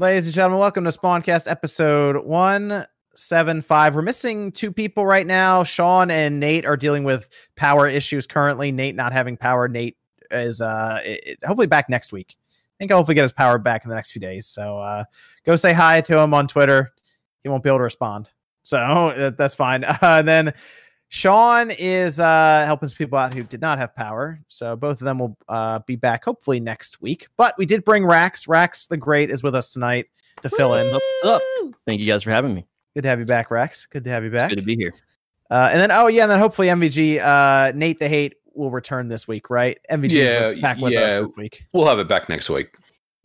Ladies and gentlemen, welcome to Spawncast episode 175. We're missing two people right now. Sean and Nate are dealing with power issues currently. Nate not having power. Nate is uh it, hopefully back next week. I think I'll hopefully get his power back in the next few days. So uh go say hi to him on Twitter. He won't be able to respond. So that, that's fine. Uh, and then Sean is uh, helping people out who did not have power. So both of them will uh, be back hopefully next week. But we did bring Rax. Rax the Great is with us tonight to fill in. What's up? Thank you guys for having me. Good to have you back, Rax. Good to have you It's back. good to be here. Uh, and then, oh yeah, and then hopefully MVG, uh, Nate the Hate will return this week, right? MVG Yeah, back with yeah. us this week. We'll have it back next week.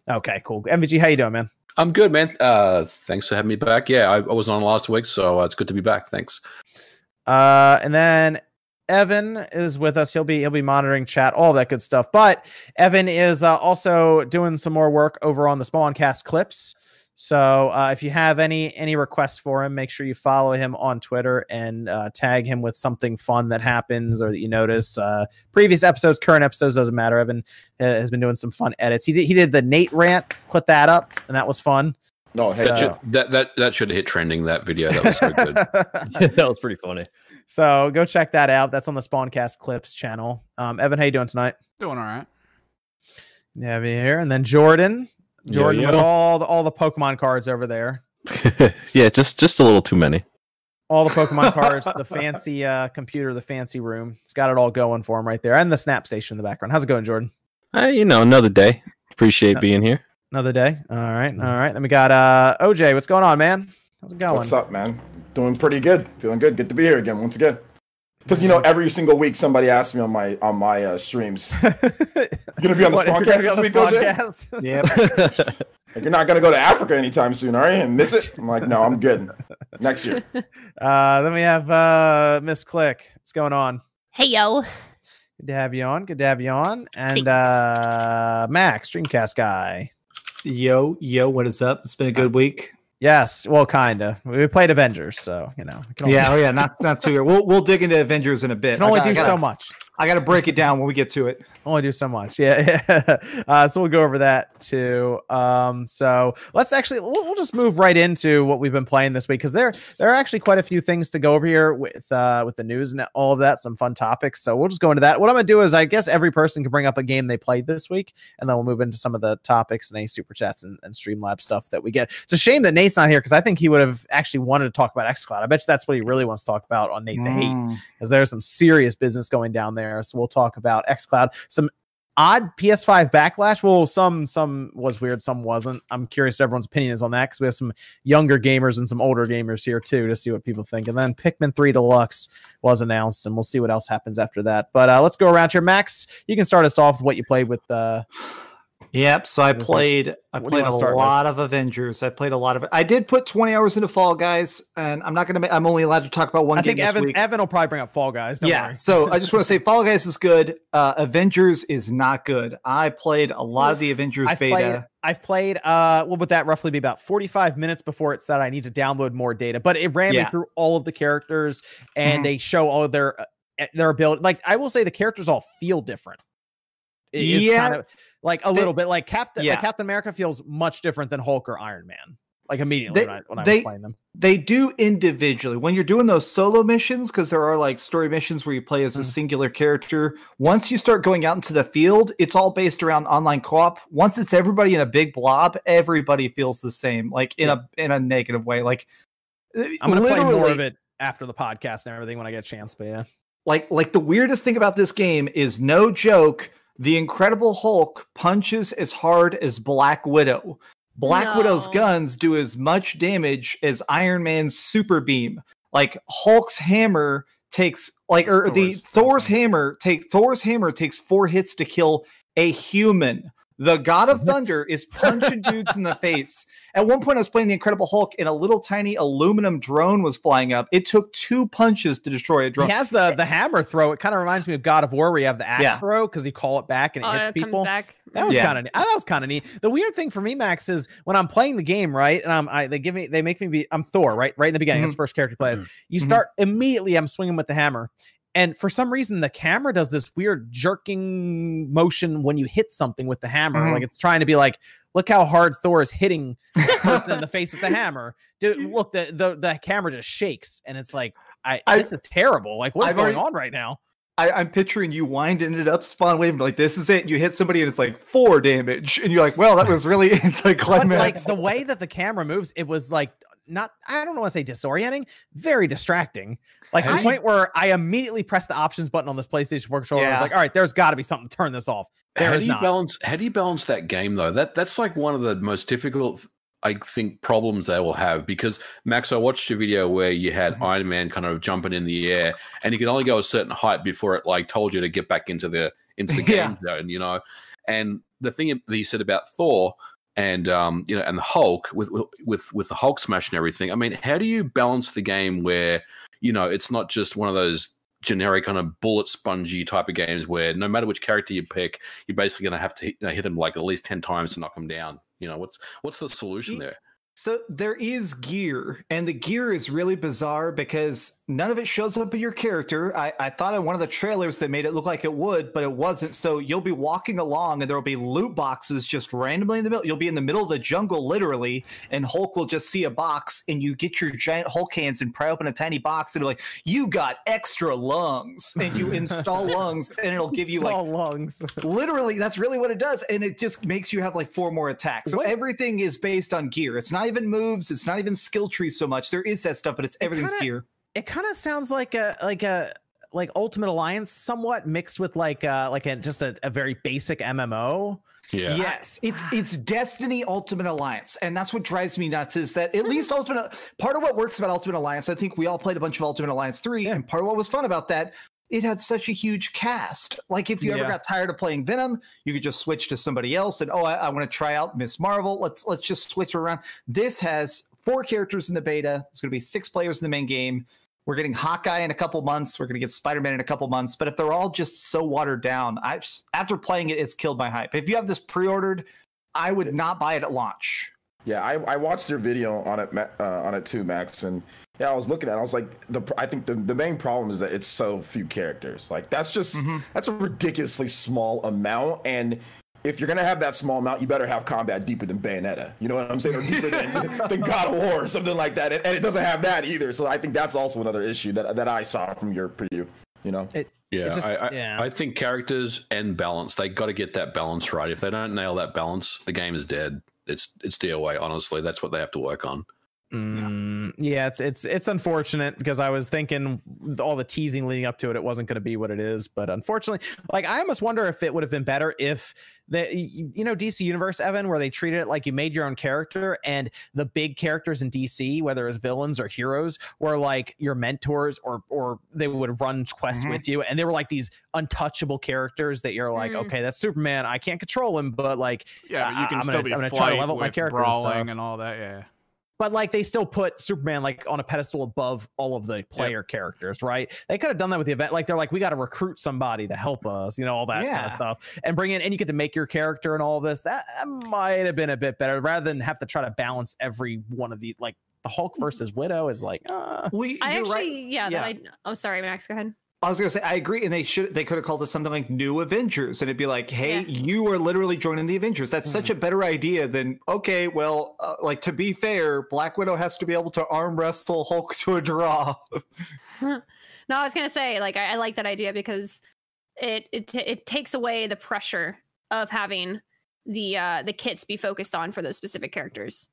Okay, cool. MVG, how you doing, man? I'm good, man. Uh, thanks for having me back. Yeah, I, I was on last week, so uh, it's good to be back. Thanks. Uh, and then Evan is with us. He'll be he'll be monitoring chat, all that good stuff. But Evan is uh, also doing some more work over on the Spawncast clips. So uh, if you have any any requests for him, make sure you follow him on Twitter and uh, tag him with something fun that happens or that you notice. Uh, previous episodes, current episodes doesn't matter. Evan uh, has been doing some fun edits. He did he did the Nate rant, put that up, and that was fun. No, hey, that, So- should, that that that should hit trending. That video that was so good. that was pretty funny. So go check that out. That's on the Spawncast Clips channel. Um, Evan, how you doing tonight? Doing all right. Yeah, be here, and then Jordan, Yo, Jordan with all the all the Pokemon cards over there, yeah, just just a little too many. all the Pokemon cards, the fancy uh, computer, the fancy room. It's got it all going for him right there, and the Snap Station in the background. How's it going, Jordan? Uh, you know, another day. Appreciate being here. Another day. All right, all right. Then we got uh, OJ. What's going on, man? How's it going? What's up, man? Doing pretty good. Feeling good. Good to be here again once again. Because you know, every single week somebody asks me on my on my uh, streams, you gonna be on the What, if you're Spawncast gonna be this on the week, OJ? Spawncast? Yep. like, you're not gonna go to Africa anytime soon, are you? And miss it? I'm like, no, I'm good. Next year. Uh, then we have uh, Miss Click. What's going on? Hey yo. Good to have you on. Good to have you on. And Thanks. uh, Max, Dreamcast guy. Yo, yo, what is up? It's been a good week. Yes, well, kinda. We played Avengers, so you know. we can only- Yeah, oh yeah, not not too. We'll we'll dig into Avengers in a bit. can only I got- do gotta, so much. I got to break it down when we get to it. Only do so much. Yeah. yeah. uh, so we'll go over that too. Um, so let's actually we'll, we'll just move right into what we've been playing this week because there there are actually quite a few things to go over here with uh with the news and all of that, some fun topics. So we'll just go into that. What I'm gonna do is I guess every person can bring up a game they played this week, and then we'll move into some of the topics and any super chats and, and Streamlab stuff that we get. It's a shame that Nate's not here because I think he would have actually wanted to talk about XCloud. I bet you that's what he really wants to talk about on Nate the Hate Mm. because there's some serious business going down there. So we'll talk about xCloud. Some odd PS5 backlash. Well, some some was weird, some wasn't. I'm curious what everyone's opinion is on that because we have some younger gamers and some older gamers here too to see what people think. And then Pikmin 3 Deluxe was announced, and we'll see what else happens after that. But uh, let's go around here. Max, you can start us off with what you played with. Uh, Yep. So I What do you played. I what played a wanna with? lot of Avengers. I played a lot of. I did put 20 hours into Fall Guys, and I'm not gonna. I'm only allowed to talk about one I game think this Evan week. Evan will probably bring up Fall Guys. Don't yeah. worry. So I just want to say Fall Guys is good. Uh, Avengers is not good. I played a lot of the Avengers I've beta. played. I've played. Uh, what would that roughly be? About forty-five minutes before it said I need to download more data. But it ran me through all of the characters, and Mhm. they show all their uh, their ability. Like I will say, the characters all feel different. It Yeah. kind of like a They- little bit like Captain. yeah. Like Captain America feels much different than Hulk or Iron Man. Like immediately They- when I, when I they- was playing them. they do individually when you're doing those solo missions because there are like story missions where you play as a Mhm. singular character once you start going out into the field it's all based around online co-op once it's everybody in a big blob everybody feels the same like in a in a negative way like uh, I'm gonna play more of it after the podcast and everything when I get a chance. But yeah, like like the weirdest thing about this game is no joke the incredible hulk punches as hard as black widow. Black widow's guns do as much damage as iron man's super beam. Like hulk's hammer takes like or the Thor's- thor's hammer take thor's hammer takes four hits to kill a human the god of thunder is punching dudes in the face at one point i was playing the incredible hulk and a little tiny aluminum drone was flying up it took two punches to destroy a drone he has the the hammer throw. It kind of reminds me of God of War, where you have the axe Yeah. throw because you call it back and it Oh, hits it people. comes back. That was Yeah. kind of that was kind of neat. The weird thing for me, Max, is when I'm playing the game, right? And I'm I they give me they make me be I'm Thor, right? Right in the beginning, that's mm-hmm. the first character you play as. Mm-hmm. You start immediately. I'm swinging with the hammer, and for some reason the camera does this weird jerking motion when you hit something with the hammer Mhm. like it's trying to be like look how hard thor is hitting the person in the face with the hammer dude look the, the the camera just shakes and it's like i, I- this is terrible like what's I've going already- on right now I, I'm picturing you winding it up, spawn wave, like this is it. You hit somebody and it's like four damage, and you're like, well, that was really but anticlimactic. like the way that the camera moves it was like not i don't want to say disorienting very distracting like the point where i immediately pressed the options button on this playstation 4 controller i was like all right there's got to be something to turn this off there how do you not. balance? How do you balance that game though? That that's like one of the most difficult, I think, problems they will have because Max, I watched a video where you had Mm-hmm. Iron Man kind of jumping in the air, and you could only go a certain height before it like told you to get back into the into the Yeah. game zone, you know. And the thing that you said about Thor and um, you know, and the Hulk with with with the Hulk smash and everything. I mean, how do you balance the game where you know it's not just one of those generic kind of bullet spongy type of games where no matter which character you pick, you're basically going to have to hit, you know, hit him like at least ten times to knock him down. You know, what's what's the solution there? So there is gear, and the gear is really bizarre because none of it shows up in your character. I, I thought in one of the trailers they made it look like it would, but it wasn't. So you'll be walking along, and there will be loot boxes just randomly in the middle. You'll be in the middle of the jungle, literally, and Hulk will just see a box, and you get your giant Hulk hands and pry open a tiny box, and they're like, "You got extra lungs," and you install lungs, and it'll give you like Stall lungs literally that's really what it does and it just makes you have like four more attacks so What- everything is based on gear it's not even moves it's not even skill trees so much. There is that stuff but it's everything's kinda- gear. it kind of sounds like a like a like ultimate alliance somewhat mixed with like uh like a just a, a very basic mmo Yeah, yes it's it's destiny ultimate alliance and that's what drives me nuts is that at least ultimate part of what works about ultimate alliance i think we all played a bunch of ultimate alliance 3 and part of what was fun about that it had such a huge cast. Like if you ever got tired of playing Venom, you could just switch to somebody else and oh, I, I want to try out Miss Marvel. Let's let's just switch around. This has four characters in the beta. There's going to be six players in the main game. We're getting Hawkeye in a couple months. We're going to get Spider Man in a couple months. But if they're all just so watered down, I've after playing it, it's killed my hype. If you have this pre-ordered, I would not buy it at launch. Yeah, I, I watched your video on it uh, on it too, Max, and yeah, I was looking at. it. I was like, the I think the, the main problem is that it's so few characters. Like that's just Mhm. that's a ridiculously small amount, and if you're gonna have that small amount, you better have combat deeper than Bayonetta. You know what I'm saying, or deeper than, than God of War or something like that. And, and it doesn't have that either. So I think that's also another issue that that I saw from your preview. You know, yeah. just- I, I, yeah. I think characters and balance. They got to get that balance right. If they don't nail that balance, the game is dead. It's it's DOA. Honestly, that's what they have to work on. Mm, yeah, it's it's it's unfortunate because I was thinking all the teasing leading up to it, it wasn't going to be what it is. But unfortunately, like I almost wonder if it would have been better if the you know DC Universe Evan, where they treated it like you made your own character, and the big characters in DC, whether it's villains or heroes, were like your mentors, or or they would run quests Mhm. with you, and they were like these untouchable characters that you're like, Mm. okay, that's Superman, I can't control him, but like Yeah, but you can I'm still gonna- be I'm gonna try to level up my character and brawling stuff. and all that. Yeah. But like they still put Superman like on a pedestal above all of the player characters, right? They could have done that with the event. Like they're like, we got to recruit somebody to help us, you know, all that kind of stuff, and bring in, and you get to make your character and all of this. That, that might have been a bit better rather than have to try to balance every one of these. Like the Hulk versus Widow is like, uh, We, I actually, right. yeah, Yeah. That I, oh, sorry, Max, go ahead. I was gonna say I agree, and they should they could have called it something like New Avengers, and it'd be like, hey, Yeah. you are literally joining the Avengers. That's such a better idea than okay, well, uh, like to be fair, Black Widow has to be able to arm wrestle Hulk to a draw. no, I was gonna say, like, I, I like that idea because it it t- it takes away the pressure of having the uh the kits be focused on for those specific characters.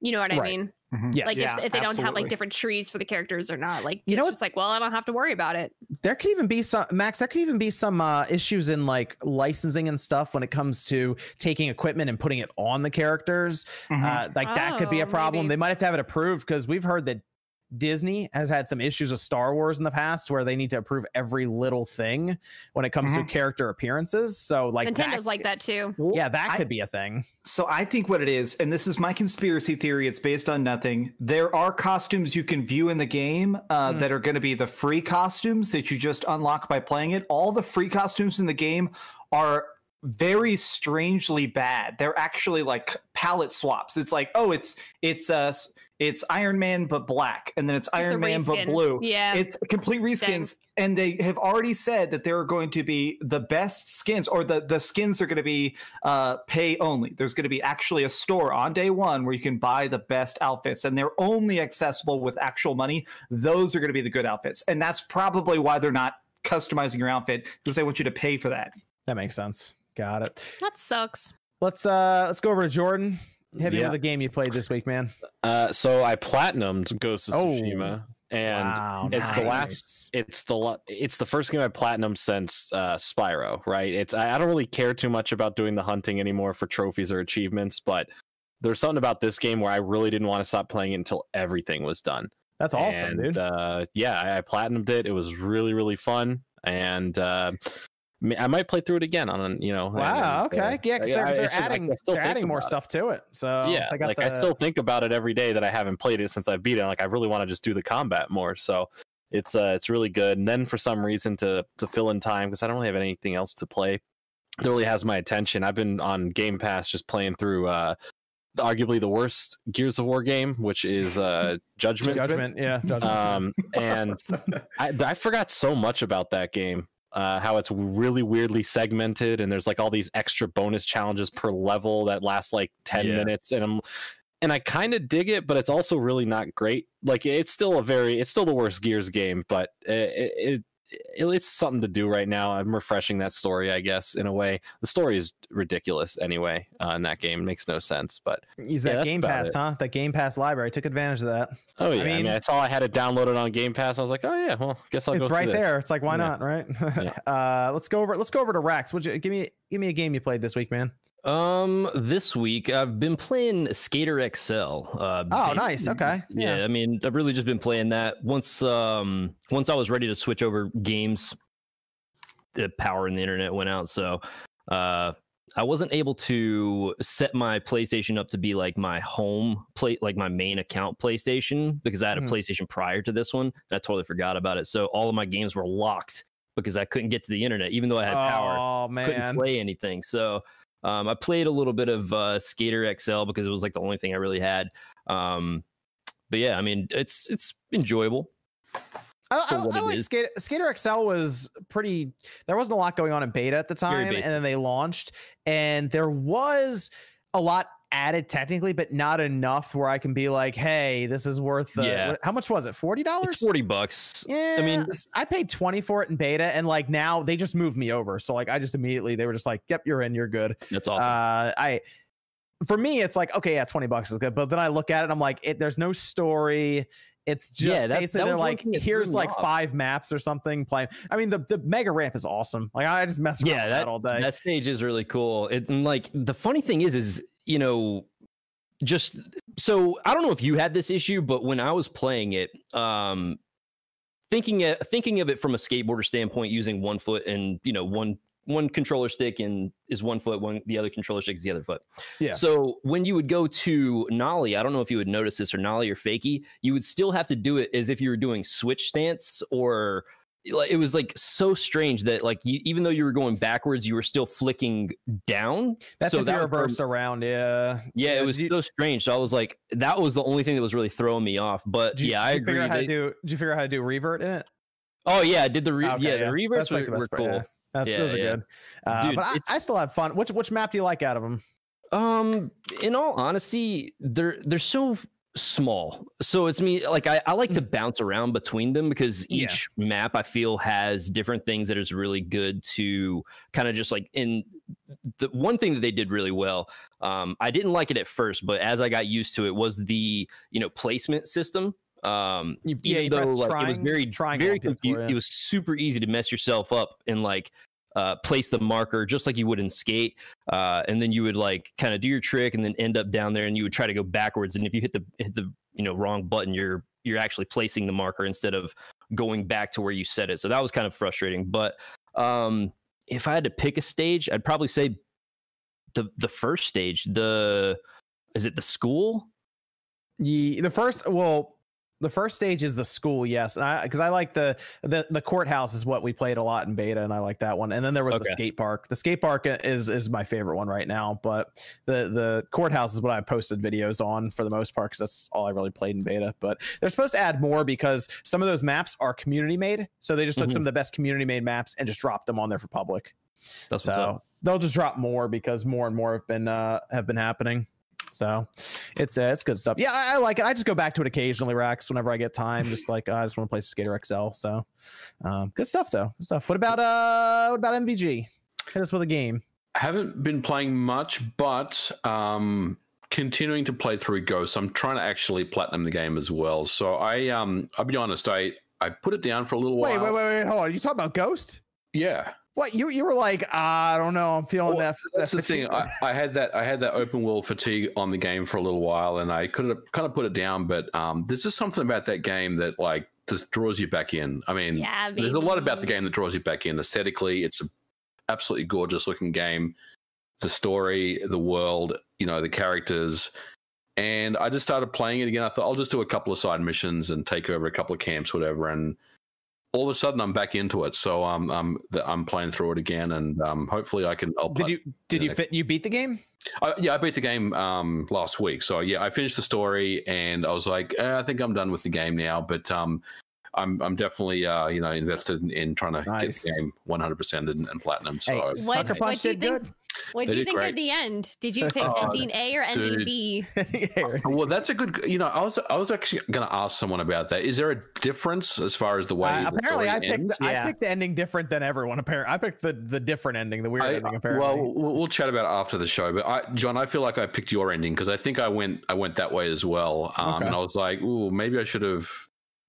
You know what I Right. mean? yes. Like Yeah, if, if they don't have like different trees for the characters or not, like You you know know, it's like, well, I don't have to worry about it. there could even be some max there could even be some uh, issues in like licensing and stuff when it comes to taking equipment and putting it on the characters uh, like that could be a Oh, problem maybe. they might have to have it approved because we've heard that disney has had some issues with star wars in the past where they need to approve every little thing when it comes to character appearances so like Nintendo's that, like that too. yeah that I- could be a thing So I think what it is, and this is my conspiracy theory, it's based on nothing. There are costumes you can view in the game uh, Hmm. that are going to be the free costumes that you just unlock by playing it. All the free costumes in the game are very strangely bad. They're actually like palette swaps. It's like, oh, it's it's uh it's Iron Man but black, and then it's Just a Iron Man but blue. Yeah. It's complete reskins, and they have already said that there are going to be the best skins, or the the skins are going to be uh, pay only. There's going to be actually a store on day one where you can buy the best outfits, and they're only accessible with actual money. Those are going to be the good outfits, and that's probably why they're not customizing your outfit because they want you to pay for that. That makes sense. Got it. That sucks. Let's uh let's go over to Jordan. Hit me Yeah. with the game you played this week, man. Uh, so I platinumed Ghost of Oh. Tsushima, and wow, it's the last it's the it's the first game I platinum since uh Spyro, right? It's I, I don't really care too much about doing the hunting anymore for trophies or achievements, but there's something about this game where I really didn't want to stop playing it until everything was done. That's awesome, and, dude. Uh, yeah, I, I platinumed it. It was really really fun, and uh, I might play through it again on you know. Wow. and, Okay. uh, Yeah, because they're, I- they're just- adding they're adding more stuff to it. So yeah, like the, I still think about it every day that I haven't played it since I beat it. Like I really want to just do the combat more. So it's uh it's really good. And then for some reason to to fill in time because I don't really have anything else to play that really has my attention. I've been on Game Pass just playing through uh arguably the worst Gears of War game, which is uh Judgment. judgment. Yeah. Judgment. Um, and I, I forgot so much about that game. Uh, how it's really weirdly segmented, and there's like all these extra bonus challenges per level that last like ten Yeah. minutes, and I'm and I kind of dig it, but it's also really not great. Like it's still a very, it's still the worst Gears game, but it, it it's something to do right now. I'm refreshing that story, I guess, in a way. The story is ridiculous anyway uh, in that game, makes no sense. But Use that that's Game Pass, it. huh? That Game Pass library. Took advantage of that. oh yeah, I mean- mean, I saw I had it downloaded on Game Pass. I was like, oh yeah, well, guess I'll it's right this. there. It's like why Yeah. not, right? Yeah. uh, let's go over. Let's go over to Rex. Would you give me give me a game you played this week, man? Um, this week I've been playing Skater XL. Uh, Oh, nice. Okay. Yeah. Yeah. I mean, I've really just been playing that. Once, um, once I was ready to switch over games, the power in the internet went out, so uh, I wasn't able to set my PlayStation up to be like my home play, like my main account PlayStation, because I had a Mhm. PlayStation prior to this one, and I totally forgot about it. So all of my games were locked because I couldn't get to the internet, even though I had power Oh man, couldn't play anything. So um, I played a little bit of uh, Skater XL because it was like the only thing I really had. Um, but yeah, I mean, it's it's enjoyable. I, I, I like. Skater, Skater XL was pretty. There wasn't a lot going on in beta at the time, and then they launched, and there was a lot added technically, but not enough where I can be like, "Hey, this is worth the." Yeah. what- how much was it? Forty dollars. Forty bucks. Yeah, I mean- I paid twenty for it in beta, and like now they just moved me over. So like, I just immediately they were just like, "Yep, you're in, you're good." That's awesome. Uh, I for me, it's like okay, yeah, twenty bucks is good, but then I look at it, I'm like, it, there's no story. It's just Yeah, that- basically that they're like, here's like five maps or something playing. I mean, the the mega ramp is awesome. Like I just mess around yeah, with that, that all day. that stage is really cool. It, and like the funny thing is, is you know, just so I don't know if you had this issue, but when I was playing it, um, thinking it, thinking of it from a skateboarder standpoint, using one foot and you know one one controller stick and is one foot, one the other controller stick is the other foot. Yeah. So when you would go to Nollie, I don't know if you would notice this or Nollie or Fakey, you would still have to do it as if you were doing switch stance or it was like so strange that like you, even though you were going backwards, you were still flicking down. That's so if that you reversed around. Yeah. Yeah, it was you, so strange. So I was like, that was the only thing that was really throwing me off. But you, yeah, I agree. Figure to They- do? Did you figure out how to do revert in it? oh yeah, I did the re- Okay, yeah, the reverse That's like were, the were cool. yeah. That's, Yeah, those are yeah. good. Uh, Dude, but I, I still have fun. Which which map do you like out of them? Um, in all honesty, they're they're so small. So it's me like I, I like to bounce around between them because Mm. Yeah. each map I feel has different things that is really good to kind of just like in the one thing that they did really well. Um, I didn't like it at first, but as I got used to it, was the you know placement system. Um, yeah, even though like it was very triangle very on P4, confused, yeah. it was super easy to mess yourself up and like uh, place the marker just like you would in skate uh, and then you would like kind of do your trick and then end up down there and you would try to go backwards. And if you hit the hit the you know wrong button you're you're actually placing the marker instead of going back to where you set it. So that was kind of frustrating. But um if i had to pick a stage i'd probably say the the first stage the is it the school? Ye the first well The first stage is the school, yes, and I because I like the the the courthouse is what we played a lot in beta, and I like that one. And then there was the skate park. The skate park is is my favorite one right now, but the the courthouse is what I posted videos on for the most part because that's all I really played in beta. But they're supposed to add more because some of those maps are community made, so they just took Mhm. some of the best community made maps and just dropped them on there for public. That's So they'll just drop more because more and more have been uh have been happening. So it's uh, it's good stuff. Yeah, I, I like it. I just go back to it occasionally, Rex, whenever I get time. Just like uh, I just want to play Skater XL. So um, good stuff though. Good stuff. What about uh what about MVG? Hit us with a game. I haven't been playing much, but um, continuing to play through Ghost. I'm trying to actually platinum the game as well. So I um, I'll be honest. I I put it down for a little Wait, while. wait, wait, wait. Hold on. Are You talking about Ghost? Yeah. What you you were like? I don't know. I'm feeling Well, that. That's that the thing. I, I had that I had that open world fatigue on the game for a little while, and I could have kind of put it down. But um, there's just something about that game that like just draws you back in. I mean, Yeah, there's a lot about the game that draws you back in. Aesthetically, it's an absolutely gorgeous looking game. The story, the world, you know, the characters. And I just started playing it again. I thought I'll just do a couple of side missions and take over a couple of camps, whatever. And all of a sudden, I'm back into it. So um, I'm I'm playing through it again, and um, hopefully, I can. I'll did play- you did you yeah. fit? You beat the game? I, yeah, I beat the game um, last week. So yeah, I finished the story, and I was like, eh, I think I'm done with the game now. But um, I'm I'm definitely uh, you know invested in, in trying to Nice. get the game 100 percent and, and platinum. So Hey, What- Sucker what Punch do you think- good. What They do you think great. of the end? Did you pick Oh, ending A or ending dude. B? well, that's a good. You know, I was I was actually going to ask someone about that. Is there a difference as far as the way? Uh, the apparently, story I picked ends? I picked the ending different than everyone. Apparently, I picked the the different ending, the weird I- ending. Apparently, well, we'll we'll chat about it after the show. But I, John, I feel like I picked your ending because I think I went I went that way as well. Um, Okay. And I was like, ooh, maybe I should have,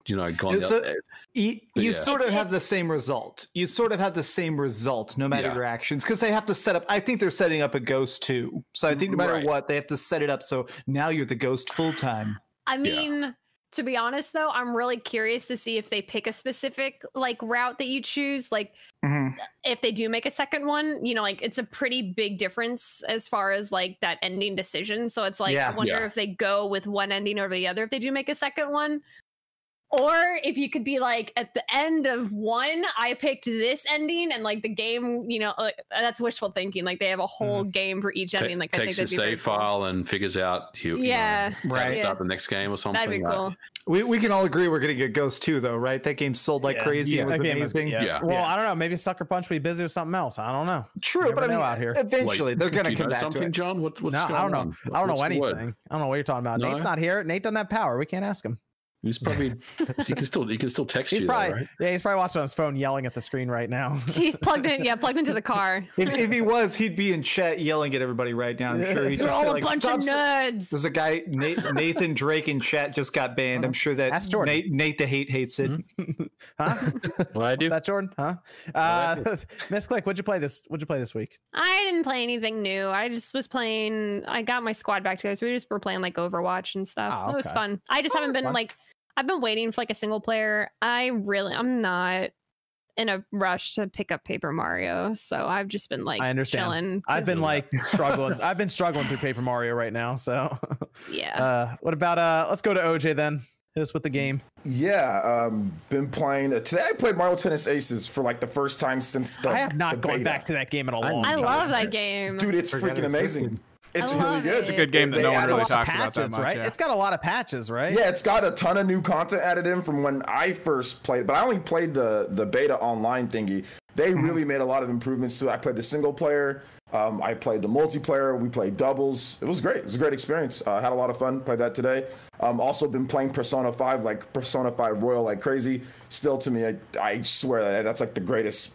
you know, gone. It's the a- other- You, you yeah. sort of have the same result. You sort of have the same result no matter Yeah. your actions because they have to set up. I think they're setting up a ghost too. So I think no matter Right. what, they have to set it up so now you're the ghost full time. I Yeah. mean, to be honest though, I'm really curious to see if they pick a specific like route that you choose. Like mm-hmm. if they do make a second one, you know, like it's a pretty big difference as far as like that ending decision. So it's like Yeah. I wonder Yeah. if they go with one ending over the other if they do make a second one. Or if you could be like at the end of one, I picked this ending, and like the game, you know, like, that's wishful thinking. Like they have a whole game for each ending. Like I takes a that'd be very save cool. file and figures out who, Yeah, you know, how to Right. start Yeah. the next game or something. That'd be Uh, cool. We, we can all agree we're going to get Ghost 2, though, right? That game sold like Yeah. crazy. Yeah, it was that game is- amazing. yeah. Yeah. Well, I don't know. Maybe Sucker Punch will be busy with something else. I don't know. True, but I know mean, out here. eventually Wait, they're gonna come back something, to it. John? What, what's no, going I don't know. on? I don't know What's the anything. word? I don't know what you're talking about. No? Nate's not here. Nate doesn't have power. We can't ask him. He's probably he can still he can still text He's you, probably though, right? yeah. He's probably watching on his phone, yelling at the screen right now. He's plugged in. Yeah, plugged into the car. If, if he was, he'd be in chat yelling at everybody right now. I'm sure he'd You're just all be a like, bunch "Stop of s- nerds. There's a guy, Nathan Drake in chat just got banned. I'm uh-huh. sure that Ask Jordan. Nate, Nate the hate hates it. Mm-hmm. huh? What I do? What's that Jordan? Huh? Uh, Miss Click, what'd you play this? What'd you play this week? I didn't play anything new. I just was playing. I got my squad back together, so we just were playing like Overwatch and stuff. Oh, okay. It was fun. I just Oh, haven't been fun. like. I've been waiting for like a single player. I really, I'm not in a rush to pick up Paper Mario, so I've just been like I understand. chilling. I've been like struggling. I've been struggling through Paper Mario right now. So, yeah. uh, what about uh? Let's go to OJ then. Hit us with the game. Yeah, um, been playing. Uh, today I played Mario Tennis Aces for like the first time since the. I have not the gone back to that game in a I long I time. love that game. Dude, it's Forget freaking it amazing. Existed. It's really good. it. It's a good game that They no one really lots of talks about that much. right? yeah. It's got a lot of patches, right? Yeah, it's got a ton of new content added in from when I first played, but I only played the the beta online thingy. They Mm-hmm. really made a lot of improvements to it. I played the single player. Um, I played the multiplayer. We played doubles. It was great. It was a great experience. Uh, had a lot of fun. Played that today. Um, also been playing Persona 5, like Persona 5 Royal, like crazy. Still, to me, I, I swear that that's like the greatest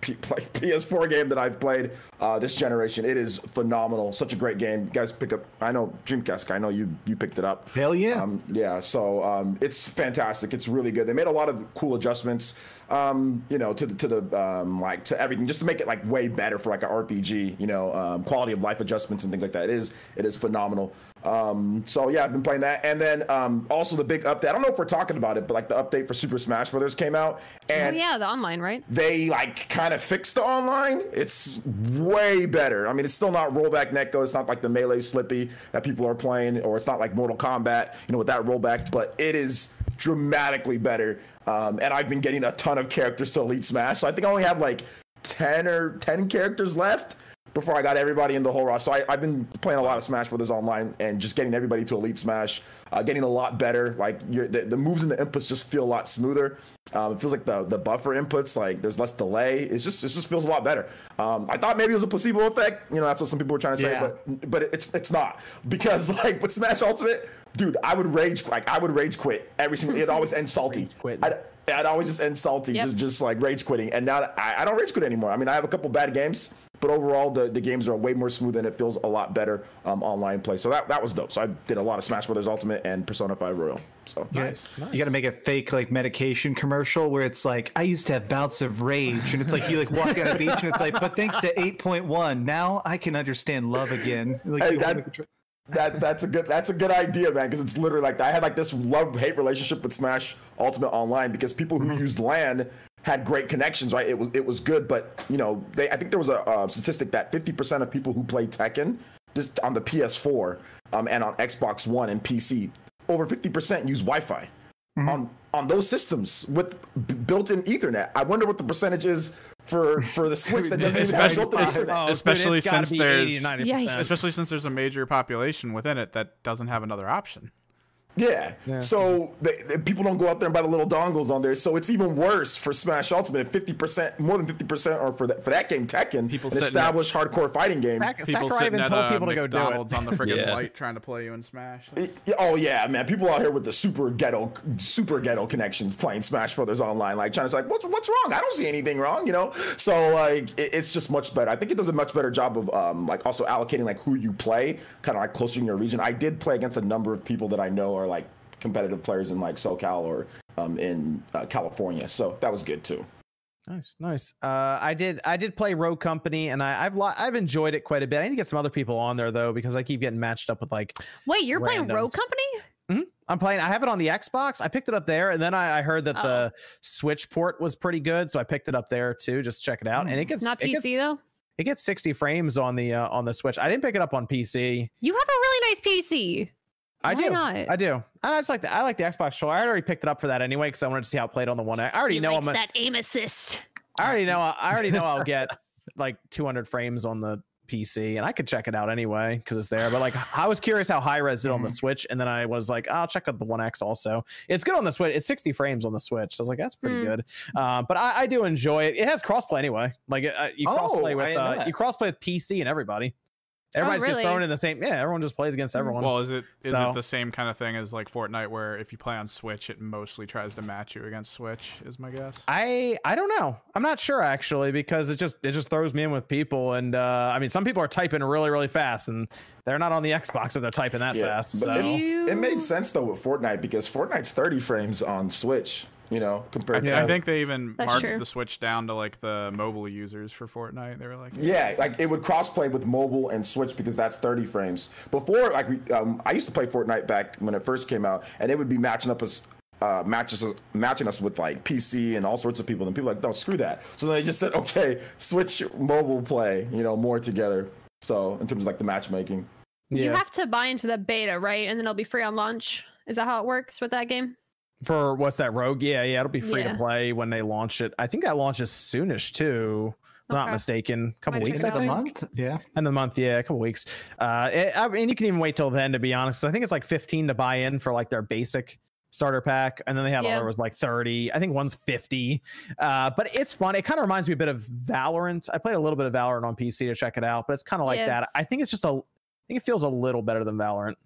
P- play, PS4 game that I've played uh, this generation. It is phenomenal. Such a great game. You guys pick up. I know Dreamcast. I know you you picked it up. Hell yeah. Um, yeah, so um, it's fantastic. It's really good. They made a lot of cool adjustments, um, you know, to the to the um, like to everything, just to make it like way better for like an RPG. You know, um, quality of life adjustments and things like that. It is it is phenomenal. Um, so yeah, I've been playing that, and then um, also the big update. I don't know if we're talking about it, but like the update for Super Smash Brothers came out, oh and yeah, the online, right? they like kind of fixed the online. It's way better. I mean, it's still not rollback netcode. It's not like the melee Slippi that people are playing, or it's not like Mortal Kombat, you know, with that rollback. But it is dramatically better. Um, and I've been getting a ton of characters to Elite Smash. So I think I only have like 10 or 10 characters left before I got everybody in the whole roster. So I, I've been playing a lot of Smash Brothers online and just getting everybody to Elite Smash, uh, getting a lot better. Like you're, the, the moves and the inputs just feel a lot smoother. Um, it feels like the the buffer inputs, like there's less delay. It's just it just feels a lot better. Um, I thought maybe it was a placebo effect. You know, that's what some people were trying to say, Yeah. but but it's it's not because like with Smash Ultimate, dude, I would rage like I would rage quit every single. It always ends salty. quitting. I'd, I'd always just end salty, Yep. just just like rage quitting. And now I, I don't rage quit anymore. I mean, I have a couple bad games, but overall the, the games are way more smooth and it feels a lot better um, online play. So that that was dope. So I did a lot of Smash Brothers Ultimate and Persona 5 Royal. So Nice. You got to make a fake like medication commercial where it's like, I used to have bouts of rage, and it's like you like walk on a beach, and it's like, but thanks to eight point one, now I can understand love again. Like, Hey, that- make a tr- that that's a good that's a good idea, man. Because it's literally like I had like this love hate relationship with Smash Ultimate Online because people who used LAN had great connections, right? It was it was good, but you know they I think there was a, uh statistic that 50% of people who play Tekken just on the PS4 um, and on Xbox One and PC, over 50% use Wi-Fi on on those systems with b- built-in Ethernet. I wonder what the percentage is for for the Switch that doesn't even have Especially- built-in Ethernet. Oh, dude, Especially it's since there's- 80 especially since there's a major population within it that doesn't have another option. Yeah. So they, they- people don't go out there and buy the little dongles on there. So it's even worse for Smash Ultimate. Fifty percent, more than fifty percent, or for that for that game Tekken, People an sitting established hardcore fighting game. Sak- People Sakurai sitting even at told uh, people to go do McDonald's it. on the friggin' Yeah. light trying to play you in Smash. Yeah, Oh yeah, man! People out here with the super ghetto, super ghetto connections playing Smash Brothers online, like trying to like, "What's what's wrong? I don't see anything wrong," you know. So like, it, it's just much better. I think it does a much better job of um, like also allocating like who you play, kind of like closer in your region. I did play against a number of people that I know are like competitive players in like SoCal or um, in uh, California, so that was good too. Nice, nice. Uh, I did, I did play Rogue Company, and I, I've, lo- I've enjoyed it quite a bit. I need to get some other people on there though, because I keep getting matched up with like Wait, you're playing Rogue Randoms. Company? I'm playing. I have it on the Xbox. I picked it up there, and then I, I heard that Oh. the Switch port was pretty good, so I picked it up there too. Just check it out, and it gets Not it PC gets, though. it gets 60 frames on the uh, on the Switch. I didn't pick it up on PC. You have a really nice PC. I Why do. not? I do. And I just like the I like the Xbox controller. I already picked it up for that anyway because I wanted to see how it played on the one. I already He know I'm. A, that aim assist. I already know. I already know I'll get like 200 frames on the PC, and I could check it out anyway because it's there. But like, I was curious how Hi-Rez did on the Switch, and then I was like, I'll check out the One X also. It's good on the Switch. It's 60 frames on the Switch. So I was like, that's pretty Hmm. good. Um, but I, I do enjoy it. It has crossplay anyway. Like uh, you Oh, crossplay I with didn't uh, you crossplay with PC and everybody. Everybody gets really? thrown in the same. Yeah, everyone just plays against Hmm. everyone. Well, is it is So- it the same kind of thing as like Fortnite, where if you play on Switch, it mostly tries to match you against Switch? Is my guess. I I don't know. I'm not sure actually because it just it just throws me in with people and uh I mean some people are typing really really fast and they're not on the Xbox if they're typing that fast. but So it, You- it made sense though with Fortnite because Fortnite's 30 frames on Switch, you know, compared th- to I think they even That's marked true. the Switch down to like the mobile users for Fortnite. They were like, Yeah, like it would crossplay with mobile and Switch because that's 30 frames. Before, like we, um, I used to play Fortnite back when it first came out, and it would be matching up us, uh, matches matching us with like PC and all sorts of people, and people were like, no, screw that. So then they just said, okay, Switch mobile play, you know, more together. So in terms of like the matchmaking. You have to buy into the beta, right? And then it'll be free on launch. Is that how it works with that game? For what's that Rogue? Yeah, yeah, it'll be free Yeah. to play when they launch it. I think that launches soonish too. If I'm not mistaken. A couple Might weeks, it I the think. month. Yeah. End of the month, yeah, a couple weeks. Uh, it, I mean, you can even wait till then to be honest. I think it's like 15 to buy in for like their basic starter pack, and then they have Yeah. other was like 30. I think one's 50. Uh, but it's fun. It kind of reminds me a bit of Valorant. I played a little bit of Valorant on PC to check it out, but it's kind of like Yeah. that. I think it's just a. I think it feels a little better than Valorant.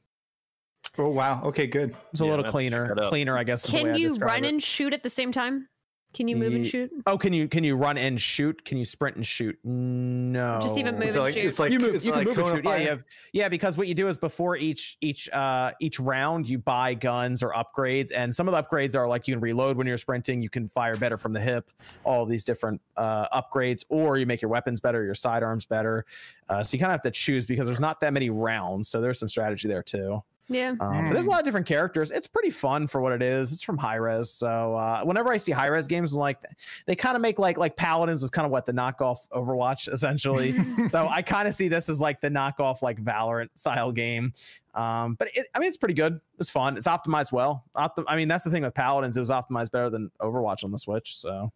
Oh wow. Okay, good. It's a Yeah, little I'll have to check cleaner, cleaner, I guess. is the way Can you run it. and shoot at the same time? Can you move and shoot? Oh, can you can you run and shoot? Can you sprint and shoot? No. Just even move So and like shoot. it's like you move, it's you can like move and shoot. Yeah, you have, yeah, because what you do is before each each uh each round you buy guns or upgrades, and some of the upgrades are like you can reload when you're sprinting, you can fire better from the hip, all of these different uh upgrades, or you make your weapons better, your sidearms better. Uh, so you kind of have to choose because there's not that many rounds, so there's some strategy there too. Yeah. Um, but there's a lot of different characters. It's pretty fun for what it is. It's from Hi-Rez, so uh, whenever I see Hi-Rez games, I'm like they kind of make like like Paladins is kind of what the knockoff Overwatch essentially. so I kind of see this as like the knockoff like Valorant style game. Um, but it, I mean, it's pretty good. It's fun. It's optimized well. Opti- I mean, that's the thing with Paladins. It was optimized better than Overwatch on the Switch. So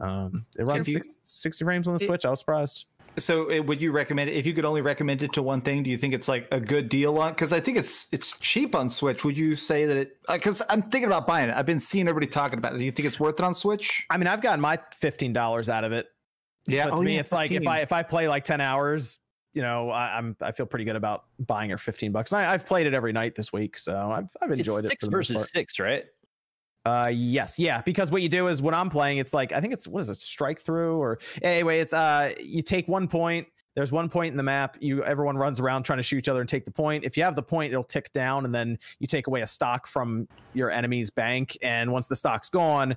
um, it runs 60, 60 frames on the It- Switch. I was surprised. So, uh, would you recommend it if you could only recommend it to one thing? Do you think it's like a good deal on? Because I think it's it's cheap on Switch. Would you say that it? Because I'm thinking about buying it. I've been seeing everybody talking about it. Do you think it's worth it on Switch? I mean, I've gotten my fifteen dollars out of it. Yeah. But to Oh, me, yeah, it's like if I if I play like ten hours, you know, I, I'm I feel pretty good about buying it fifteen bucks. I, I've played it every night this week, so I've I've enjoyed it's it. six for the most versus six, right? Uh, yes, yeah, because what you do is when I'm playing, it's like I think it's what is it, strike through or anyway, it's uh you take one point. There's one point in the map. You everyone runs around trying to shoot each other and take the point. If you have the point, it'll tick down, and then you take away a stock from your enemy's bank. And once the stock's gone,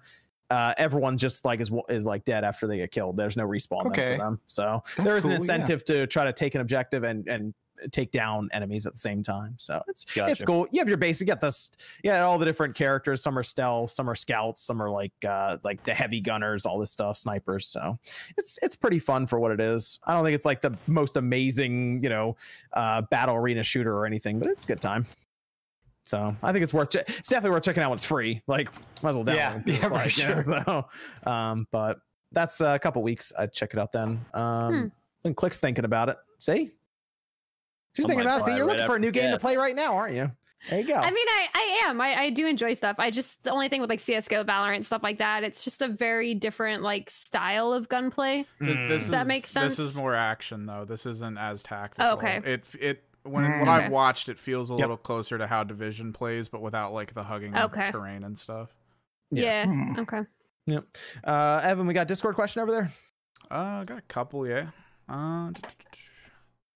uh, everyone just like is is like dead after they get killed. There's no respawn Okay. for them. So That's there is an cool, yeah. incentive to try to take an objective and and take down enemies at the same time. So it's it's cool. You have your basic, you got this, yeah, all the different characters. Some are stealth, some are scouts, some are like uh like the heavy gunners, all this stuff, snipers. So it's it's pretty fun for what it is. I don't think it's like the most amazing, you know, uh battle arena shooter or anything, but it's a good time. So I think it's worth. che- It's definitely worth checking out when it's free. Like, might as well download. Yeah, yeah, for like, you know, sure. so, um, but that's uh, a couple weeks. I'd check it out then. Um, Hmm. and Click's thinking about it. See, she's I thinking about it. See, you're looking for a new game to play right now, aren't you? There you go. I mean, I, I am. I, I do enjoy stuff. I just the only thing with like CS:GO, Valorant, stuff like that. It's just a very different like style of gunplay. Th- Mm. This That is, makes This sense. is more action though. This isn't as tactical. okay. It it when Mm. what I've watched, it feels a Yep. little closer to how Division plays, but without like the hugging of Okay. terrain and stuff. Yeah. Yeah. Hmm. Okay. Yep. Uh, Evan, we got Discord question over there. Uh, got a couple, yeah. Uh,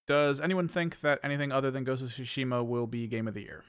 does anyone think that anything other than Ghost of Tsushima will be Game of the Year?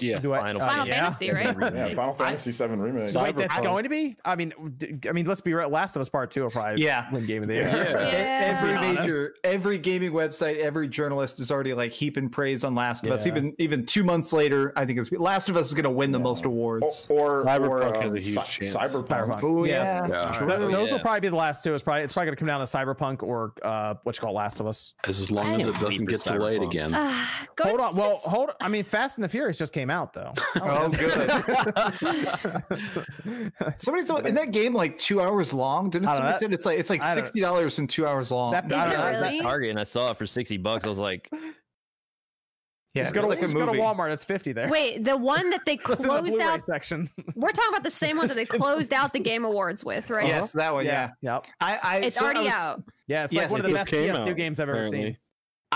Yeah. Do I? Final uh, Final yeah. Fantasy, right? Yeah, Final Fantasy VII remake. So- Wait, that's going to be? I mean, d- I mean, let's be real. Last of Us Part Two will probably Yeah. win Game of the Year. Yeah. Yeah. Every To major, every gaming website, every journalist is already like heaping praise on Last of Us. Even even two months later, I think it's Last of Us is going to win the Yeah. most awards. Or, or, Cyberpunk or, has um, a huge Cy- chance. Cyberpunk. Cyberpunk. Oh Yeah. yeah. Yeah. Th- Oh, those will probably be the last two. It's probably it's probably going to come down to Cyberpunk or uh, what you call Last of Us. As, as long I as it doesn't get delayed again. Uh, hold on. Well, hold. I mean, Fast and the Furious just came out though. Oh, good. Somebody told in that game like two hours long. Didn't I don't know, somebody that- said it's like it's like sixty dollars and two hours long? That- Is I don't know, that- really? Target, and I saw it for sixty bucks. I was like, yeah, just go to, it's like a just go to. Walmart. It's fifty there. Wait, the one that they It's in the closed out. section. We're talking about the same one that they closed out the Game Awards with, right? Yes, that one. Yeah, Yep. I, I It's so I already was- out. Yeah. It's Yes, like one of the best PS2 games I've ever apparently. seen.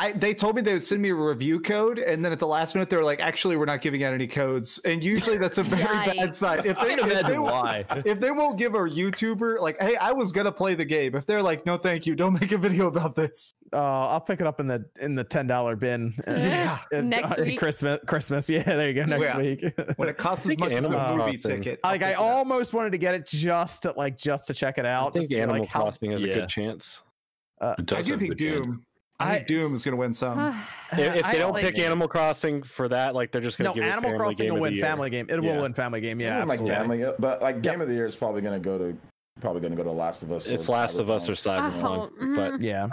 I they told me they would send me a review code, and then at the last minute they were like, "Actually, we're not giving out any codes." And usually that's a very bad sign. If I they, can if, they, imagine won't- why. if they won't give a YouTuber like, "Hey, I was gonna play the game," if they're like, "No, thank you, don't make a video about this," Uh, I'll pick it up in the in the ten dollar bin. uh, Yeah. in- Next in week. Christmas. Christmas. Yeah. There you go. Next Yeah. week. when it costs as think much as the Animal movie Crossing- ticket. like I I'll pick it up. almost wanted to get it just to like just to check it I out. think just Animal like, how- Crossing has a good chance. uh, I do think a good chance. Doom. I, I- Doom is gonna win some. If, if I they don't like- pick Animal Crossing for that, like they're just gonna No, give it Animal Family Crossing Game will win. Family Game. It will win Family Game. Yeah, Yeah, like family, but like Game of the Year is probably going to go to probably going to go to Last of Us. It's or Last of Us or Cyberpunk. Cyberpunk, Oh, but mhm. Yeah.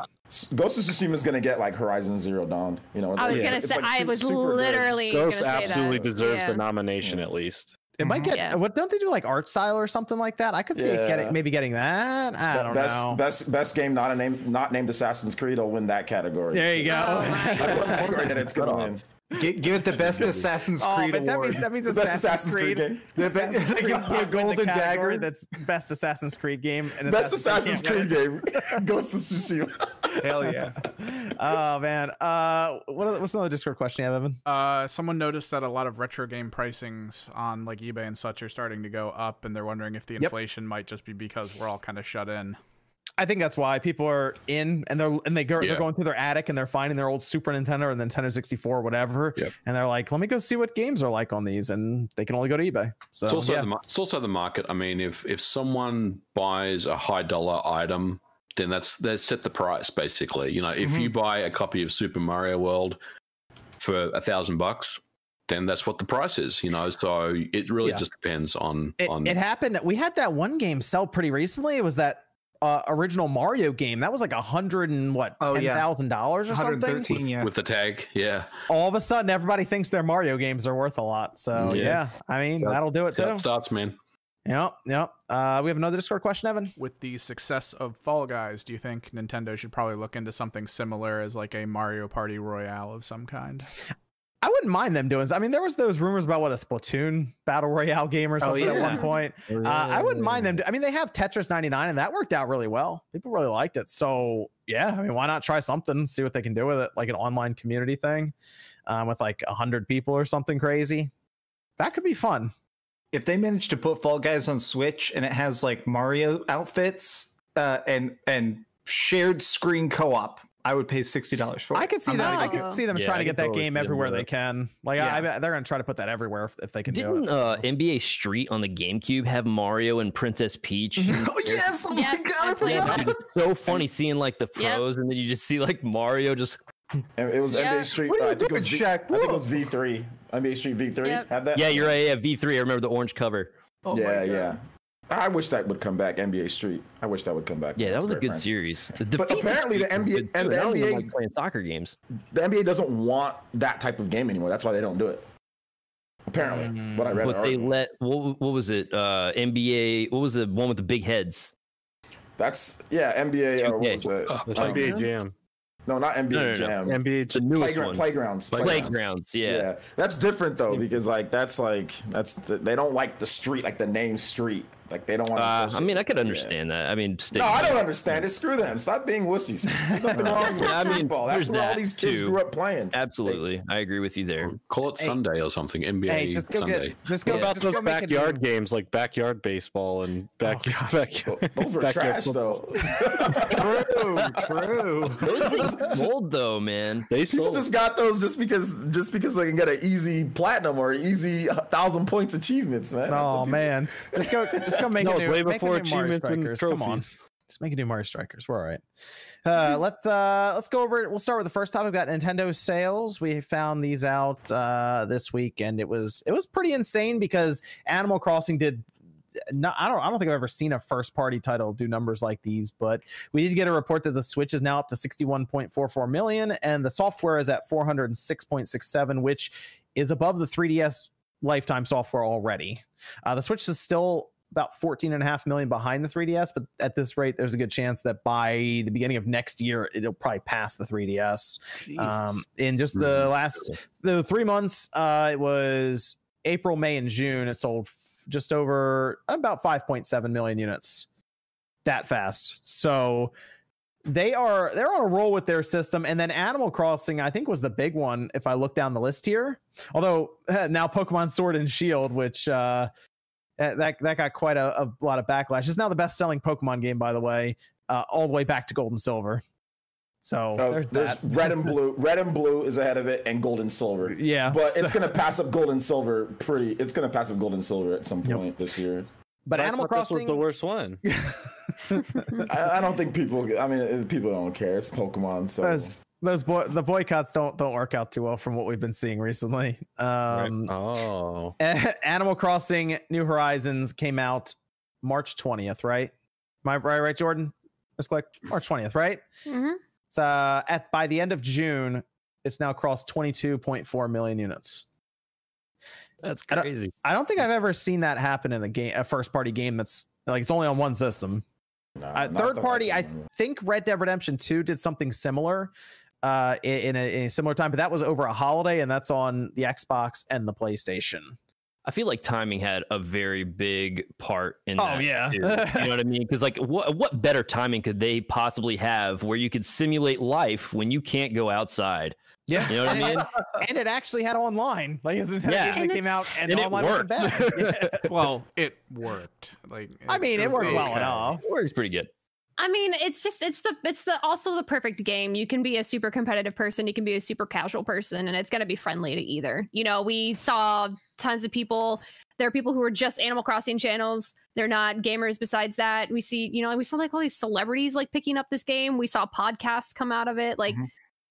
Ghost of Tsushima is going to get like Horizon Zero Dawn. You know, I was gonna say like, I su- was literally Ghost gonna say absolutely that. deserves Yeah. the nomination Yeah. at least. It might Mhm. get. Yeah. What don't they do like art style or something like that? I could see it getting maybe getting that. I don't best, know. Best best game not a name not named Assassin's Creed will win that category. There you go. Oh my That's what category that it's going to win. Gi- give it the best Assassin's Oh, Creed but that award. means that means The best Assassin's, Assassin's Creed Creed. game. They- Assassin's they Creed give you a can't the golden dagger. That's best Assassin's Creed game. And Best Assassin's Assassin's can't Creed game. Ghost of Tsushima. Hell yeah. it. Oh man. Uh, what what's another Discord question you have, Evan? Uh, someone noticed that a lot of retro game pricings on like eBay and such are starting to go up, and they're wondering if the Yep. inflation might just be because we're all kind of shut in. I think that's why people are in and they're and they go Yeah. they're going through their attic and they're finding their old Super Nintendo or Nintendo 64 whatever Yep. and they're like let me go see what games are like on these and they can only go to eBay so It's also yeah. the it's also the market. I mean, if if someone buys a high dollar item, then that's they set the price basically. You know, if you mhm. buy a copy of Super Mario World for a thousand bucks, then that's what the price is. You know, so it really Yeah. just depends on It, on. it happened. We had that one game sell pretty recently. It was that uh, original Mario game. That was like a hundred and what oh, ten thousand yeah. dollars or something. 113, yeah. with the tag, yeah. All of a sudden, everybody thinks their Mario games are worth a lot. So yeah, Yeah. I mean So- that'll do it That's how too. it starts, man. Yep, yep. Uh, we have another Discord question, Evan. With the success of Fall Guys, do you think Nintendo should probably look into something similar as like a Mario Party Royale of some kind? I wouldn't mind them doing. I mean, there was those rumors about what a Splatoon battle royale game or Oh, something at one yeah. point. Uh, I wouldn't mind them. do- I mean, they have Tetris 99, and that worked out really well. People really liked it. So yeah, I mean, why not try something? See what they can do with it, like an online community thing, um, with like a hundred people or something crazy. That could be fun. if they manage to put Fall Guys on Switch and it has like Mario outfits uh, and and shared screen co-op, I would pay sixty dollars for. I could see I'm that. I could see them Yeah, trying to get that game everywhere they can. Like, I, I they're gonna try to put that everywhere if, if they can Didn't it. uh. NBA Street on the GameCube have Mario and Princess Peach? oh yes! Oh my Yeah, god! I I forgot. that. It's so funny seeing like the Yep. pros, and then you just see like Mario just. It was Yeah. NBA Street. What are uh, you I think it was doing, V- Shaq? I think it was V3. NBA Street V3 Yep. had that. Yeah, you're right. Yeah, V3. I remember the orange cover. Oh my yeah, God. yeah. I wish that would come back. NBA Street. I wish that would come back. Yeah, that was a good frank. series. The But apparently the NBA good, and the I don't even NBA like playing soccer games. The NBA doesn't want that type of game anymore. That's why they don't do it. Apparently, what I read. But they article. let what, what was it? Uh, NBA. What was the one with the big heads? That's yeah, NBA. Or what was it? Oh, That's Um, NBA Jam. No, not NBA No, no, no. Jam. NBA The Jam. newest Playground, one. playgrounds. Playgrounds. Yeah. Yeah, that's different though because like that's like that's the, they don't like the street like the name street like they don't want. Uh, I mean, I could understand that. I mean, stick No, I don't understand it. Screw them. Stop being wussies. There's nothing wrong with Yeah, I mean, football. That's there's where all these kids too. grew up playing. Absolutely, I agree with you there. Call it Hey. Sunday or something. NBA Hey, just go Sunday. get. Just go. What about just those go make a new- backyard games like backyard baseball and back, gosh. backyard? Those were backyard trash football? though. True, true. Those things sold though, man. They People just got those just because just because they can get an easy platinum or easy thousand points achievements, man. Oh man, just go. Just go make no, a new. way make a before new Mario Strikers. Come on. Just make a new Mario Strikers. We're all right. Uh, let's uh, let's go over. We'll start with the first topic. We've got Nintendo sales. We found these out uh, this week, and it was it was pretty insane because Animal Crossing did. Not, I don't. I don't think I've ever seen a first party title do numbers like these, but we did get a report that the Switch is now up to sixty one point four four million, and the software is at four hundred and six point six seven, which is above the 3DS lifetime software already. Uh, the Switch is still about 14 and a half million behind the 3DS, but at this rate, there's a good chance that by the beginning of next year, it'll probably pass the 3DS. Um, in just the Mhm. last the three months, uh, it was April, May, and June. It sold just over about 5.7 million units. That fast. So they are they're on a roll with their system and then animal crossing i think was the big one if i look down the list here although now pokemon sword and shield which uh that that got quite a, a lot of backlash it's now the best selling pokemon game by the way uh, all the way back to gold and silver so Oh, there's there's that. red and blue. Red and blue is ahead of it, and gold and silver. yeah But it's so- gonna pass up gold and silver. Pretty. It's gonna pass up gold and silver at some Yep. point this year. but I animal Crossing this was the worst one. I, I don't think people. I mean, people don't care. It's Pokemon, so those those boy the boycotts don't don't work out too well from what we've been seeing recently um Oh, Animal Crossing New Horizons came out March 20th, right? Am I right, right, Jordan? Let's click March 20th, right? hmm It's uh at by the end of June, it's now crossed 22.4 million units. That's I don't- crazy. I don't think I've ever seen that happen in a game, a first party game that's like it's only on one system. Nah, Uh, third that party, I think Red Dead Redemption 2 did something similar uh in, in, a, in a similar time, but that was over a holiday and that's on the Xbox and the PlayStation. I feel like timing had a very big part in Oh, that. yeah. too. you know what I mean? Because like, what what better timing could they possibly have where you could simulate life when you can't go outside? Yeah. You know what I mean? and it actually had online. Like it's a Yeah. game that And came out and, And it online wasn't worked. bad. Yeah. Well, it worked. Like I mean, it was worked well okay. enough. It works pretty good. I mean, it's just it's the it's the also the perfect game. You can be a super competitive person, you can be a super casual person, and it's gonna be friendly to either. You know, we saw tons of people. There are people who are just Animal Crossing channels. They're not gamers. Besides that, we see you know we saw like all these celebrities like picking up this game. We saw podcasts come out of it. Like Mhm.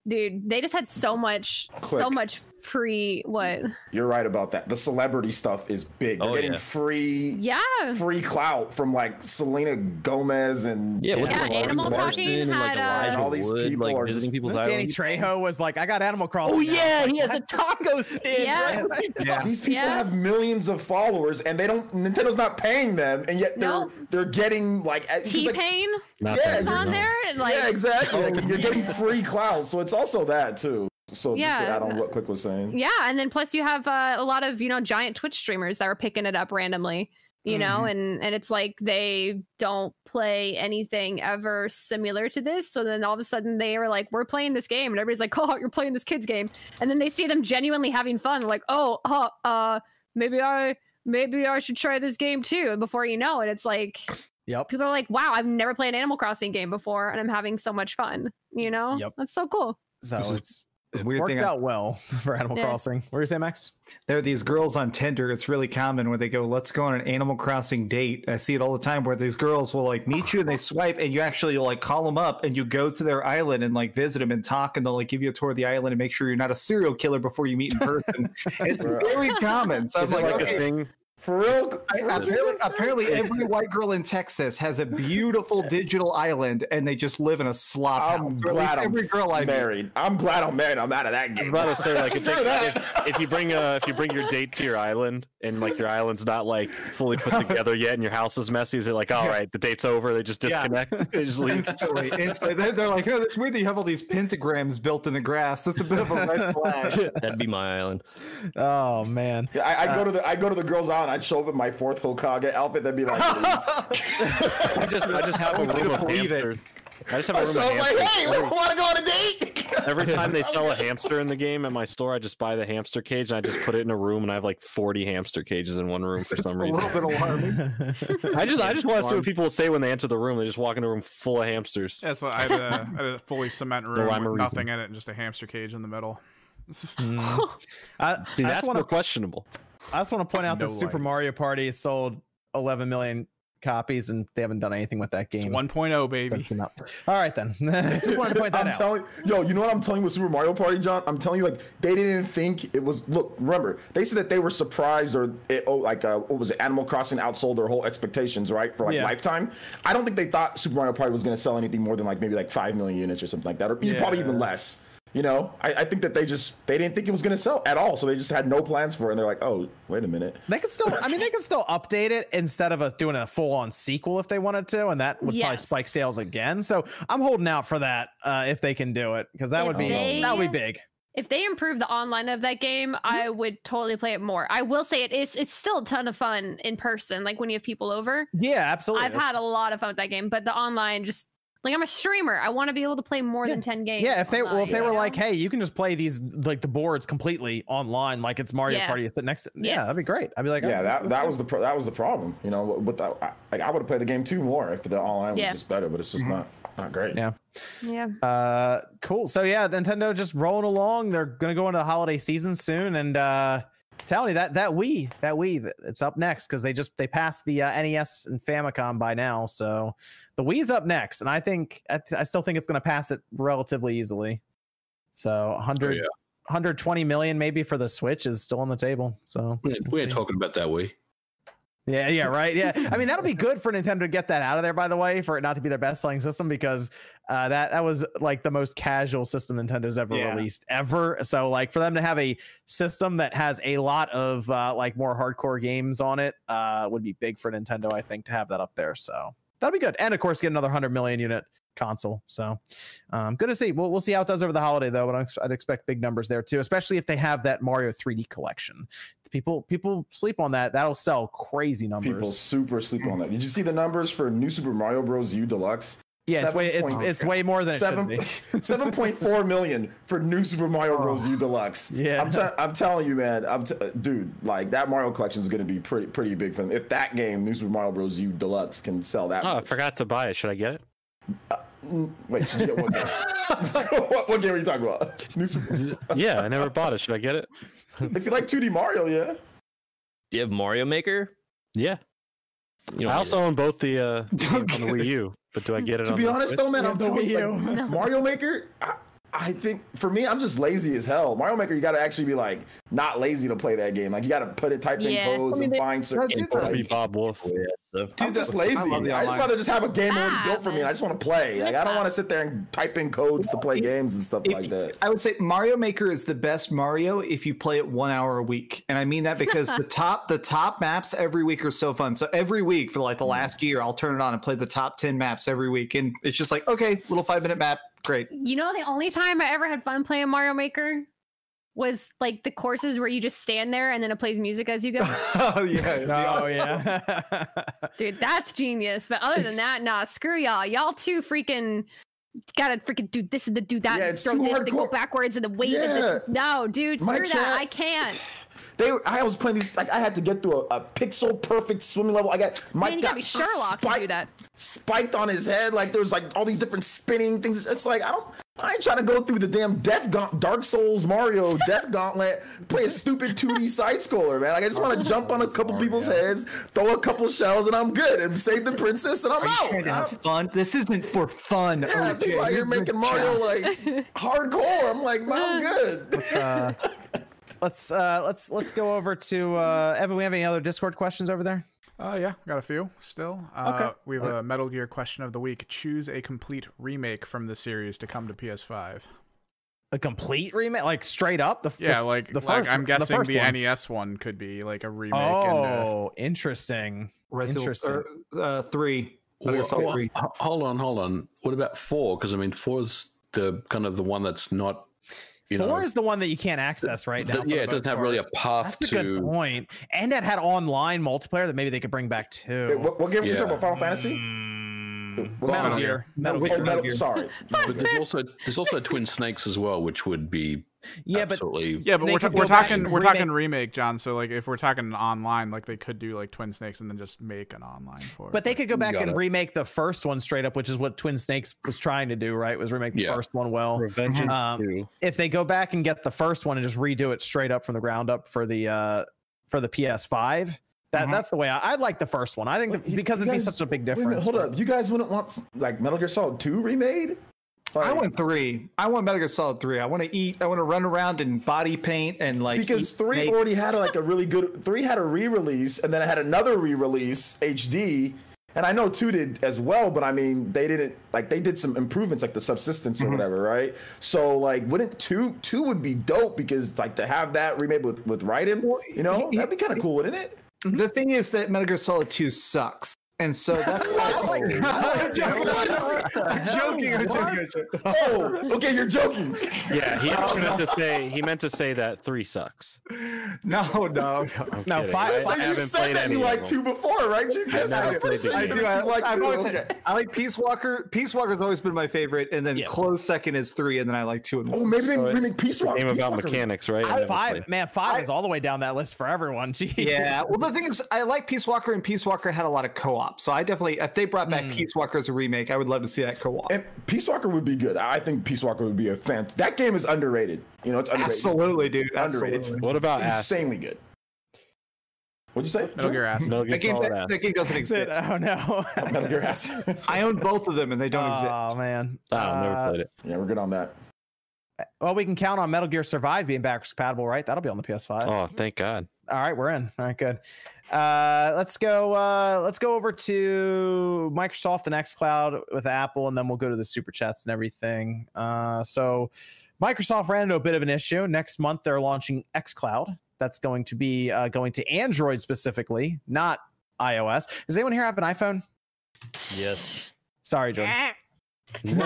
dude, they just had so much, so Click. much free what? You're right about that. The celebrity stuff is big. They're Oh, getting yeah. free Yeah. free clout from like Selena Gomez and Yeah, Yeah, wasn't Animal Crossing Marston and like had, uh, Elijah And all these Wood, people like are visiting just- people's Danny islands. Trejo was like, I got Animal Crossing. Oh yeah, Like, he has a taco stand. Yeah. right? Yeah. These people Yeah. have millions of followers, and they don't. Nintendo's not paying them, and yet they're No. they're getting like T Pain. Not Yeah, that is you're on there, and like, yeah, exactly. Like, you're getting free clout, so it's also that too. So just to Yeah. add on what Click was saying. yeah, and then plus you have uh, a lot of you know giant Twitch streamers that are picking it up randomly, you know, Mm-hmm. and and it's like they don't play anything ever similar to this. So then all of a sudden they are like, we're playing this game, and everybody's like, oh, you're playing this kid's game, and then they see them genuinely having fun, like, oh, uh, uh maybe I maybe I should try this game too. And before you know it, it's like Yep. people are like, wow, I've never played an Animal Crossing game before, and I'm having so much fun. You know, Yep. that's so cool. So This is it's, it's weird worked thing I- out well for Animal Yeah. Crossing. What were you saying, Max? There are these girls on Tinder. It's really common where they go, "Let's go on an Animal Crossing date." I see it all the time where these girls will like meet you and they swipe, and you actually like call them up and you go to their island and like visit them and talk, and they'll like give you a tour of the island and make sure you're not a serial killer before you meet in person. it's very common. So I was like, like okay, a thing? For real. I- for real, apparently, apparently every white girl in Texas has a beautiful digital island, and they just live in a slop I'm house. Or at least glad I'm every girl I meet. married. I'm glad I'm married. I'm out of that I game. was about to say like if, they, if, if you bring uh if you bring your date to your island and like your island's not like fully put together yet and your house is messy, is it like all right the date's over? They just Yeah. disconnect. they just leave. Instantly, instantly. They're, they're like, oh, that's weird that you have all these pentagrams built in the grass. That's a bit of a red flag. That'd be my island. Oh man. Yeah, I, I go to the I go to the girls' island. I'd show up in my fourth Hokage outfit. They'd be like, I just I just have a room of hamsters. I just have a I room show of up like, hey, Every- want to go on a date? Every time they sell a hamster in the game at my store, I just buy the hamster cage and I just put it in a room, and I have like forty hamster cages in one room for some a reason. little bit alarming. I just I just want to see what people will say when they enter the room. They just walk in a room full of hamsters. Yeah, so I had a, I had a fully cement room with reason. nothing in it, and just a hamster cage in the middle. Mm. I, See, I that's just want more to questionable. I just want to point out No that Super. Mario Party has sold 11 million copies, and they haven't done anything with that It's game. 1.0, baby. since out. All right then. just wanted to point that I'm out. telling yo, you know what I'm telling you with Super Mario Party, John? I'm telling you, like they didn't think it was. Look, remember they said that they were surprised or it, oh, like uh, what was it? Animal Crossing outsold their whole expectations, right? For like Yeah. lifetime. I don't think they thought Super Mario Party was going to sell anything more than like maybe like five million units or something like that, or e- probably even less. You know, I, I think that they just they didn't think it was going to sell at all, so they just had no plans for it. And they're like, oh, wait a minute. They could still, I mean, they could still update it instead of a, doing a full on sequel if they wanted to, and that would probably spike sales again. So I'm holding out for that uh, if they can do it because that If would be they- that would be big. if they improve the online of that game, I would totally play it more. I will say it is it's still a ton of fun in person, like when you have people over. Yeah, absolutely. I've had a lot of fun with that game, but the online just like I'm a streamer. I want to be able to play more than 10 games. Yeah, if they well, if they you were know? like, hey, you can just play these like the boards completely online, like it's Mario Yeah. Party. Sit next, yeah, that'd be great. I'd be like, Yeah, oh, that that was the pro- that was the problem. You know, with that, I, like I would have played the game two more if the online was just better, but it's just not not great. Yeah. Yeah. Uh, cool. So yeah, Nintendo just rolling along. They're gonna go into the holiday season soon, and uh, tell you that that Wii, that Wii, it's up next because they just they passed the uh, NES and Famicom by now. So the Wii's up next, and I think I, th- I still think it's gonna pass it relatively easily. So 100, Oh, yeah. 120 million maybe for the Switch is still on the table. So We ain't, we ain't talking about that way. Yeah, yeah, right. Yeah, I mean that'll be good for Nintendo to get that out of there. By the way, for it not to be their best selling system because uh, that that was like the most casual system Nintendo's ever Yeah. released ever. So like for them to have a system that has a lot of uh, like more hardcore games on it uh, would be big for Nintendo. I think to have that up there. So that'll be good. And of course, get another hundred million unit console. So um, good to see. We'll we'll see how it does over the holiday though. But I'd I'd expect big numbers there too, especially if they have that Mario 3D collection. People people sleep on that. That'll sell crazy numbers. People super sleep on that. Did you see the numbers for New Super Mario Bros. U Deluxe? Yeah, it's way it's, Seven it's way more than seven be. seven point four million for New Super Mario Bros. U Deluxe. Yeah. I'm, te- I'm telling you, man. I'm t- dude, like that Mario collection is going to be pretty pretty big for them. If that game, New Super Mario Bros. U Deluxe, can sell that. Oh, I forgot to buy it. Should I get it? Mm, Wait, should you get what, game? what, what game are you talking about? New Super. Yeah, I never bought it. Should I get it? If you like 2D Mario, yeah. Do you have Mario Maker? Yeah. You don't I need also own both the uh, on the Wii U, but do I get it? To on be the honest, though, man, Yeah, I'm the telling you, like, No. Mario Maker. I, I think for me, I'm just lazy as hell. Mario Maker, you got to actually be like not lazy to play that game. Like you got to put it, type in codes, I mean, and find certain. they do people, that. Be like, Bob Wolf. So, I'm Dude, just lazy. love the I just rather just have a game already Ah, built for me. and I just want to play. Like I don't want to sit there and type in codes to play games and stuff If- like that. I would say Mario Maker is the best Mario if you play it one hour a week, and I mean that because the top the top maps every week are so fun. So every week for like the last year, I'll turn it on and play the top ten maps every week, and it's just like okay, little five minute map, great. You know, the only time I ever had fun playing Mario Maker was like the courses where you just stand there and then it plays music as you go. oh yeah, Oh yeah. Dude, that's genius. But other than that, nah, screw y'all. Y'all too freaking gotta freaking do this and the do that Yeah, and it's throw too this and go backwards and the wait and the, no, dude, My screw that. chat- I can't. They, I was playing these like I had to get through a, a pixel perfect swimming level. I got my Man, you gotta be Sherlock to do that. spiked on his head. Like there's like all these different spinning things. It's like I don't. I ain't trying to go through the damn Death Gaunt, Dark Souls, Mario, Death Gauntlet, play a stupid 2D side scroller, man. Like I just want to jump on a couple people's heads, throw a couple shells, and I'm good, and save the princess, and I'm Are out. trying I'm- fun? This isn't for fun. yeah, OJ. people out here making Mario like hardcore. I'm like, man, I'm good. let's uh, let's uh, let's let's go over to uh, Evan. We have any other Discord questions over there? Uh, yeah, got a few still. Uh, Okay. We have a Metal Gear question of the week. Choose a complete remake from the series to come to PS5. A complete remake, like straight up. The f- Yeah, like, the like I'm guessing first the, one. NES one could be like a remake. and, uh, Oh, interesting. Resident Interesting. uh, uh, three. Well, well, three. hold on, hold on. What about four? Because I mean, four is the kind of the one that's not. You Four know, is the one that you can't access right now. the yeah, it doesn't most have part. really a path to. That's a good point. And it had online multiplayer that maybe they could bring back too. Wait, what, what game are you Yeah. talking about? Final Fantasy? Mm, What Metal Metal Gear. Metal Oh, Gear. Metal- Metal Gear. Sorry. But there's also there's also Twin Snakes as well, which would be Yeah, but absolutely. Yeah, but we're, ta- we're talking we're remake- talking remake, John. So like if we're talking online, like they could do like Twin Snakes and then just make an online for it. but they could go back and it. remake the first one straight up, which is what Twin Snakes was trying to do, right? Was remake the Yeah. first one well. Revengeance Um, 2. If they go back and get the first one and just redo it straight up from the ground up for the uh for the PS5, that Mhm. that's the way I, I like the first one. I think that You- because you it'd be such a big Wait a minute, difference. hold but- up. You guys wouldn't want like Metal Gear Solid 2 remade? I want three. I want Metal Gear Solid three. I want to eat. I want to run around and body paint and like because three snake. already had like a really good three had a re-release and then it had another re-release HD and I know two did as well but I mean they didn't like they did some improvements like the subsistence or mm-hmm. whatever right so like wouldn't two two would be dope because like to have that remade with with Raiden you know that'd be kind of cool wouldn't it The thing is that Metal Gear Solid two sucks, and so that's. I'm joking. I'm joking. I'm joking. oh okay you're joking Yeah, he meant to say he meant to say that three sucks. No, no, no. I'm No, kidding. five- I, so I you haven't said played that you of like two before right you I've never I game. do I, you like I've two always okay. I like Peace Walker. Peace Walker's always been my favorite, and then Yeah. close second is three, and then I like two and oh, one. oh maybe they So it- remake Peace Walker Game Peace about Walker. mechanics, right? I I- five man, five is all the way down that list for everyone. Jeez. Yeah. Well, the thing is, I like Peace Walker, and Peace Walker had a lot of co-op. So I definitely, if they brought back Peace Walker as a remake, I would love to see that co-op. And Peace Walker would be good. I think Peace Walker would be a fan. That game is underrated. You know, it's underrated. Absolutely, dude. Underrated. It's Absolutely. What about Acid? insanely good. What'd you say? Metal Gear Acid. Metal Gear That game, Solid that, Acid. that game doesn't That's it. exist. Oh no. Metal Gear Acid. I own both of them, and they don't exist. Oh man. Oh, I've never Uh, played it. yeah, we're good on that. Well, we can count on Metal Gear Survive being backwards compatible, right? That'll be on the PS5. Oh, thank God. All right, we're in. All right, good. Uh, let's go. Uh, let's go over to Microsoft and XCloud with Apple, and then we'll go to the super chats and everything. Uh, so, Microsoft ran into a bit of an issue. Next month, they're launching XCloud. That's going to be uh, going to Android specifically, not iOS. Does anyone here have an iPhone? Yes. Sorry, Jordan. I don't need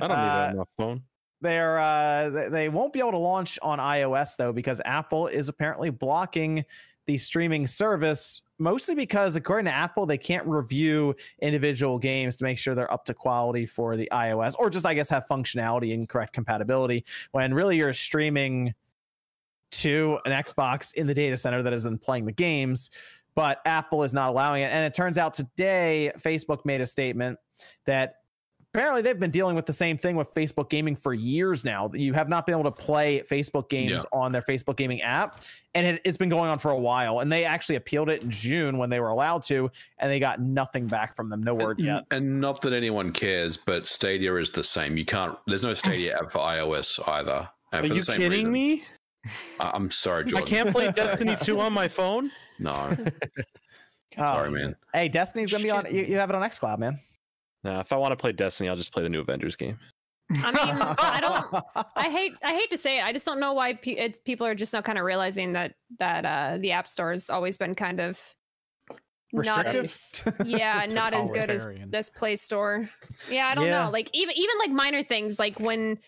Uh, that phone. they're uh they, they won't be able to launch on iOS though because Apple is apparently blocking the streaming service mostly because according to Apple they can't review individual games to make sure they're up to quality for the iOS or just I guess have functionality and correct compatibility when really you're streaming to an Xbox in the data center that isn't playing the games but Apple is not allowing it. And it turns out today Facebook made a statement that apparently they've been dealing with the same thing with Facebook gaming for years now. You have not been able to play Facebook games Yeah. on their Facebook gaming app, and it, it's been going on for a while. And they actually appealed it in June when they were allowed to, and they got nothing back from them. No word yet. And not that anyone cares, but Stadia is the same. You can't. There's no Stadia app for iOS either. And Are for the you same kidding reason. me? I- I'm sorry, Jordan. I can't play Destiny 2 on my phone. No, sorry, man. Hey, Destiny's gonna be on. You, you have it on XCloud, man. Nah, if I want to play Destiny, I'll just play the new Avengers game. I mean, I don't. I hate. I hate to say it. I just don't know why pe- it, people are just now kind of realizing that that uh, the App Store has always been kind of not Restrictive? as yeah, not as good as this Play Store. Yeah, I don't Yeah. know. Like even even like minor things like when.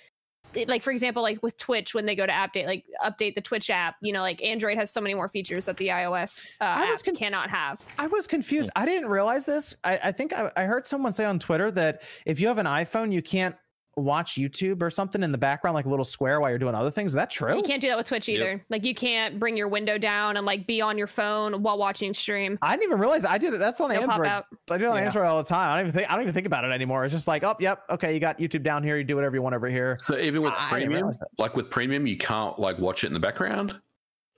It- Like for example, like with Twitch, when they go to update, like update the Twitch app, you know, like Android has so many more features that the iOS uh, I was app con- cannot have. I was confused. I didn't realize this. I, I think I, I heard someone say on Twitter that if you have an iPhone, you can't watch YouTube or something in the background, like a little square while you're doing other things. Is that true? You can't do that with Twitch Yep. either. Like you can't bring your window down and like be on your phone while watching stream. I didn't even realize I do that. That's on It'll pop Android. out. I do it on Yeah. Android all the time. I don't even think I don't even think about it anymore. It's just like, oh, yep, okay, you got YouTube down here. You do whatever you want over here. So even with I premium, like with premium, you can't like watch it in the background.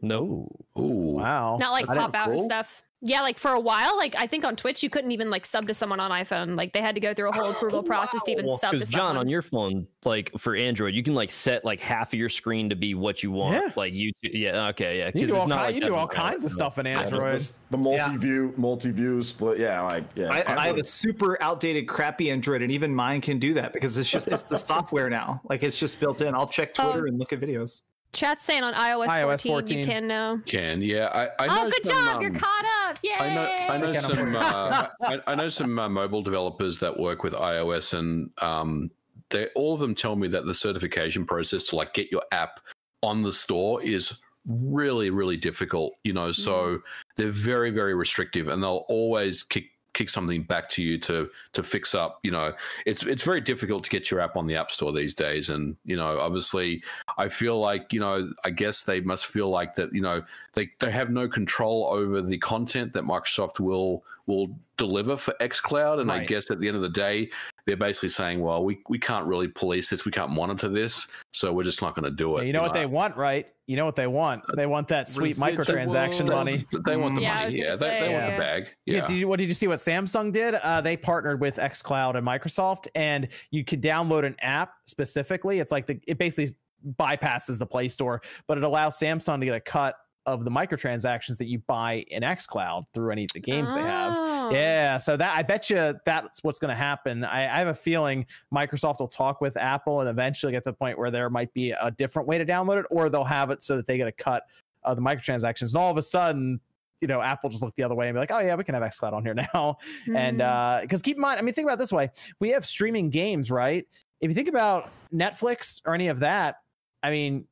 No. Oh Wow. not like I pop out and stuff. Yeah, like for a while, like I think on Twitch you couldn't even like sub to someone on iPhone. Like they had to go through a whole oh, approval process to even sub to Because John, someone. on your phone, like for Android, you can like set like half of your screen to be what you want. Yeah. Like you, yeah, okay, yeah. You 'cause do all, it's not ki- like you do all kinds of stuff in Android. the, the multi-view, multi-view split. Yeah, like yeah. I, I have a super outdated, crappy Android, and even mine can do that because it's just it's the software now. Like it's just built in. I'll check Twitter Oh. and look at videos. Chat's saying on iOS, iOS 14, 14. you can now. can yeah. I, I Oh, know good some, job! You're um, caught up. Yay! I know, I know some. Uh, I, I know some uh, mobile developers that work with iOS, and um, they all of them tell me that the certification process to like get your app on the store is really, really difficult. You know, so they're very, very restrictive, and they'll always kick kick something back to you to to fix up. You know, it's it's very difficult to get your app on the app store these days, and you know, obviously, I feel like you know, I guess they must feel like that. You know, they they have no control over the content that Microsoft will will deliver for xCloud, and I guess at the end of the day, they're basically saying, well, we we can't really police this, we can't monitor this, so we're just not going to do it. Yeah, you know what they want, right? You know what they want? They want that sweet microtransaction They- money. They want the Yeah, money. Yeah, they, they say, want yeah. the bag. Yeah. Yeah. did you, what did you see? What Samsung did? Uh, they partnered with XCloud and Microsoft, and you could download an app specifically. It's like the it basically bypasses the Play Store, but it allows Samsung to get a cut of the microtransactions that you buy in XCloud through any of the games they have. Yeah, so that I bet you that's what's going to happen. I, I have a feeling Microsoft will talk with Apple and eventually get to the point where there might be a different way to download it, or they'll have it so that they get a cut of the microtransactions. And all of a sudden, you know, Apple just look the other way and be like, "Oh yeah, we can have XCloud on here now." And Mhm. uh, because keep in mind, I mean, think about this way: we have streaming games, right? If you think about Netflix or any of that, I mean,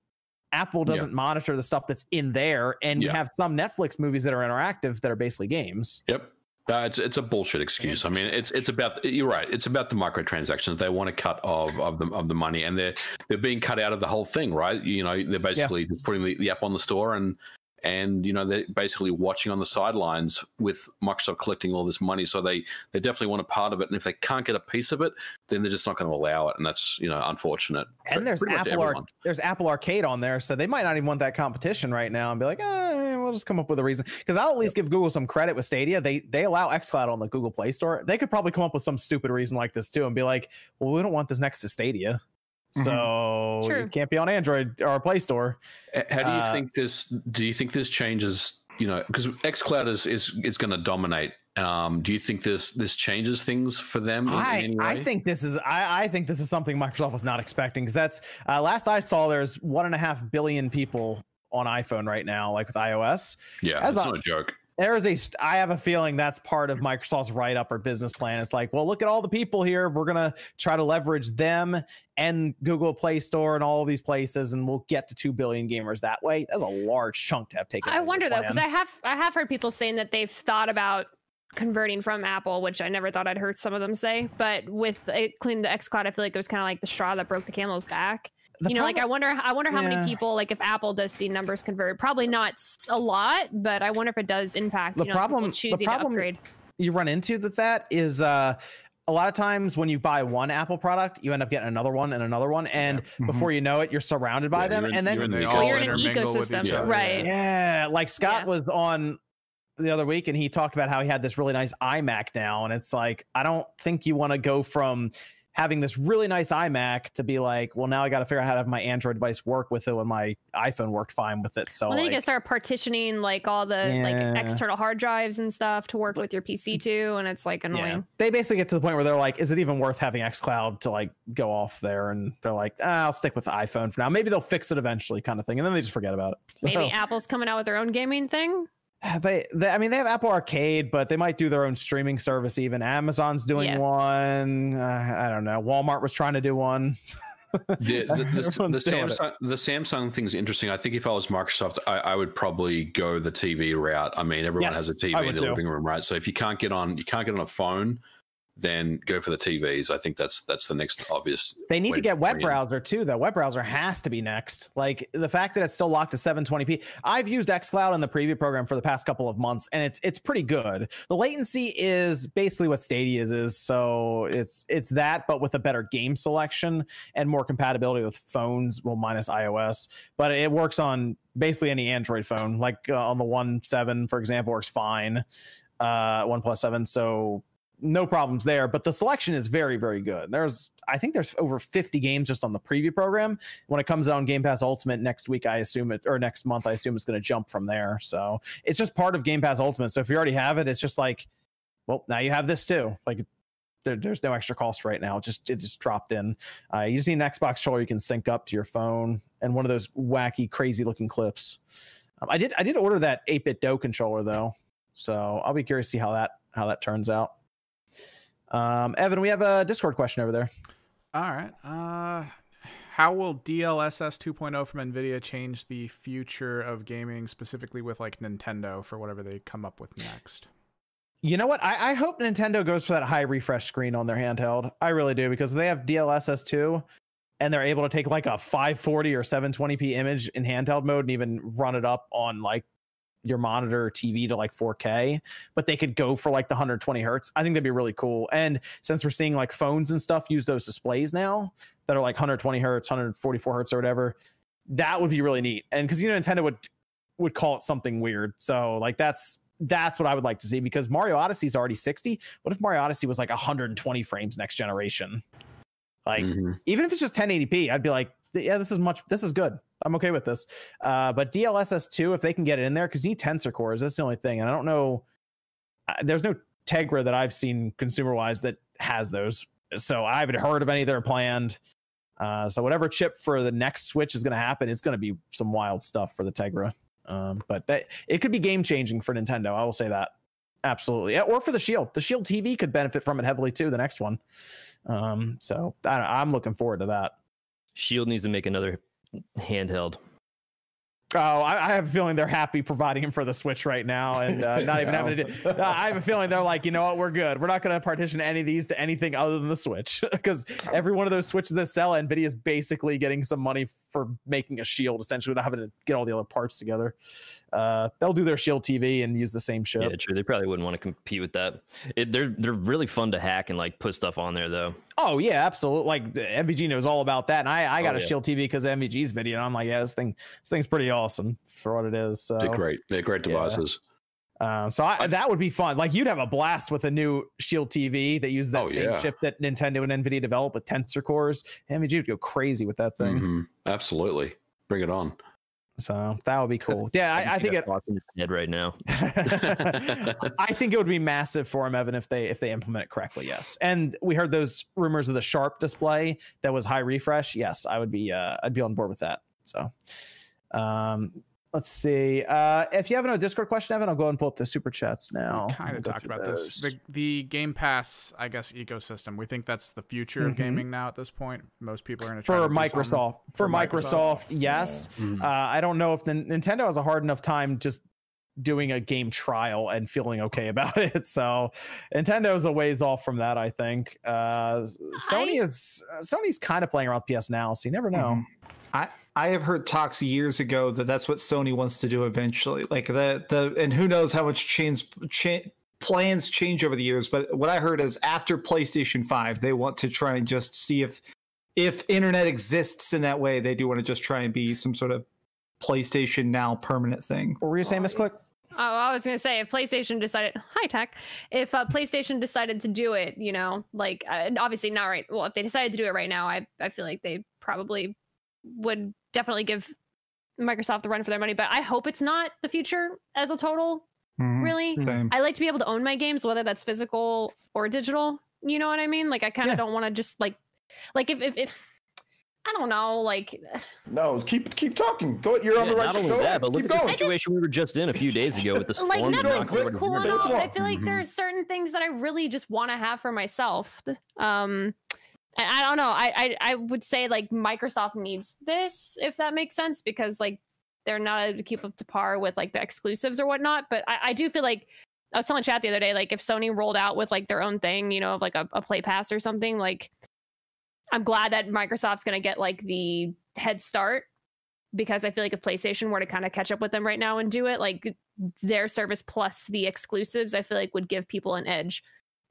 Apple doesn't monitor the stuff that's in there, and you have some Netflix movies that are interactive that are basically games. Yep. Uh, it's it's a bullshit excuse. I mean, it's it's about you're right. It's about the microtransactions. They want a cut of of the of the money, and they're they're being cut out of the whole thing, right? You know, they're basically just putting the, the app on the store, and and you know they're basically watching on the sidelines with Microsoft collecting all this money. So they they definitely want a part of it, and if they can't get a piece of it, then they're just not going to allow it, and that's you know unfortunate. and there's Apple Ar- there's Apple Arcade on there, so they might not even want that competition right now and be like, eh, we'll just come up with a reason. Because I'll at least give Google some credit with Stadia. They they allow XCloud on the Google Play Store. They could probably come up with some stupid reason like this too and be like, well, we don't want this next to Stadia. So True. it can't be on Android or Play Store. How do you Uh, think this? Do you think this changes? You know, because XCloud is is is going to dominate. Um, do you think this this changes things for them in, in I, any way? I think this is I, I think this is something Microsoft was not expecting because that's uh, last I saw there's one and a half billion people on iPhone right now, like with iOS. yeah, that's, it's a- not a joke. There is a have a feeling that's part of microsoft's write up or business plan it's like well look at all the people here we're going to try to leverage them and google play store and all of these places and we'll get to 2 billion gamers that way that's a large chunk to have taken I out of your wonder though, because I have I have heard people saying that they've thought about converting from Apple, which I never thought I'd heard some of them say. But with it, cleaning the XCloud, I feel like it was kind of like the straw that broke the camel's back. The you know, like I wonder, I wonder how Yeah. many people, like if Apple does see numbers convert, probably not a lot, but I wonder if it does impact. The you know, problem- people the choosing problem- to upgrade. you run into with that is uh a lot of times when you buy one Apple product, you end up getting another one and another one, and before you know it, you're surrounded by Yeah, them. in- and then you're in the Well, you're in an intermingle with each ecosystem, right. Yeah, like Scott Yeah. was on the other week and he talked about how he had this really nice iMac now. And it's like, I don't think you want to go from having this really nice iMac to be like, well, now I got to figure out how to have my Android device work with it when my iPhone worked fine with it. So, Well, then you like, can start partitioning like all the Yeah. like external hard drives and stuff to work with your PC too, and it's like yeah, annoying. they basically get to the point where they're like, is it even worth having xCloud to like go off there? And they're like, ah, I'll stick with the iPhone for now. Maybe they'll fix it eventually, kind of thing. And then they just forget about it. So- Maybe Apple's coming out with their own gaming thing. They, they, I mean, they have Apple Arcade, but they might do their own streaming service. Even Amazon's doing Yeah. one. Uh, I don't know. Walmart was trying to do one. The, the, the, the, Everyone's doing it. Samsung, the Samsung thing's interesting. I think if I was Microsoft, I, I would probably go the TV route. I mean, everyone Yes, has a TV in would the too. living room, right? So if you can't get on, you can't get on a phone, then go for the TVs. I think that's that's the next obvious. They need to get web in. browser too, though. Web browser has to be next. Like the fact that it's still locked to 720p. I've used xCloud in the preview program for the past couple of months, and it's it's pretty good. The latency is basically what Stadia is, is so it's it's that, but with a better game selection and more compatibility with phones, well, minus iOS. But it works on basically any Android phone, like uh, on the One Seven, for example, works fine. Uh, One Plus Seven, so no problems there. But the selection is very, very good. There's, I think there's over 50 games just on the preview program. When it comes out on Game Pass Ultimate next week, I assume it, or next month, I assume it's going to jump from there. So it's just part of Game Pass Ultimate. So if you already have it, it's just like, well, now you have this too. Like there, there's no extra cost right now. It just it just dropped in. Uh, you just need an Xbox controller you can sync up to your phone and one of those wacky, crazy looking clips. Um, I did I did order that 8BitDo controller though, so I'll be curious to see how that how that turns out. Um, Evan, we have a Discord question over there. All right. Uh, how will DLSS 2.0 from Nvidia change the future of gaming, specifically with like Nintendo for whatever they come up with next? You know what? I, I hope Nintendo goes for that high refresh screen on their handheld. I really do because they have DLSS 2 and they're able to take like a 540 or 720p image in handheld mode and even run it up on like your monitor or TV to like 4K, but they could go for like the 120 hertz. I think that'd be really cool. And since we're seeing like phones and stuff use those displays now that are like 120 hertz, 144 hertz or whatever, that would be really neat. And because you know Nintendo would would call it something weird, so like that's that's what I would like to see because Mario Odyssey is already 60. What if Mario Odyssey was like 120 frames next generation? Like Mhm. even if it's just 1080p, I'd be like, yeah, this is much, this is good. I'm okay with this. Uh, but DLSS 2, if they can get it in there, because you need tensor cores, that's the only thing. And I don't know, there's no Tegra that I've seen consumer wise that has those. So I haven't heard of any that are planned. Uh, so whatever chip for the next Switch is going to happen, it's going to be some wild stuff for the Tegra. Um, but that it could be game changing for Nintendo. I will say that absolutely, Yeah, or for the Shield. The Shield TV could benefit from it heavily too. The next one. Um, so I, I'm looking forward to that. Shield needs to make another handheld. Oh, I, I have a feeling they're happy providing him for the Switch right now, and uh, not even having to. Do, uh, I have a feeling they're like, you know what, we're good. We're not going to partition any of these to anything other than the Switch, because every one of those Switches that sell, Nvidia is basically getting some money for making a Shield, essentially, without having to get all the other parts together. Uh, they'll do their Shield TV and use the same chip. Yeah, true. They probably wouldn't want to compete with that. It, they're they're really fun to hack and like put stuff on there though. Oh yeah, absolutely. Like the MVG knows all about that, and I I got Oh, a yeah. Shield TV because of MVG's video, and I'm like, yeah, this thing this thing's pretty awesome for what it is. So They're great. They're great Yeah. devices. Um, so I, that would be fun. Like you'd have a blast with a new Shield TV that uses that Oh, same yeah. chip that Nintendo and Nvidia developed with tensor cores. MVG would go crazy with that thing. Mhm. Absolutely. Bring it on. So that would be cool. Yeah, I, I think it. thoughts in his head right now. I think it would be massive for him, Evan, if they if they implement it correctly. Yes, and we heard those rumors of the sharp display that was high refresh. Yes, I would be. Uh, I'd be on board with that. So, um, let's see. Uh, if you have no Discord question, Evan, I'll go and pull up the super chats now. we kind of talked through about this. The, the Game Pass, I guess, ecosystem. We think that's the future Mhm. of gaming now. At this point, most people are going to for Microsoft. For, for Microsoft, Microsoft. yes. Mhm. Uh, I don't know if the Nintendo has a hard enough time just doing a game trial and feeling okay about it. So Nintendo's a ways off from that, I think. Uh, Sony is Sony's kind of playing around with PS now, so you never know. I I have heard talks years ago that that's what Sony wants to do eventually. Like the the and who knows how much change cha- plans change over the years, but what I heard is after PlayStation 5, they want to try and just see if if internet exists in that way, they do want to just try and be some sort of PlayStation Now permanent thing. What were you saying, Miss Click? Oh, I was gonna say if PlayStation decided, high tech, if uh, PlayStation decided to do it, you know, like uh, obviously not right. Well, if they decided to do it right now, I I feel like they probably would definitely give Microsoft the run for their money. But I hope it's not the future as a total. Mhm. Really, Same. I like to be able to own my games, whether that's physical or digital. You know what I mean? Like I kind of Yeah. don't want to just like, like if if if I don't know, like No, keep keep talking. Go. You're on Yeah, the right. not only Go that, but look keep at the going. situation we were just in a few days ago with the storm. Netflix knocking is over cool and all, I feel like Mhm. are certain things that I really just want to have for myself. Um, and I don't know. I, I I would say like Microsoft needs this if that makes sense because like they're not able to keep up to par with like the exclusives or whatnot. But I, I do feel like I was telling chat the other day like if Sony rolled out with like their own thing, you know, of like a, a Play Pass or something, like I'm glad that Microsoft's gonna get like the head start because I feel like if PlayStation were to kind of catch up with them right now and do it, like their service plus the exclusives, I feel like would give people an edge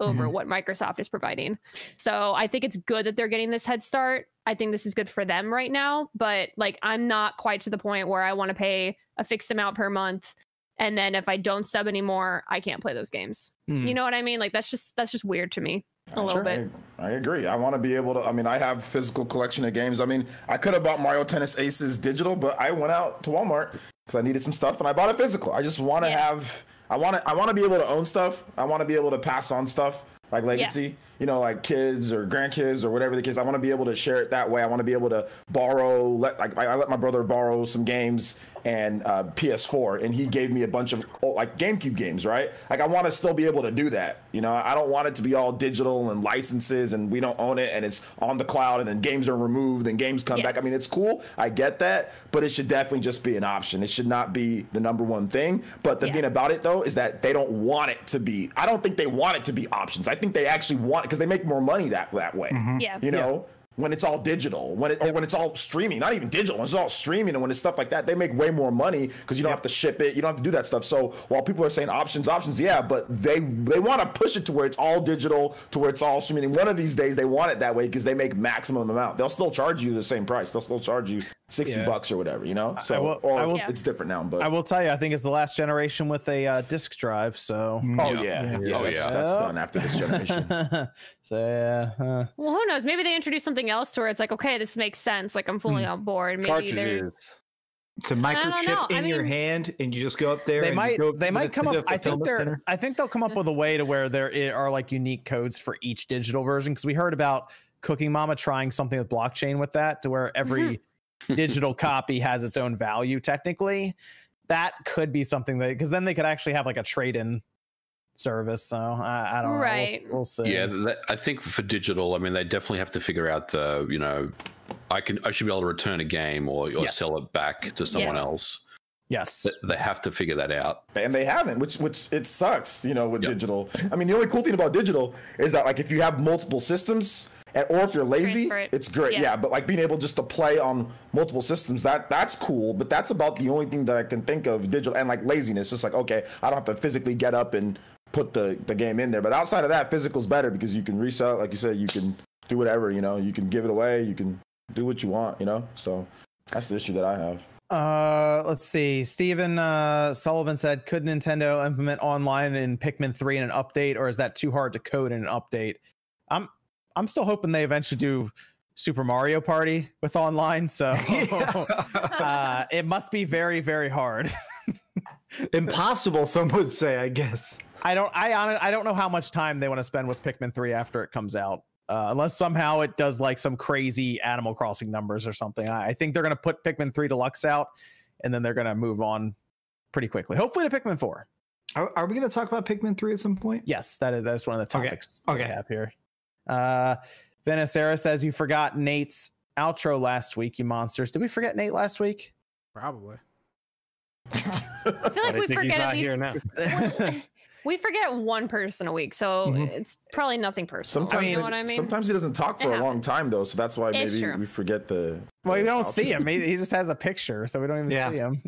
over what Microsoft is providing. So I think it's good that they're getting this head start. I think this is good for them right now, but like I'm not quite to the point where I want to pay a fixed amount per month and then if I don't sub anymore, I can't play those games. Hmm. You know what I mean? Like that's just that's just weird to me a little Sure, bit. I, I agree. I want to be able to. I mean, I have physical collection of games. I mean, I could have bought Mario Tennis Aces digital, but I went out to Walmart because I needed some stuff, and I bought a physical. I just want to Yeah. have. I want to. I want to be able to own stuff. I want to be able to pass on stuff like legacy. You know, like kids or grandkids or whatever the case. I want to be able to share it that way. I want to be able to borrow. Let like I I let my brother borrow some games and uh, PS4, and he gave me a bunch of oh, like GameCube games, right? Like I want to still be able to do that. You know, I don't want it to be all digital and licenses, and we don't own it, and it's on the cloud, and then games are removed, and games come back. I mean, it's cool. I get that, but it should definitely just be an option. It should not be the number one thing. But the Yeah. thing about it though is that they don't want it to be. I don't think they want it to be options. I think they actually want it because they make more money that that way. Yeah. You know, when it's all digital, when it or when it's all streaming, not even digital, when it's all streaming and when it's stuff like that, they make way more money because you don't have to ship it, you don't have to do that stuff. So while people are saying options, options, yeah, but they they want to push it to where it's all digital, to where it's all streaming. And one of these days they want it that way because they make maximum amount. They'll still charge you the same price. They'll still charge you sixty Yeah. bucks or whatever, you know. So will- or I will- it's different now, but I will tell you, I think it's the last generation with a uh, disc drive. So. oh Yeah. yeah, yeah, Oh, that's, yeah. that's done after this generation. so yeah, uh, Well, who knows? Maybe they introduce something else to where it's like, okay, this makes sense. Like I'm fully Hmm. on board. Maybe Cartridges. It's a microchip know. I in your mean- hand, and you just go up there. they and might they might the- come to up. the I think they're center. I think they'll come up with a way to where there are like unique codes for each digital version because we heard about Cooking Mama trying something with blockchain with that to where every digital copy has its own value technically. That could be something that because then they could actually have like a trade in service. So I, I don't know. We'll- Right. We'll, see. Yeah, that, I think for digital, I mean, they definitely have to figure out the, you know, I can, I should be able to return a game or, or Yes. sell it back to someone Yeah. else. Yes. Th- They have to figure that out. and they haven't which which it sucks you know with Yep. digital i mean the only cool thing about digital is that like if you have multiple systems and, or if you're lazy it. it's great Yeah. yeah. but like being able just to play on multiple systems that that's cool but that's about the only thing that i can think of digital and like laziness just like okay i don't have to physically get up and put the the game in there but outside of that physical's better because you can resell it like you said you can do whatever you know you can give it away you can do what you want you know so that's the issue that i have Uh, let's see. Steven uh, Sullivan said, "Could Nintendo implement online in Pikmin three in an update, or is that too hard to code in an update?" I'm I'm still hoping they eventually do Super Mario Party with online. So uh, it must be very very hard. Impossible, some would say. I guess. I don't I hon- I don't know how much time they want to spend with Pikmin three after it comes out. Uh, unless somehow it does like some crazy Animal Crossing numbers or something. I, I think they're gonna put Pikmin three Deluxe out, and then they're gonna move on pretty quickly. Hopefully to Pikmin four. Are, are we going to talk about Pikmin three at some point? Yes, that is that's one of the Okay, topics we have here. Uh, Venicera says you forgot Nate's outro last week. You monsters! Did we forget Nate last week? Probably. I feel like I we think he's forget at not here least now. we forget one person a week, so Mhm. it's probably nothing personal. Sometimes, you know what I mean? sometimes he doesn't talk for It a long time though, so that's why It's maybe true. we forget the. well, we don't outro. see him. He, he just has a picture, so we don't even Yeah. see him.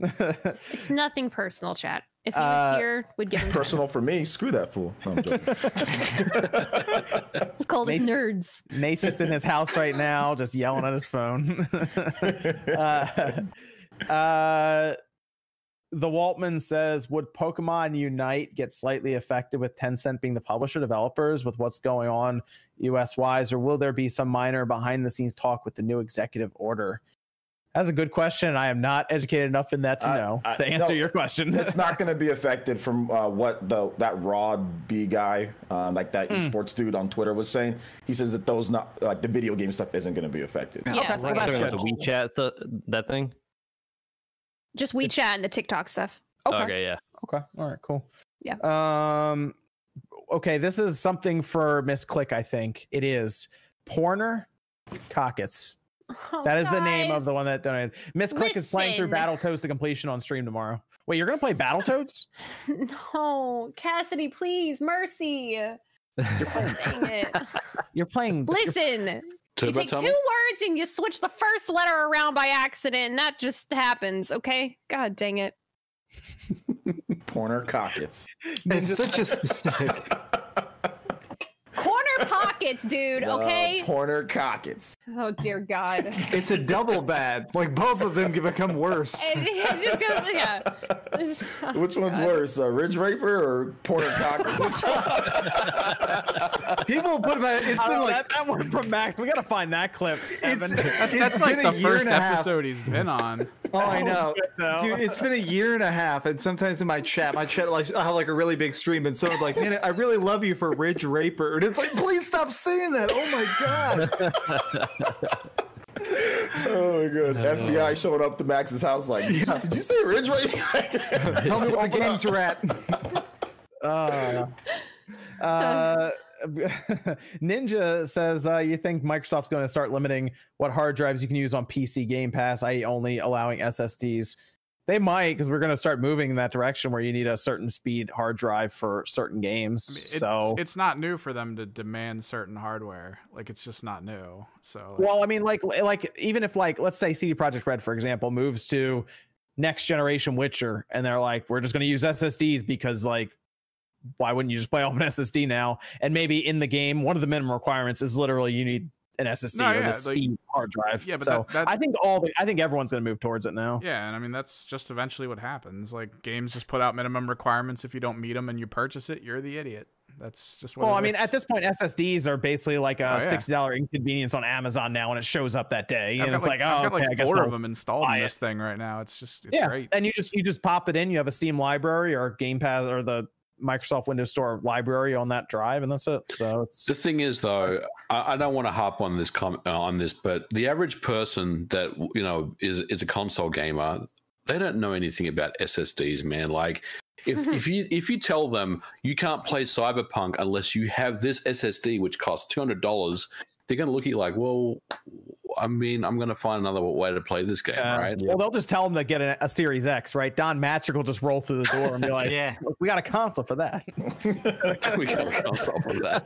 It's nothing personal, chat. If he Uh, was here, we'd get him Personal for me. Screw that fool. No, I'm joking. called us nerds. Nate's just in his house right now, just yelling at his phone. uh, uh, the Waltman says, "Would Pokemon Unite get slightly affected with Tencent being the publisher developers with what's going on US wise, or will there be some minor behind the scenes talk with the new executive order?" That's a good question. I am not educated enough in that to I- know I- to answer no, your question. it's not going to be affected from uh, what the that Rod B guy, uh, like that Hmm. esports dude on Twitter was saying. He says that those not like the video game stuff isn't going to be affected. Yeah, Okay, it's well, like that's Talking the WeChat, th- that thing. Just WeChat and the TikTok stuff. Okay, yeah. Okay. All right. Cool. Yeah. Um. Okay. This is something for Miss Click. I think it is Porner Cockets. Oh, That is the name of the one that donated. Miss Click is playing through Listen. Battletoads to completion on stream tomorrow. Wait, you're gonna play Battletoads? No, Cassidy, please, mercy. Dang it. You're playing. you're- Listen, you Turbo take two words and you switch the first letter around by accident, and that just happens, okay? God dang it. Porner Cockets. It's such a specific. Corner pockets, dude, okay? Uh, Porner Cockets. Oh, dear God. It's a double bad. Like both of them can become worse. It, it just goes, yeah. This- Which one's worse, uh, Ridge Raper or Porner Cockets? Which one? People put that. It's Oh, been like that, that one from Max. We gotta find that clip. Evan. That's It's like been the first and a half. episode he's been on. Oh, I know, dude. It's been a year and a half, and sometimes in my chat, my chat, like I have like a really big stream, and someone's like, "Man, I really love you for Ridge Raper," and it's like, please stop saying that. Oh my god. oh my gosh. FBI showing up to Max's house like, did you say Ridge Raper? Tell me what the games are at. Uh, uh, Ninja says, uh, "You think Microsoft's going to start limiting what hard drives you can use on PC Game Pass, i.e., only allowing SSDs?" They might, because we're going to start moving in that direction where you need a certain speed hard drive for certain games. I mean, it's, so, it's not new for them to demand certain hardware. Like it's just not new. So like, well, I mean, like, like even if, like, let's say CD Projekt Red, for example, moves to next generation Witcher, and they're like, we're just going to use SSDs because, like, why wouldn't you just play off an SSD now? And maybe in the game, one of the minimum requirements is literally you need an SSD No, or yeah, the like- speed hard drive. Yeah, but so that- that- I think all the I think everyone's going to move towards it now. yeah, and I mean that's just eventually what happens. Like games just put out minimum requirements. If you don't meet them and you purchase it, you're the idiot. That's just what. Well, it I mean, at this point, SSDs are basically like Oh, a yeah. sixty dollar inconvenience on Amazon now, and it shows up that day, I've and it's like, I've oh, got okay, I like four of them installed in it. this thing right now. It's just it's yeah, great. and you just you just pop it in. You have a Steam library or Game Pass or the Microsoft Windows Store library on that drive, and that's it. So it's The thing is, though, I, I don't want to harp on this com- uh, on this, but the average person that you know is is a console gamer, they don't know anything about SSDs, man. Like, if if you if you tell them you can't play Cyberpunk unless you have this SSD, which costs two hundred dollars, they're going to look at you like, well, I mean, I'm going to find another way to play this game, Uh, right? Well, they'll just tell them to get a, a Series X, right? Don Mattrick will just roll through the door and be like, Yeah. "Look, we got a console for that." we got a console for that.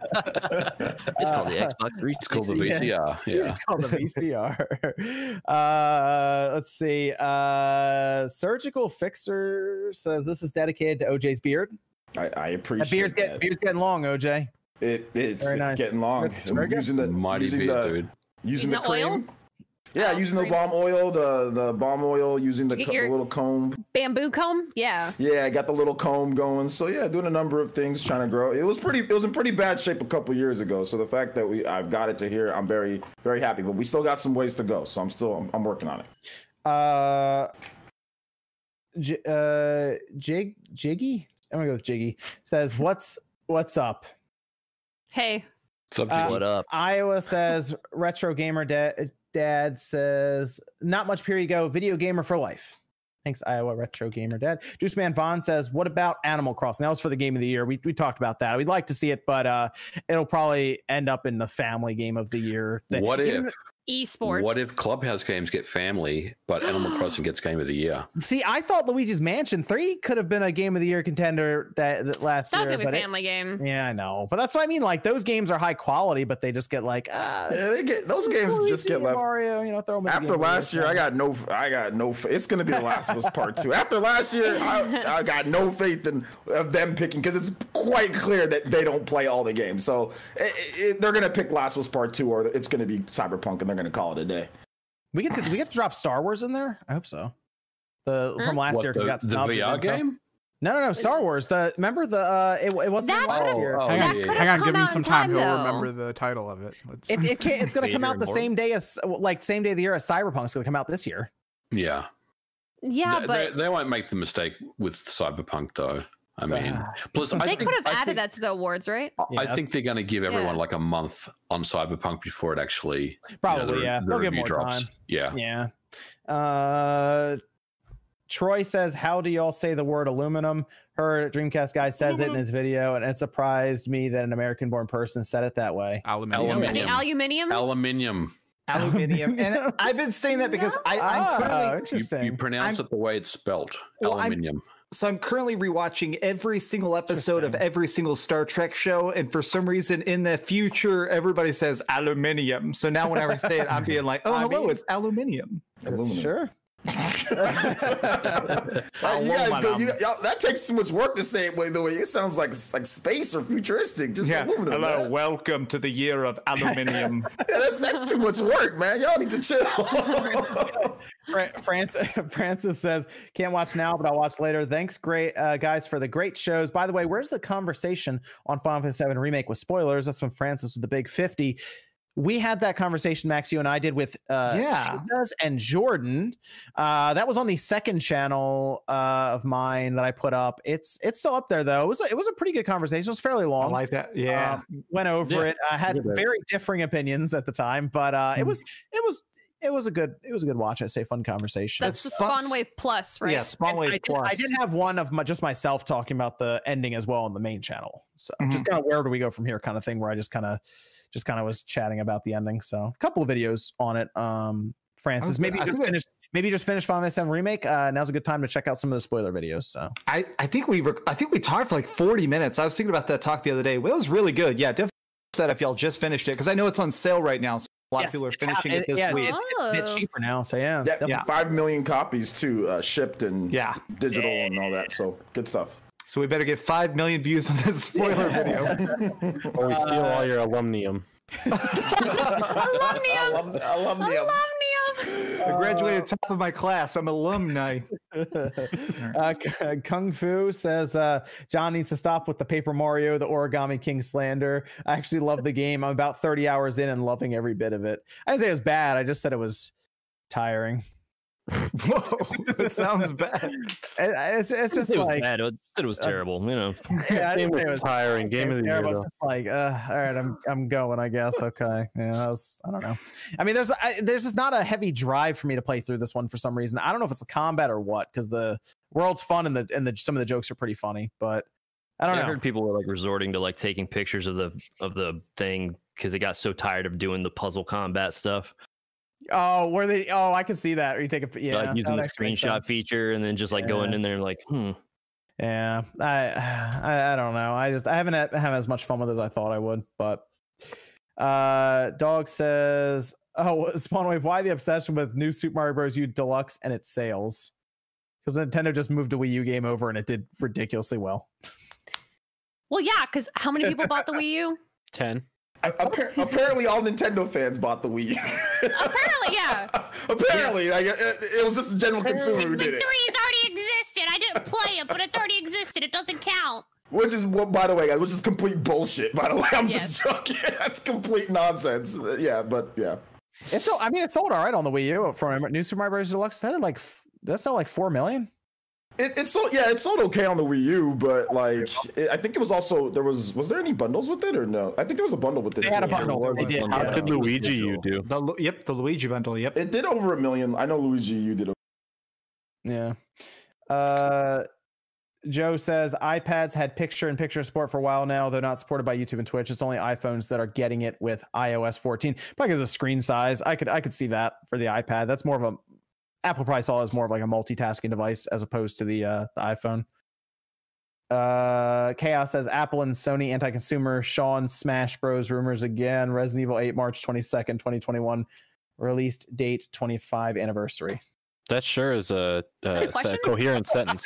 It's called the Xbox 360. It's called the VCR. Yeah. It's called the VCR. uh, let's see. Uh, Surgical Fixer says this is dedicated to OJ's beard. I, I appreciate That beard's, that. get, beard's getting long, OJ. It, it's Very it's nice. getting long. That's very good. using the Mighty using beard, the, dude. Using the Using the oil? cream. Yeah, Oh, using the cream. bomb oil, the the bomb oil, using the, co- little comb. Bamboo comb? Yeah. Yeah, I got the little comb going. So yeah, doing a number of things, trying to grow. It was pretty. It was in pretty bad shape a couple years ago. So the fact that we I've got it to here, I'm very very happy. But we still got some ways to go. So I'm still I'm, I'm working on it. Uh, J- uh, Jig Jiggy. I'm gonna go with Jiggy. Says what's what's up. Hey. Subject. Uh, what up? Iowa says retro gamer dad. Dad says not much period go. Video gamer for life. Thanks, Iowa retro gamer dad. Juice Man Vaughn says, "What about Animal Crossing? That was for the game of the year. We we talked about that. We'd like to see it, but uh, it'll probably end up in the family game of the year. thing. What Even if? Esports. What if Clubhouse games get family, but Animal Crossing gets game of the year? See, I thought Luigi's Mansion 3 could have been a game of the year contender that, that last That's year. gonna be but a it- family game. yeah, I know. But that's what I mean. Like those games are high quality, but they just get like ah, Yeah, they get those it's games just get and left. Mario, you know, throw 'em in After the last year, I got no, I got no. It's gonna be the Last of Us Part Two. After last year, I, I got no faith in of them picking because it's quite clear that they don't play all the games. So it, it, they're gonna pick Last of Us Part Two, or it's gonna be Cyberpunk, and they're gonna call it a day. We get to we get to drop Star Wars in there. I hope so. The Huh? from last What, year because the, got the. VR It didn't come- game? No, no, no. Star Wars. The remember the uh, it, it wasn't That last could've- year. Oh, hang on, yeah, hang on. Give Come him some time. time, He'll remember the title of it. Let's, It, it can't, it's going to come out the Immortal? same day as like same day of the year as Cyberpunk's going to come out this year. Yeah. Yeah, They- but they, they won't make the mistake with Cyberpunk, though. I mean, plus, I they think, could have I added think- that to the awards, right? I Yeah. think they're going to give everyone Yeah. like a month on Cyberpunk before it actually you know, Probably, the- yeah. the They'll give review more time. Yeah. Yeah. Uh, Troy says, "How do y'all say the word aluminum?" Her Dreamcast guy says it in his video, and it surprised me that an American-born person said it that way. aluminium. Is it Aluminium. aluminium? Aluminium. Aluminium. and I've been saying that because I, I'm Ah, currently You, interesting. you pronounce I'm- it the way it's spelt. Well, I'm- Aluminium. So I'm currently rewatching every single episode of every single Star Trek show, and for some reason in the future, everybody says aluminium. So now whenever I say it, I'm being like, "Oh, I hello, mean- it's aluminium." Aluminum. Sure. Uh, you guys go, you, y'all, that takes too much work to say it way the way it sounds like like space or futuristic. Just aluminum. man. welcome to the year of aluminium. Yeah, that's that's too much work, man. Y'all need to chill. Francis, Francis says, "Can't watch now, but I'll watch later." Thanks, great uh, guys, for the great shows. By the way, where's the conversation on Final Fantasy VII remake with spoilers? That's when Francis with the big fifty. We had that conversation, Max, you and I did with uh, Yeah. Jesus and Jordan. Uh, that was on the second channel uh, of mine that I put up. It's it's still up there though. It was a, it was a pretty good conversation. It was fairly I long. like that. Yeah. Um, went over Yeah, it. I had very differing opinions at the time, but uh, Hmm. it was it was it was a good it was a good watch. I'd say fun conversation. That's the Spawn Wave Plus, right? Yeah, Spawn And Wave I, did, Plus. I did have one of my, just myself talking about the ending as well on the main channel. So just kind of where do we go from here kind of thing where I just kind of just kind of was chatting about the ending. So a couple of videos on it. Um Francis, maybe just think that- finish maybe just finish Final Fantasy VII remake. Uh now's a good time to check out some of the spoiler videos. So I, I think we rec- I think we talked for like 40 minutes. I was thinking about that talk the other day. Well, it was really good. Yeah, definitely that if y'all just finished it because I know it's on sale right now. So a lot Yes, of people are it's half- finishing it, this yeah, week. It's, it's a bit Oh. cheaper now. So yeah, it's yeah, Yeah. five million copies too, uh, shipped and Yeah. digital and all that. So good stuff. So we better get five million views on this spoiler video. Or we steal all your alumnium. Alumnium! Alum- alumnium. Alumnium! I graduated top of my class. I'm alumni. uh, Kung Fu says uh, John needs to stop with the Paper Mario, the Origami King slander. I actually love the game. I'm about 30 hours in and loving every bit of it. I didn't say it was bad. I just said it was tiring. Whoa, that sounds bad. It- it's, it's just it was like bad. It was terrible. You know, yeah, I didn't it was was tiring. Game of the year. though. just like, uh, all right, I'm I'm going. I guess. Okay. Yeah, that was. I don't know. I mean, there's I, there's just not a heavy drive for me to play through this one for some reason. I don't know if it's the combat or what, because the world's fun and the and the some of the jokes are pretty funny, but I don't I know. heard people were like resorting to like taking pictures of the of the thing because they got so tired of doing the puzzle combat stuff. Oh, where they? Oh, I can see that. Or you take a yeah, like using the screenshot feature and then just like going in there and like, hmm. Yeah, I, I I don't know. I just I haven't had, have as much fun with it as I thought I would. But uh, dog says, "Oh, Spawn Wave, why the obsession with new Super Mario Bros. U Deluxe and its sales? Because Nintendo just moved a Wii U game over and it did ridiculously well. Well, yeah, because how many people bought the Wii U? Ten. Appar- apparently, all Nintendo fans bought the Wii. Apparently, yeah. apparently, like, it, it was just a general consumer who did it. three's already existed. I didn't play it, but it's already existed. It doesn't count. Which is, well, by the way, guys, which is complete bullshit. By the way, I'm just joking. That's complete nonsense. Yeah, but yeah. It's so I mean, it sold all right on the Wii U from New Super Mario Bros. Deluxe. That had like f- that sold like four million. It, it sold, yeah, it sold okay on the Wii U, but like, it, I think it was also there was was there any bundles with it or no? I think there was a bundle with it. They as had a well. bundle. They did. How yeah. did Luigi you do? The, yep, the Luigi bundle. Yep. It did over a million. I know Luigi U did. A, Yeah. Uh Joe says iPads had picture in picture support for a while now. They're not supported by YouTube and Twitch. It's only iPhones that are getting it with iOS 14. Probably because of screen size. I could I could see that for the iPad. That's more of a Apple probably saw it as more of like a multitasking device as opposed to the uh, the iPhone. Uh, Chaos says Apple and Sony anti-consumer. Sean Smash Bros. rumors again. Resident Evil 8 March 22nd, 2021. Released date 25 anniversary. That sure is a, that a a, a coherent sentence.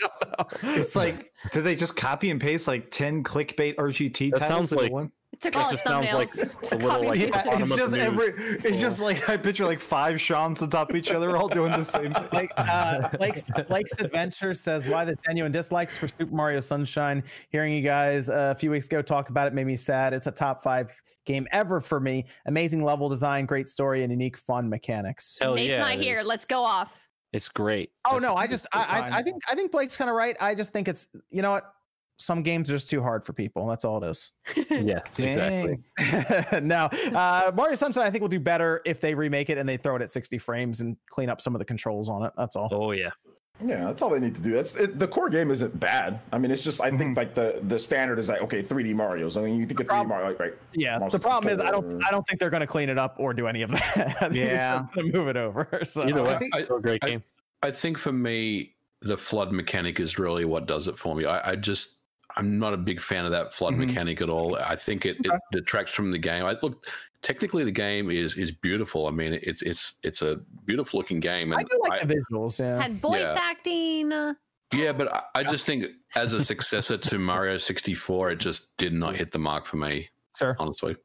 It's like, did they just copy and paste like 10 clickbait RGT That titles sounds into like- one? It took That all its just sounds like thumbnails. a little, Copy like, and the pasted. bottom it's just every news. it's just like I picture like five Shams on top of each other all doing the same thing. like uh Blake's, Blake's Adventure says why the genuine dislikes for Super Mario Sunshine. Hearing you guys uh, a few weeks ago talk about it made me sad. It's a top five game ever for me. Amazing level design, great story, and unique fun mechanics. Hell Nate's yeah, not dude. here. Let's go off. It's great. Oh It's- no, I just I, I I think I think Blake's kind of right. I just think it's you know what some games are just too hard for people. That's all it is. Yes, exactly. Now, uh, Mario Sunshine, I think will do better if they remake it and they throw it at 60 frames and clean up some of the controls on it. That's all. Oh yeah. Yeah, that's all they need to do. That's it, the core game isn't bad. I mean, it's just I think like the the standard is like okay, 3D Mario's. I mean, you think of 3D prob- Mario, like, right? Yeah, Mario the problem is I don't I don't think they're going to clean it up or do any of that. I think Yeah. gonna move it over. So Either way, I- still a great I- game. I think for me, the flood mechanic is really what does it for me. I, I just I'm not a big fan of that flood Mhm. mechanic at all. I think it, it detracts from the game. I look technically the game is is beautiful. I mean it's it's it's a beautiful looking game I do like the visuals. Yeah, Had voice Yeah. acting. yeah, but I, I just think as a successor to Mario 64, it just did not hit the mark for me. Sure. honestly.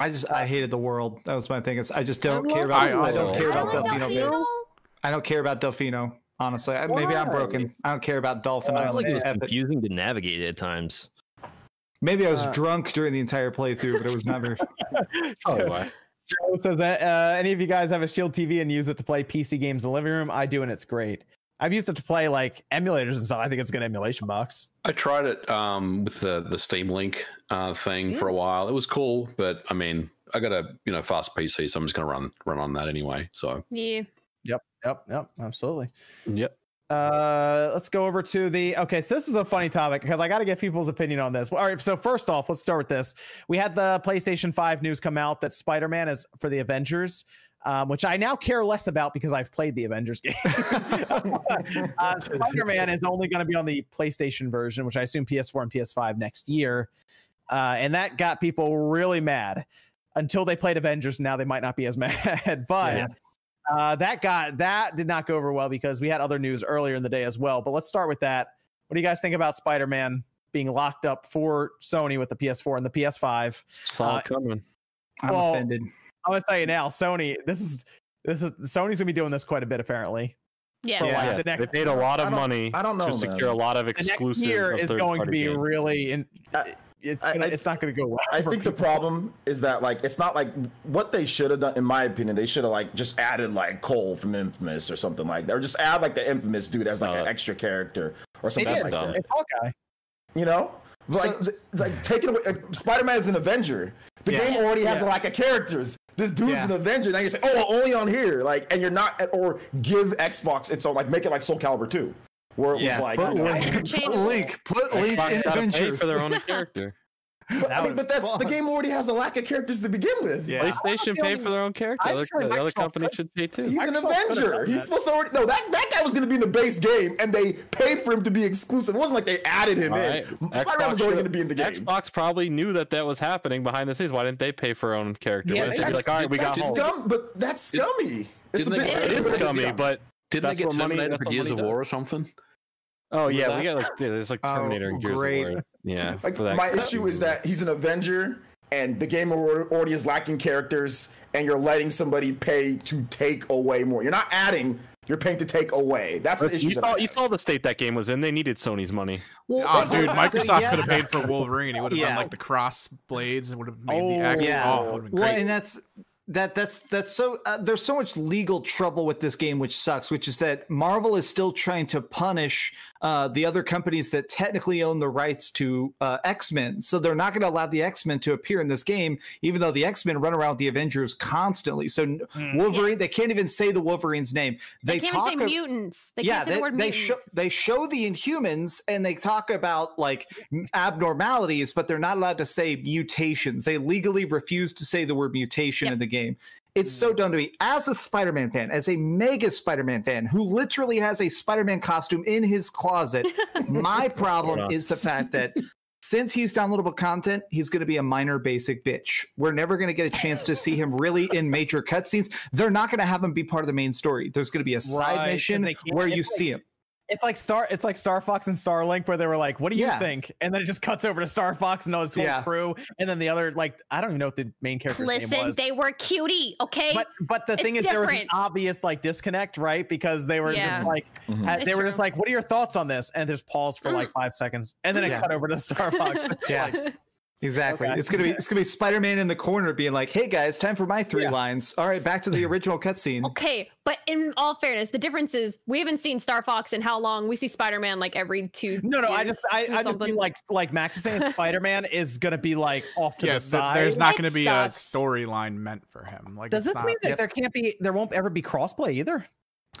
I just I hated the world. That was my thing. It's, I just don't I care about the I, don't world. care I about like Delfino. Delfino. I don't care about Delfino. Honestly, I, maybe I'm broken. I don't care about Dolphin I feel Island. like it was confusing to navigate at times. Maybe I was Uh, drunk during the entire playthrough, but it was never. very. Oh, wow. Joe says, uh, uh, any of you guys have a Shield TV and use it to play PC games in the living room? I do, and it's great. I've used it to play like emulators and stuff. I think it's a good emulation box. I tried it um, with the the Steam Link uh, thing for a while. It was cool, but I mean, I got a you know fast PC, so I'm just gonna run run on that anyway. So Yeah. Yep, yep, yep, absolutely. Yep. Uh, let's go over to the okay. So this is a funny topic because I got to get people's opinion on this. All right. So first off, let's start with this. We had the PlayStation Five news come out that Spider Man is for the Avengers, um, which I now care less about because I've played the Avengers game. uh, Spider Man is only going to be on the PlayStation version, which I assume PS4 and PS5 next year, uh, and that got people really mad until they played Avengers. Now they might not be as mad, but. Yeah. Uh, that got that did not go over well because we had other news earlier in the day as well. But let's start with that. What do you guys think about Spider-Man being locked up for Sony with the PS4 and the PS5? Saw Uh, it coming. I'm Well, offended. I'm gonna tell you now, Sony. This is this is Sony's gonna be doing this quite a bit apparently. Yeah. Yeah. like the next, they paid a lot of I don't- money I don't know, to man. secure a lot of exclusive. the next year of is going to be games. really in. I- It's gonna, I- it's not going to go well. I for think the problem is that like it's not like what they should have done, in my opinion. They should have like just added like Cole from Infamous or something like that, or just add like the Infamous dude as like Uh, an extra character or something like that. It's Hawkeye. You know, like So- like taking away uh, Spider-Man is an Avenger. The Yeah. game already has Yeah. like of characters. This dude's Yeah. an Avenger. Now you say, oh, well, only on here, like, and you're not, or give Xbox its own, like, make it like Soul Calibur 2, where it Yeah, was like, put, you know, Link, put Link, put Link Xbox in gotta pay Avengers. for their own character. but, I mean, but that's the game already has a lack of characters to begin with. Yeah. PlayStation feeling- paid for their own character. Other, the other company could- should pay too. He's an Microsoft could've Avenger. He's supposed to already no that that guy was going to be in the base game, and they paid for him to be exclusive. It wasn't like they added him All in. right. Spider-Man was Xbox already going to be in the game. Xbox probably knew that that was happening behind the scenes. Why didn't they pay for their own character? Yeah, Why didn't they be like, all right, we got that's scum, but that's scummy. It's a bit. they- It is scummy, but Didn't That's they get money- terminated that's for Gears of War or something? Oh Remember yeah, that? we got like there's like Oh, Terminator and Gears great. of War. Yeah, Like for that my issue is that he's an Avenger, and the game already is lacking characters, and you're letting somebody pay to take away more. You're not adding. You're paying to take away. That's the issue. you that saw you saw the state that game was in. They needed Sony's money. Oh, dude, Microsoft yes. could have paid for Wolverine. He would have Yeah. done like the cross blades and would have made Oh, the X. yeah. Oh, it been Well, great. and that's that that's that's so uh, there's so much legal trouble with this game which sucks which is that marvel is still trying to punish uh, the other companies that technically own the rights to uh, X Men. So they're not going to allow the X Men to appear in this game, even though the X Men run around with the Avengers constantly. So Wolverine, Yes. they can't even say the Wolverine's name. They, They, can't talk even say of- mutants. They yeah, can't say they, the word they mutant. show they show the Inhumans and they talk about like abnormalities, but they're not allowed to say mutations. They legally refuse to say the word mutation Yep. in the game. It's so dumb to me. As a Spider-Man fan, as a mega Spider-Man fan who literally has a Spider-Man costume in his closet, my problem is the fact that since he's downloadable content, he's going to be a minor basic bitch. We're never going to get a chance to see him really in major cutscenes. They're not going to have him be part of the main story. There's going to be a side Right, 'cause mission where you like- see him. It's like Star. It's like Star Fox and Starlink, where they were like, "What do you Yeah. think?" And then it just cuts over to Star Fox and all his whole Yeah. crew, and then the other, like, I don't even know what the main character's name Listen, was. they were cutie, okay? but but the It's thing is, there was an obvious like disconnect, right? Because they were Yeah. just like, Mhm. had- they were just like, "What are your thoughts on this?" And there's pause for like five seconds, and then it Yeah. cut over to Star Fox. Yeah. Exactly. Okay. It's gonna be it's gonna be Spider Man in the corner being like, "Hey guys, time for my three Yeah. lines." All right, back to the original cutscene. okay, but in all fairness, the difference is we haven't seen Star Fox in how long? We see Spider Man like every two. No, no, I just, I, I just mean like, like Max is saying, Spider Man is gonna be like off to yeah, the side. there's not It going to be sucks. a storyline meant for him. Like, Does this not- mean that Yep. there can't be, there won't ever be crossplay either?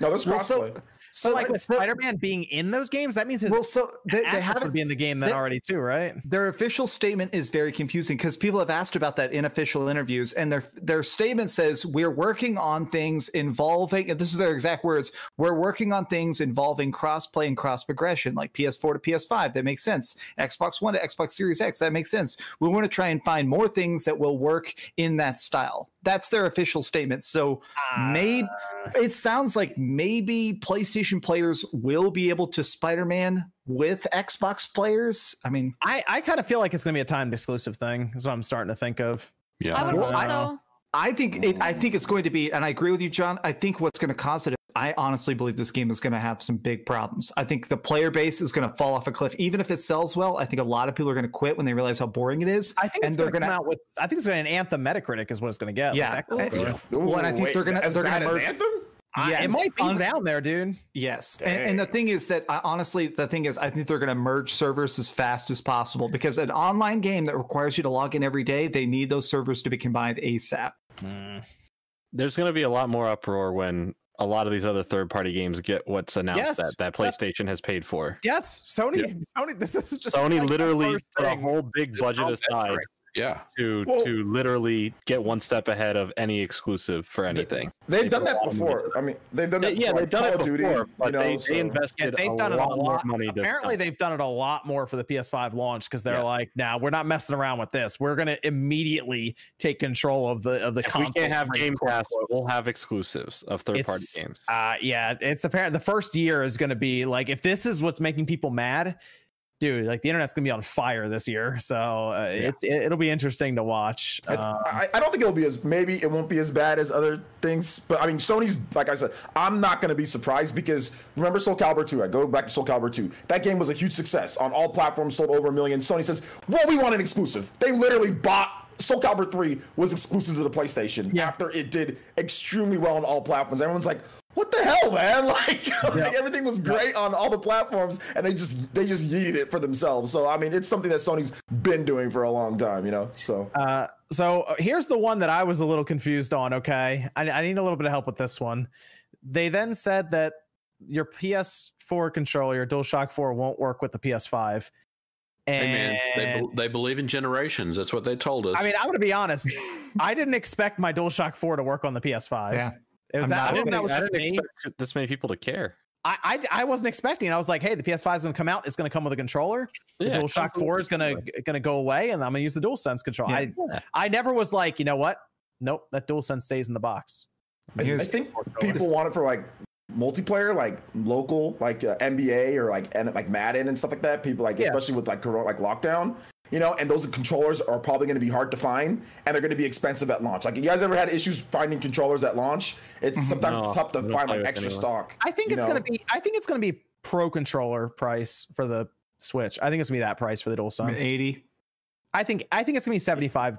No, that's Well, so- So, like with so- Spider-Man being in those games, that means his well, so they, they haven't would be in the game then they- already too, right? their official statement is very confusing because people have asked about that in official interviews and their their statement says we're working on things involving and this is their exact words we're working on things involving cross-play and cross progression like ps4 to ps5 that makes sense. Xbox one to xbox series x. That makes sense. We want to try and find more things that will work in that style. That's their official statement. So maybe uh. it sounds like maybe PlayStation players will be able to Spider-Man with Xbox players. I mean, I, I kind of feel like it's gonna be a timed exclusive thing. Is what I'm starting to think of. Yeah. I would I hope so. I think it, I think it's going to be, and I agree with you, John. I think what's going to cause it. I honestly believe this game is going to have some big problems. I think the player base is going to fall off a cliff, even if it sells well. I think a lot of people are going to quit when they realize how boring it is. I think And it's they're gonna, come gonna- out with. I think it's gonna an Anthem Metacritic is what it's gonna get. like Yeah. that kind of Ooh. Well, and I think wait, they're gonna- they're gonna merge- Anthem. I- Yes. it might be Un- down there, dude. Yes, and, and the thing is that I, honestly, the thing is, I think they're going to merge servers as fast as possible because an online game that requires you to log in every day, they need those servers to be combined ASAP. Hmm. There's going to be a lot more uproar when a lot of these other third party games get what's announced Yes, that, that that's- PlayStation has paid for. Yes, Sony. Sony. This is just Sony like literally first put a whole big budget aside Yeah. to Well- to literally get one step ahead of any exclusive for anything. They've They done that lot of money before. I mean, they've done that. yeah, they've done Call it of Duty, before, but you know, they, they invested Yeah, they've a done it a lot more money Apparently, they've done it a lot more for the PS5 launch because they're Yes. like, "Now we're not messing around with this. We're gonna immediately take control of the of the If we can't have Game quote, Pass, we'll have exclusives of third party games. Uh, yeah, it's apparent. The first year is going to be like if this is what's making people mad, dude. Like the internet's to be on fire this year, so uh, it, it it'll be interesting to watch. I, Um, I, I don't think it'll be as maybe it won't be as bad as other things, but I mean Sony's like I said, I'm not to be surprised because remember Soul Calibur 2. I go back to Soul Calibur 2. That game was a huge success on all platforms, sold over a million. Sony says, "Well, we want an exclusive." They literally bought. Soul Calibur 3 was exclusive to the PlayStation Yeah. after it did extremely well on all platforms. Everyone's like, "What the hell, man?" Like, like everything was great on all the platforms, and they just they just yeeted it for themselves. So I mean, it's something that Sony's been doing for a long time, you know. So Uh, so uh, here's the one that I was a little confused on. Okay, I, I need a little bit of help with this one. They then said that your PS4 controller, your DualShock 4, won't work with the PS5. Hey, man, they, they believe in generations. That's what they told us. I mean, I'm gonna be honest. I didn't expect my DualShock 4 to work on the PS5. Yeah. It was I'm not I I didn't, know that I didn't expect this many people to care. I, I I wasn't expecting. I was like, hey, the PS5 is gonna come out. It's gonna come with a controller. The Yeah, DualShock 4 is gonna gonna go away, and I'm gonna use the DualSense control. I Yeah. I never was like, you know what? Nope, that DualSense stays in the box. I, I think people want it for like multiplayer, like local, like uh, NBA or like and like Madden and stuff like that. People like, Yeah. especially with like corona, like lockdown, you know. And those controllers are probably going to be hard to find, and they're going to be expensive at launch. Like, you guys ever had issues finding controllers at launch? It's sometimes No, it's tough to find like extra anyone. stock. I think it's gonna be. I think it's gonna be pro controller price for the Switch. I think it's gonna be that price for the DualSense. Eighty. I think I think it's gonna be 75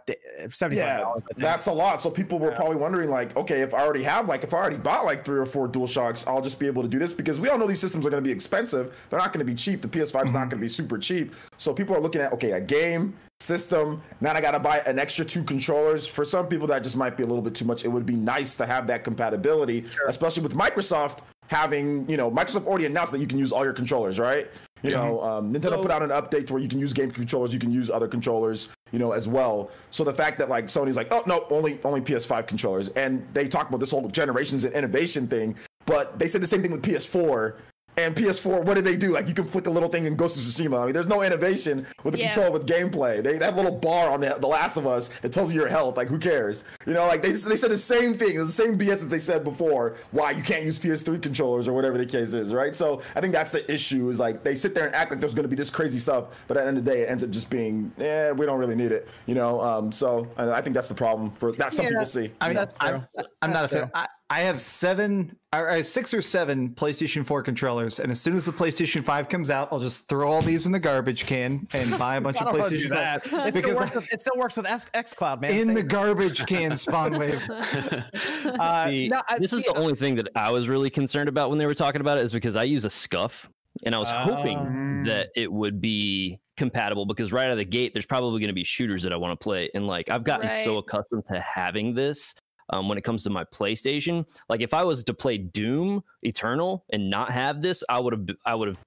75 Yeah, dollars. I think. that's a lot. So people were Yeah. probably wondering, like, okay, if I already have, like, if I already bought like three or four dual shocks, I'll just be able to do this because we all know these systems are going to be expensive. They're not going to be cheap. The PS5 is Mm-hmm. not going to be super cheap. So people are looking at, okay, a game system. Now I got to buy an extra two controllers. For some people, that just might be a little bit too much. It would be nice to have that compatibility, especially with Microsoft having, you know, Microsoft already announced that you can use all your controllers, right? You know, um, Nintendo So- put out an update to where you can use game controllers, you can use other controllers, you know, as well. So the fact that like Sony's like, oh no, only only PS5 controllers, and they talk about this whole generations and innovation thing, but they said the same thing with PS4. And PS4, what did they do? Like you can flick a little thing in Ghost of Tsushima. I mean, there's no innovation with the Yeah. control with gameplay. They that little bar on the, the Last of Us that tells you your health. Like who cares? You know, like they they said the same thing. It's the same BS that they said before. Why you can't use PS3 controllers or whatever the case is, right? So I think that's the issue. Is like they sit there and act like there's going to be this crazy stuff, but at the end of the day, it ends up just being, yeah, we don't really need it. You know, um, so I, I think that's the problem for that some Yeah, people see. I mean, That's I'm, true. I'm not a fan. I, I have seven, or I have six or seven PlayStation 4 controllers, and as soon as the PlayStation 5 comes out, I'll just throw all these in the garbage can and buy a bunch of don't wanna PlayStation that. 5 It still, works with, it still works with X, xCloud, man. in Same- the garbage can, Spawnwave. uh, See, no, I- this is see, the only thing that I was really concerned about when they were talking about it is because I use a scuff and I was hoping Oh. that it would be compatible because right out of the gate there's probably going to be shooters that I want to play and like I've gotten so accustomed to having this um, when it comes to my PlayStation like if I was to play Doom Eternal and not have this I would have I would have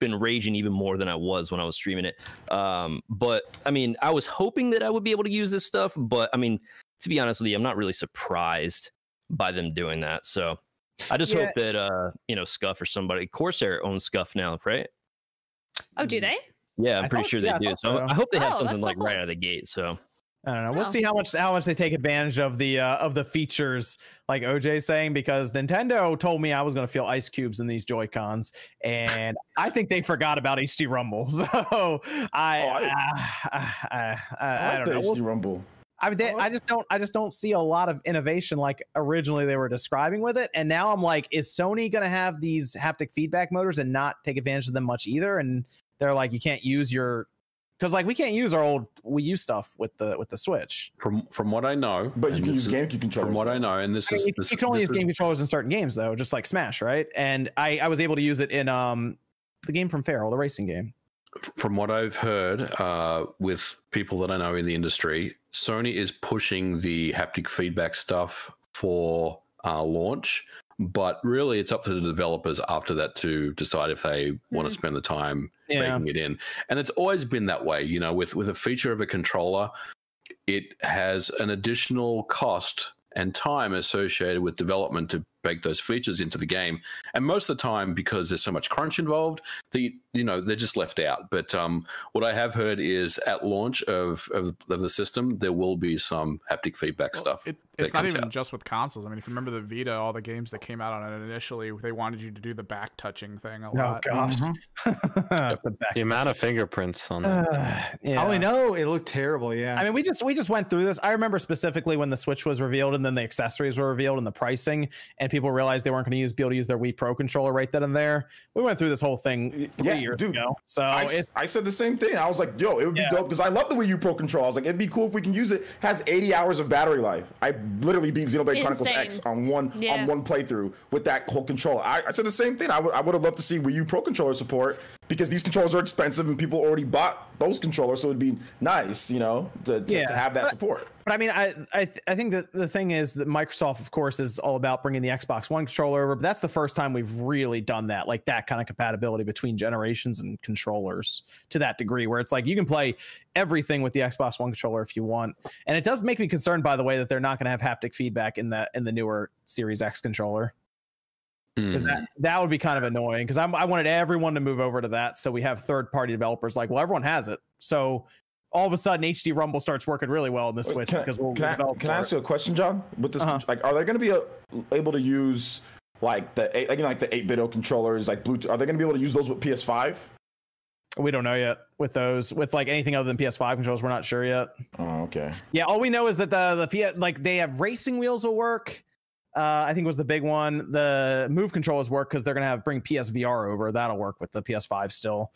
been raging even more than I was when I was streaming it um, but I mean I was hoping that I would be able to use this stuff but I mean to be honest with you I'm not really surprised by them doing that. So I just Yeah. hope that uh, you know, Scuff or somebody Corsair owns Scuff now, right? Oh, do they? Yeah, I'm I pretty thought- sure they yeah, do. thought So, so. I hope they have Oh, something that's so like cool. right out of the gate. So I don't know. We'll Oh. see how much how much they take advantage of the uh, of the features, like OJ saying, because Nintendo told me I was going to feel ice cubes in these Joy Cons, and I think they forgot about HD Rumble. So I Oh, I- I, I, I, I I like don't know. HD Rumble. I mean, they, oh. I just don't I just don't see a lot of innovation like originally they were describing with it, and now I'm like, is Sony going to have these haptic feedback motors and not take advantage of them much either? And they're like, you can't use your because like we can't use our old Wii U stuff with the with the Switch. From from what I know, But you can use is- GameCube controllers. From what I know, and this I mean, is you, this, you can only use is- game controllers in certain games though, just like Smash, right? And I I was able to use it in um the game from Feral, the racing game. from what I've heard uh, with people that I know in the industry, Sony is pushing the haptic feedback stuff for uh, launch, but really it's up to the developers after that to decide if they want to hmm. spend the time Yeah. making it in. And it's always been that way, you know, with with a feature of a controller, it has an additional cost and time associated with development to bake those features into the game. And most of the time, because there's so much crunch involved, the you know they're just left out. But um, what I have heard is at launch of, of of the system, there will be some haptic feedback Well, stuff. It, it's not even out. just with consoles. I mean, if you remember the Vita, all the games that came out on it initially, they wanted you to do the back touching thing a Oh lot. gosh. The The amount of fingerprints on that. Uh, yeah. Oh, I know it looked terrible. Yeah. I mean, we just we just went through this. I remember specifically when the Switch was revealed, and then the accessories were revealed, and the pricing, and people realized they weren't going to use be able to use their Wii Pro controller right then and there. We went through this whole thing three Yeah, years dude. ago. So I, it's I said the same thing. I was like, yo, it would be Yeah. dope because I love the Wii U Pro controller. I was like, it'd be cool if we can use it. Has 80 hours of battery life. I literally beat Xenoblade Chronicles Insane. X on one Yeah. on one playthrough with that whole controller. I, I said the same thing. I would I would have loved to see Wii U Pro controller support because these controllers are expensive and people already bought those controllers, so it'd be nice, you know, to, to, Yeah. to have that But- support. But I mean, I I, th- I think that the thing is that Microsoft, of course, is all about bringing the Xbox One controller over. But that's the first time we've really done that, like that kind of compatibility between generations and controllers to that degree, where it's like you can play everything with the Xbox One controller if you want. And it does make me concerned, by the way, that they're not going to have haptic feedback in the in the newer Series X controller. because Mm. that that would be kind of annoying because I wanted everyone to move over to that so we have third party developers like well everyone has it so all of a sudden HD Rumble starts working really well in the Switch Can, because we'll can, I, develop can I ask you a question, John? With this, Uh-huh. like, are they going to be uh able to use like the eight- like, you know, like the eight bit controllers, like Bluetooth? Are they going to be able to use those with PS5? we don't know yet with those with like anything other than PS5 controllers we're not sure yet Oh, okay. yeah all we know is that the the like they have racing wheels will work uh, I think was the big one. The move controllers work because they're gonna have bring PSVR over. That'll work with the PS5 still.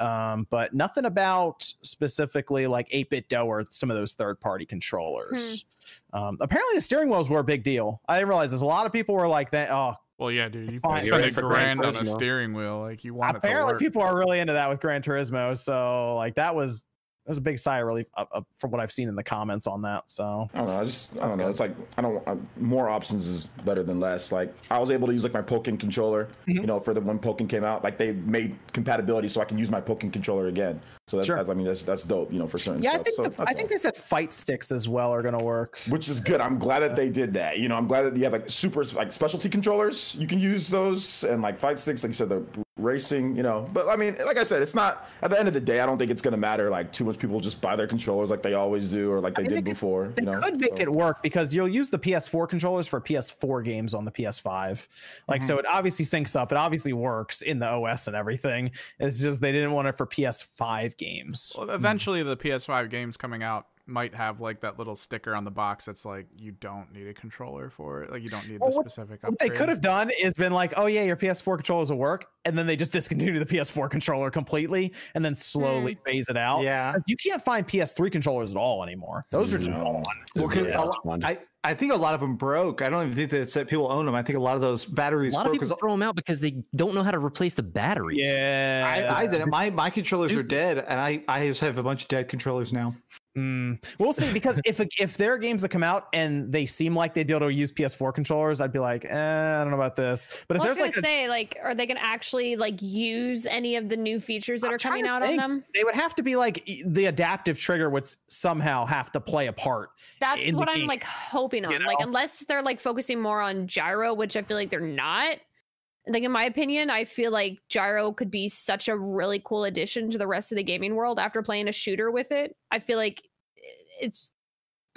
Um, but nothing about specifically like 8BitDo or some of those third-party controllers. Um, apparently the steering wheels were a big deal. I didn't realize there's a lot of people were like that. Oh, Well, yeah, dude, you Fine. spend a ready grand on a steering wheel. Like you want it to apparently work. people are really into that with Gran Turismo. So like that was that was a big sigh of relief uh, uh, from what I've seen in the comments on that. So I don't know. I just I don't know. It's like I don't. I, more options is better than less. Like I was able to use like my Pokken controller. You know, for the when Pokken came out, like they made compatibility so I can use my Pokken controller again. So that's, Sure. that's I mean that's that's dope. You know, for certain. yeah, I stuff. think So the, that's I think they said fight sticks as well are gonna work. which is good. I'm glad that they did that. You know, I'm glad that you have like super like specialty controllers. You can use those and like fight sticks, like you said, the racing. You know, but I mean, like I said, it's not at the end of the day. I don't think it's gonna matter like too much. People just buy their controllers like they always do or like they I mean, did they could- before. They you know, could make So- it work because you'll use the PS4 controllers for PS4 games on the PS5. Like, so mm-hmm. it obviously syncs up. It obviously works in the OS and everything. It's just they didn't want it for PS5 games. Well, eventually, the PS5 games coming out might have like that little sticker on the box that's like you don't need a controller for it. Like you don't need Well, the specific. What they could have done is been like, oh yeah, your PS4 controllers will work, and then they just discontinue the PS4 controller completely, and then slowly hmm. phase it out. yeah you can't find PS3 controllers at all anymore. Those are just No. gone. Well, 'cause Yeah, a lo- it's fun. I, I think a lot of them broke. I don't even think that it's that people own them. I think a lot of those batteries. A batteries lot of people throw them out because they don't know how to replace the batteries. Yeah, I, I didn't. My my controllers are dead, and I I just have a bunch of dead controllers now. Mm, we'll see because if if there are games that come out and they seem like they'd be able to use PS4 controllers, I'd be like, eh, I don't know about this. But if Well, I was there's like a, say, like, are they gonna actually like use any of the new features that I'm are coming out to on them? they would have to be like the adaptive trigger would somehow have to play a part. That's what I'm game, like hoping on. you Like, unless they're like focusing more on gyro, which I feel like they're not. Like in my opinion, I feel like gyro could be such a really cool addition to the rest of the gaming world after playing a shooter with it. I feel like it's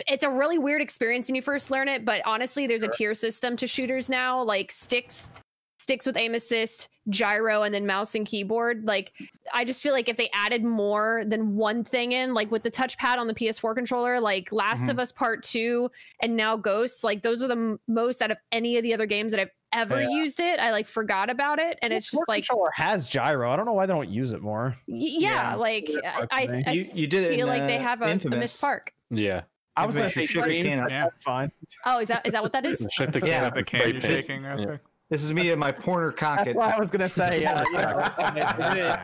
it's a really weird experience when you first learn it, but honestly, there's a tier system to shooters now, like sticks, sticks with aim assist, gyro, and then mouse and keyboard. Like, I just feel like if they added more than one thing in, like with the touchpad on the PS4 controller, like Last mm-hmm. of Us Part Two, and now Ghosts, like those are the m- most out of any of the other games that I've ever Yeah. used it. I like forgot about it, and it's just like, controller has gyro. I don't know why they don't use it more. y- yeah, Yeah. like I, I, I You you did it. feel in, like they uh, have a, a Infamous. missed spark. Yeah. I was going to say shook the can but uh, that's fine. Oh, is that is that what that is? Shut the Yeah. can up the and can you're shaking. real Yeah. Quick. This is me and my Porter That's Cocket. why I was gonna say, uh, you they, they did it,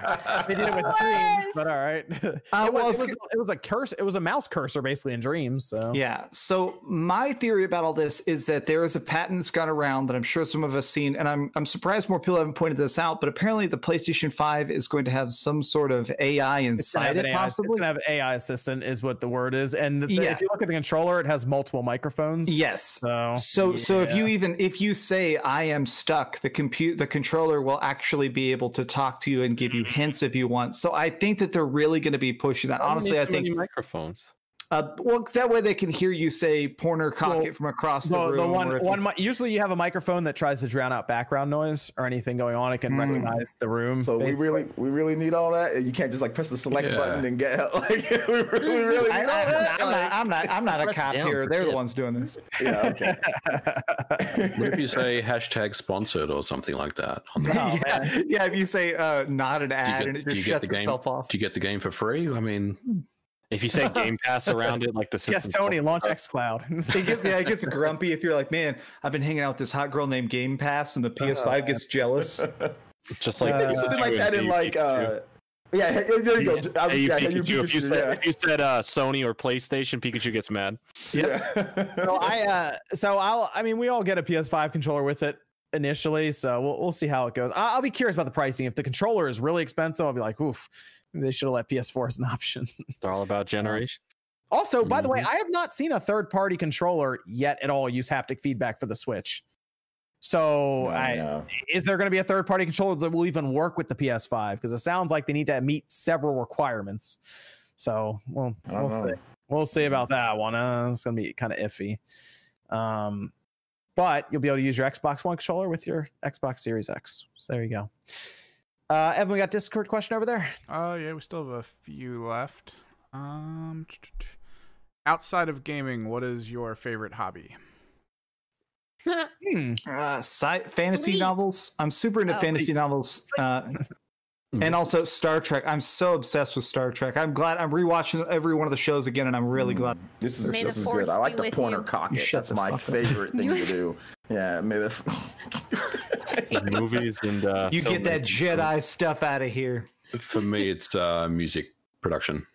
they did it with dreams, but all right. it, well, was, it's it, was, it was a curse. It was a mouse cursor basically in dreams. So Yeah. So my theory about all this is that there is a patent that's gone around that I'm sure some of us seen, and I'm I'm surprised more people haven't pointed this out. But apparently, the PlayStation Five is going to have some sort of AI inside have it, an AI, it's possibly. gonna have AI assistant is what the word is, and the- Yeah. if you look at the controller, it has multiple microphones. Yes. So So so if you even if you say I am stuck, the compute the controller will actually be able to talk to you and give you hints if you want. So I think that they're really going to be pushing that. Honestly, I think microphones. Uh, well that way they can hear you say Porter Cocket Well, from across the, the, room. the one one mi- usually you have a microphone that tries to drown out background noise or anything going on. It can Hmm. recognize the room. So we really, we really need all that. You can't just like press the select Yeah. button and get help. Like we really, we really I, need all that. am not, I'm not. I'm not a cop here. They're the ones doing this. yeah, okay. What if you say hashtag sponsored or something like that? On the, Oh, yeah, yeah. If you say uh, not an ad you and it do just you get the shuts game? itself off. Do you get the game for free? I mean, If you say Game Pass around it, like the system. yes, Tony, launch XCloud. It gets, yeah, it gets grumpy if you're like, man, I've been hanging out with this hot girl named Game Pass, and the PS5 gets jealous. just like Uh, something like that in like uh yeah, there you go. I was, Hey, yeah, Pikachu, hey, you if you said yeah. if you said uh, Sony or PlayStation, Pikachu gets mad. yeah. so I uh so I'll I mean we all get a PS5 controller with it initially, so we'll we'll see how it goes. I- I'll be curious about the pricing. If the controller is really expensive, I'll be like, oof, maybe they should have let PS4 as an option. They're all about generation. Also, by the way, Mm-hmm. I have not seen a third party controller yet at all use haptic feedback for the Switch. So I No. is there going to be a third party controller that will even work with the PS5? Because it sounds like they need to meet several requirements. So well, I we'll know. see. We'll see about that one. Uh, it's going to be kind of iffy. Um, but you'll be able to use your Xbox One controller with your Xbox Series X. So there you go. Uh, Evan, we got Discord question over there. Oh yeah, we still have a few left. Um, outside of gaming, what is your favorite hobby? Hmm. Uh, sci- fantasy Sleep. novels. I'm super into Oh, fantasy novels. Uh, And also Star Trek. I'm so obsessed with Star Trek. I'm glad I'm rewatching every one of the shows again, and I'm really glad. This is May this is good. I like be the with pointer you. cock it. That's my favorite thing to do. Yeah, may the. The movies and uh, You get that. Jedi stuff out of here. For me, it's uh, music production.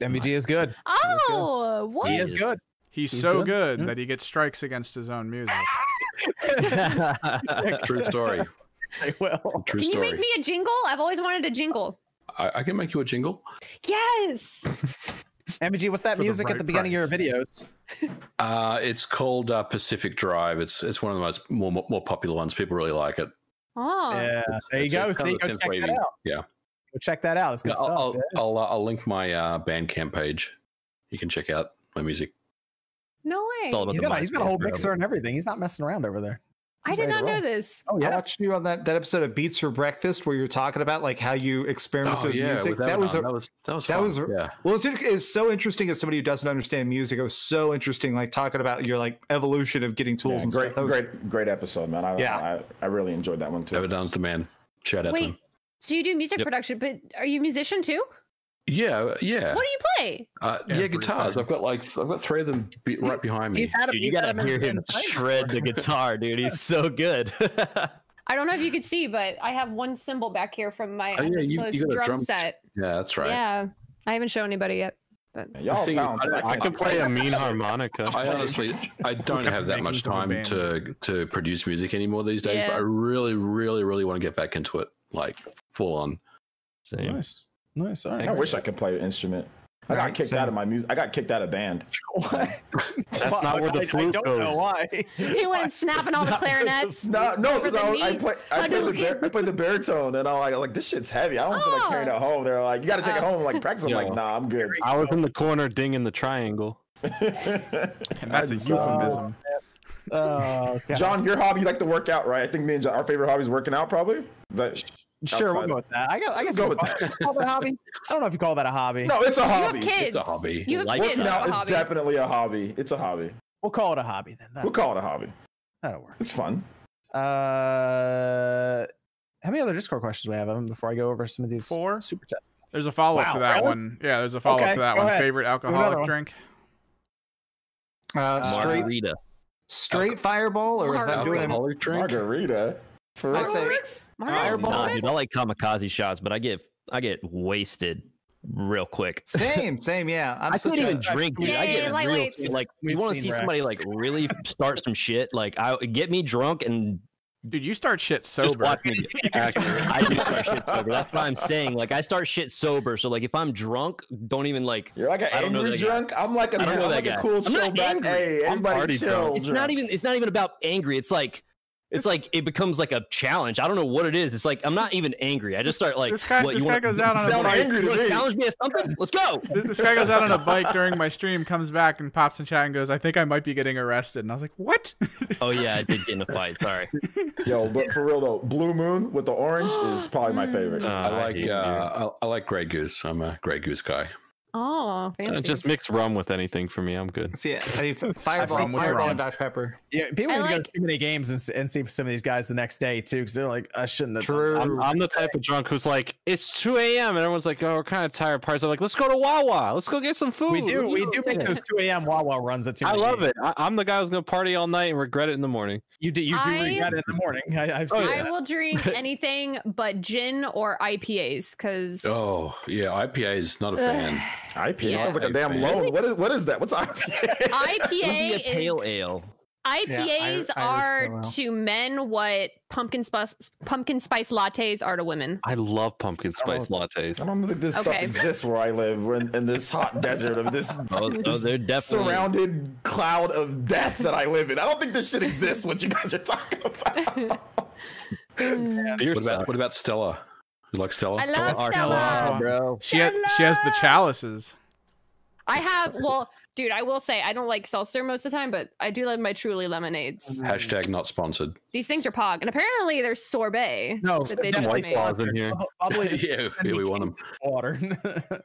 MVG is good. Oh, what? He is good. He's, He's so good. good, Yeah. that he gets strikes against his own music. True story. well, True Can you story. make me a jingle? I've always wanted a jingle. I, I can make you a jingle. Yes. MVG, what's that For the music at the beginning of your videos? Uh, it's called uh, Pacific Drive. It's it's one of the most more more popular ones. People really like it. Oh. Yeah, there you go. it's See, go check that out. Yeah. Go check that out. It's good I'll stuff. I'll, yeah. I'll, uh, I'll link my uh, Bandcamp page. You can check out my music. No way. It's all about He's the got, a, he's got a whole mixer and everything. He's not messing around over there. I did not know this. Oh I yeah. watched you on that, that episode of Beats for Breakfast where you're talking about like how you experimented Oh with yeah, music. with That was a, that was that was that fun. was yeah. well, it's, it's so interesting as somebody who doesn't understand music. It was so interesting, like talking about your like evolution of getting tools Yeah, and great, stuff. That was- great, great episode, man. I, Yeah. I, I really enjoyed that one too. Everdon's the man. Shout out to Wait. him. So you do music Yep. production, but are you a musician too? Yeah, yeah. What do you play? Uh, yeah, guitars. I've got like I've got three of them be, right behind me. A, Dude, you gotta hear him shred the guitar, dude. He's so good. I don't know if you could see, but I have one cymbal back here from my Oh, yeah, you- undisclosed you drum, drum- set. Yeah, that's right. Yeah. I haven't shown anybody yet. Y'all thing- talented. I- I can play a mean harmonica. I honestly, I don't have that much makings of a time to to produce music anymore these days. But I really, really, really want to get back into it, like full on. Same. Nice, nice. All right. I wish I could play an instrument. I got Right, kicked same. out of my music. I got kicked out of band. Why? That's not where the I, I don't know why. He went snapping all the clarinets. No, no, because I, Over was- I play I played the bar- I played the baritone and I'm like, like this shit's heavy. I don't feel like carrying it Oh. home. They're like, you got to take it Oh. home like practice. I'm Yo. like, nah, I'm good. I was in the corner dinging the triangle. And that's a uh, euphemism. Oh, God. John, your hobby, you like to work out, right? I think me and John, our favorite hobby is working out, probably. That, Sure, we'll go with that. I guess. I guess Go with call- that. call that a hobby. I don't know if you call that a hobby. no, it's a hobby. You have hobby. It's a hobby. You have Like kids. Working That's out a is hobby. definitely a hobby. It's a hobby. We'll call it a hobby then. That, We'll call it a hobby. that'll work. It's fun. Uh, how many other Discord questions do we have before I go over some of these Four. super chats? There's a follow up Wow, to that really? one. Yeah, there's a follow up Okay, to that one. ahead. Favorite alcoholic one. drink? uh, straight Margarita. straight fireball, or if I'm doing it, Alcoholic drink. Margarita. For I'd real? say Fireball. Nah, dude, I like kamikaze shots, but I get I get wasted real quick. same, same. Yeah, I'm I such can't a- even drink, dude. I Yay, get real, lightweights. like We've want to see Rex. somebody like really start some shit. Like I get me drunk and Dude, you start shit just sober. watch me. I do start shit sober. That's what I'm saying. Like I start shit sober. So like if I'm drunk, don't even like. You're like an I don't know angry that guy. drunk. I'm like a, I don't know I'm that like a cool I'm chill not back. angry. Hey, I'm everybody party chill. drunk. It's not even. It's not even about angry. It's like. It's like it becomes like a challenge. I don't know what it is. It's like I'm not even angry. I just start like, This guy- what this you guy want? goes out on a bike. angry You to want to me. challenge me at something? Let's go. Th- This guy goes out on a bike during my stream, comes back and pops in chat and goes, "I think I might be getting arrested." And I was like, "What?" Oh yeah, I did get in a fight. Sorry. Yo, but for real though, Blue Moon with the orange is probably my favorite. Uh, I like hate uh, I, I like Grey Goose. I'm a Grey Goose guy. Oh, fancy. Just mix rum with anything for me. I'm good. See, Yeah, I need fireball, rum with fireball rum. and Dr Pepper. Yeah, people I need to go to too many games and, and see some of these guys the next day too, because they're like, I shouldn't have. True. I'm, I'm the type of drunk who's like, it's 2 a.m. and everyone's like, oh, we're kind of tired. Parties. I'm like, let's go to Wawa. Let's go get some food. We do. We do make those 2 a.m. Wawa runs at 2 I love it. I, I'm the guy who's gonna party all night and regret it in the morning. You do. You do I- regret it in the morning. I, I've oh, seen it. I that. will drink anything but gin or IPAs because Oh yeah, IPA is not a fan. IPA Yeah. sounds like a damn Really? loan. What is what is that? What's IPA? IPA a pale ale. IPAs I- Irish are to men what pumpkin spice pumpkin spice lattes are to women. I love pumpkin spice Oh. lattes. I don't think this stuff exists where I live. We're in, in this hot desert of this, Oh, oh, this they're definitely. surrounded cloud of death that I live in. I don't think this shit exists. What you guys are talking about? Beer What about what about Stella? You like Stella? I love Stella Stella. Artois. bro. She has, she has the chalices. I have well, dude. I will say I don't like seltzer most of the time, but I do love my Truly lemonades. Hashtag not sponsored. These things are pog, and apparently they're sorbet. No, that they yeah, just white made. claws in here. Probably just yeah, yeah, we want them. water.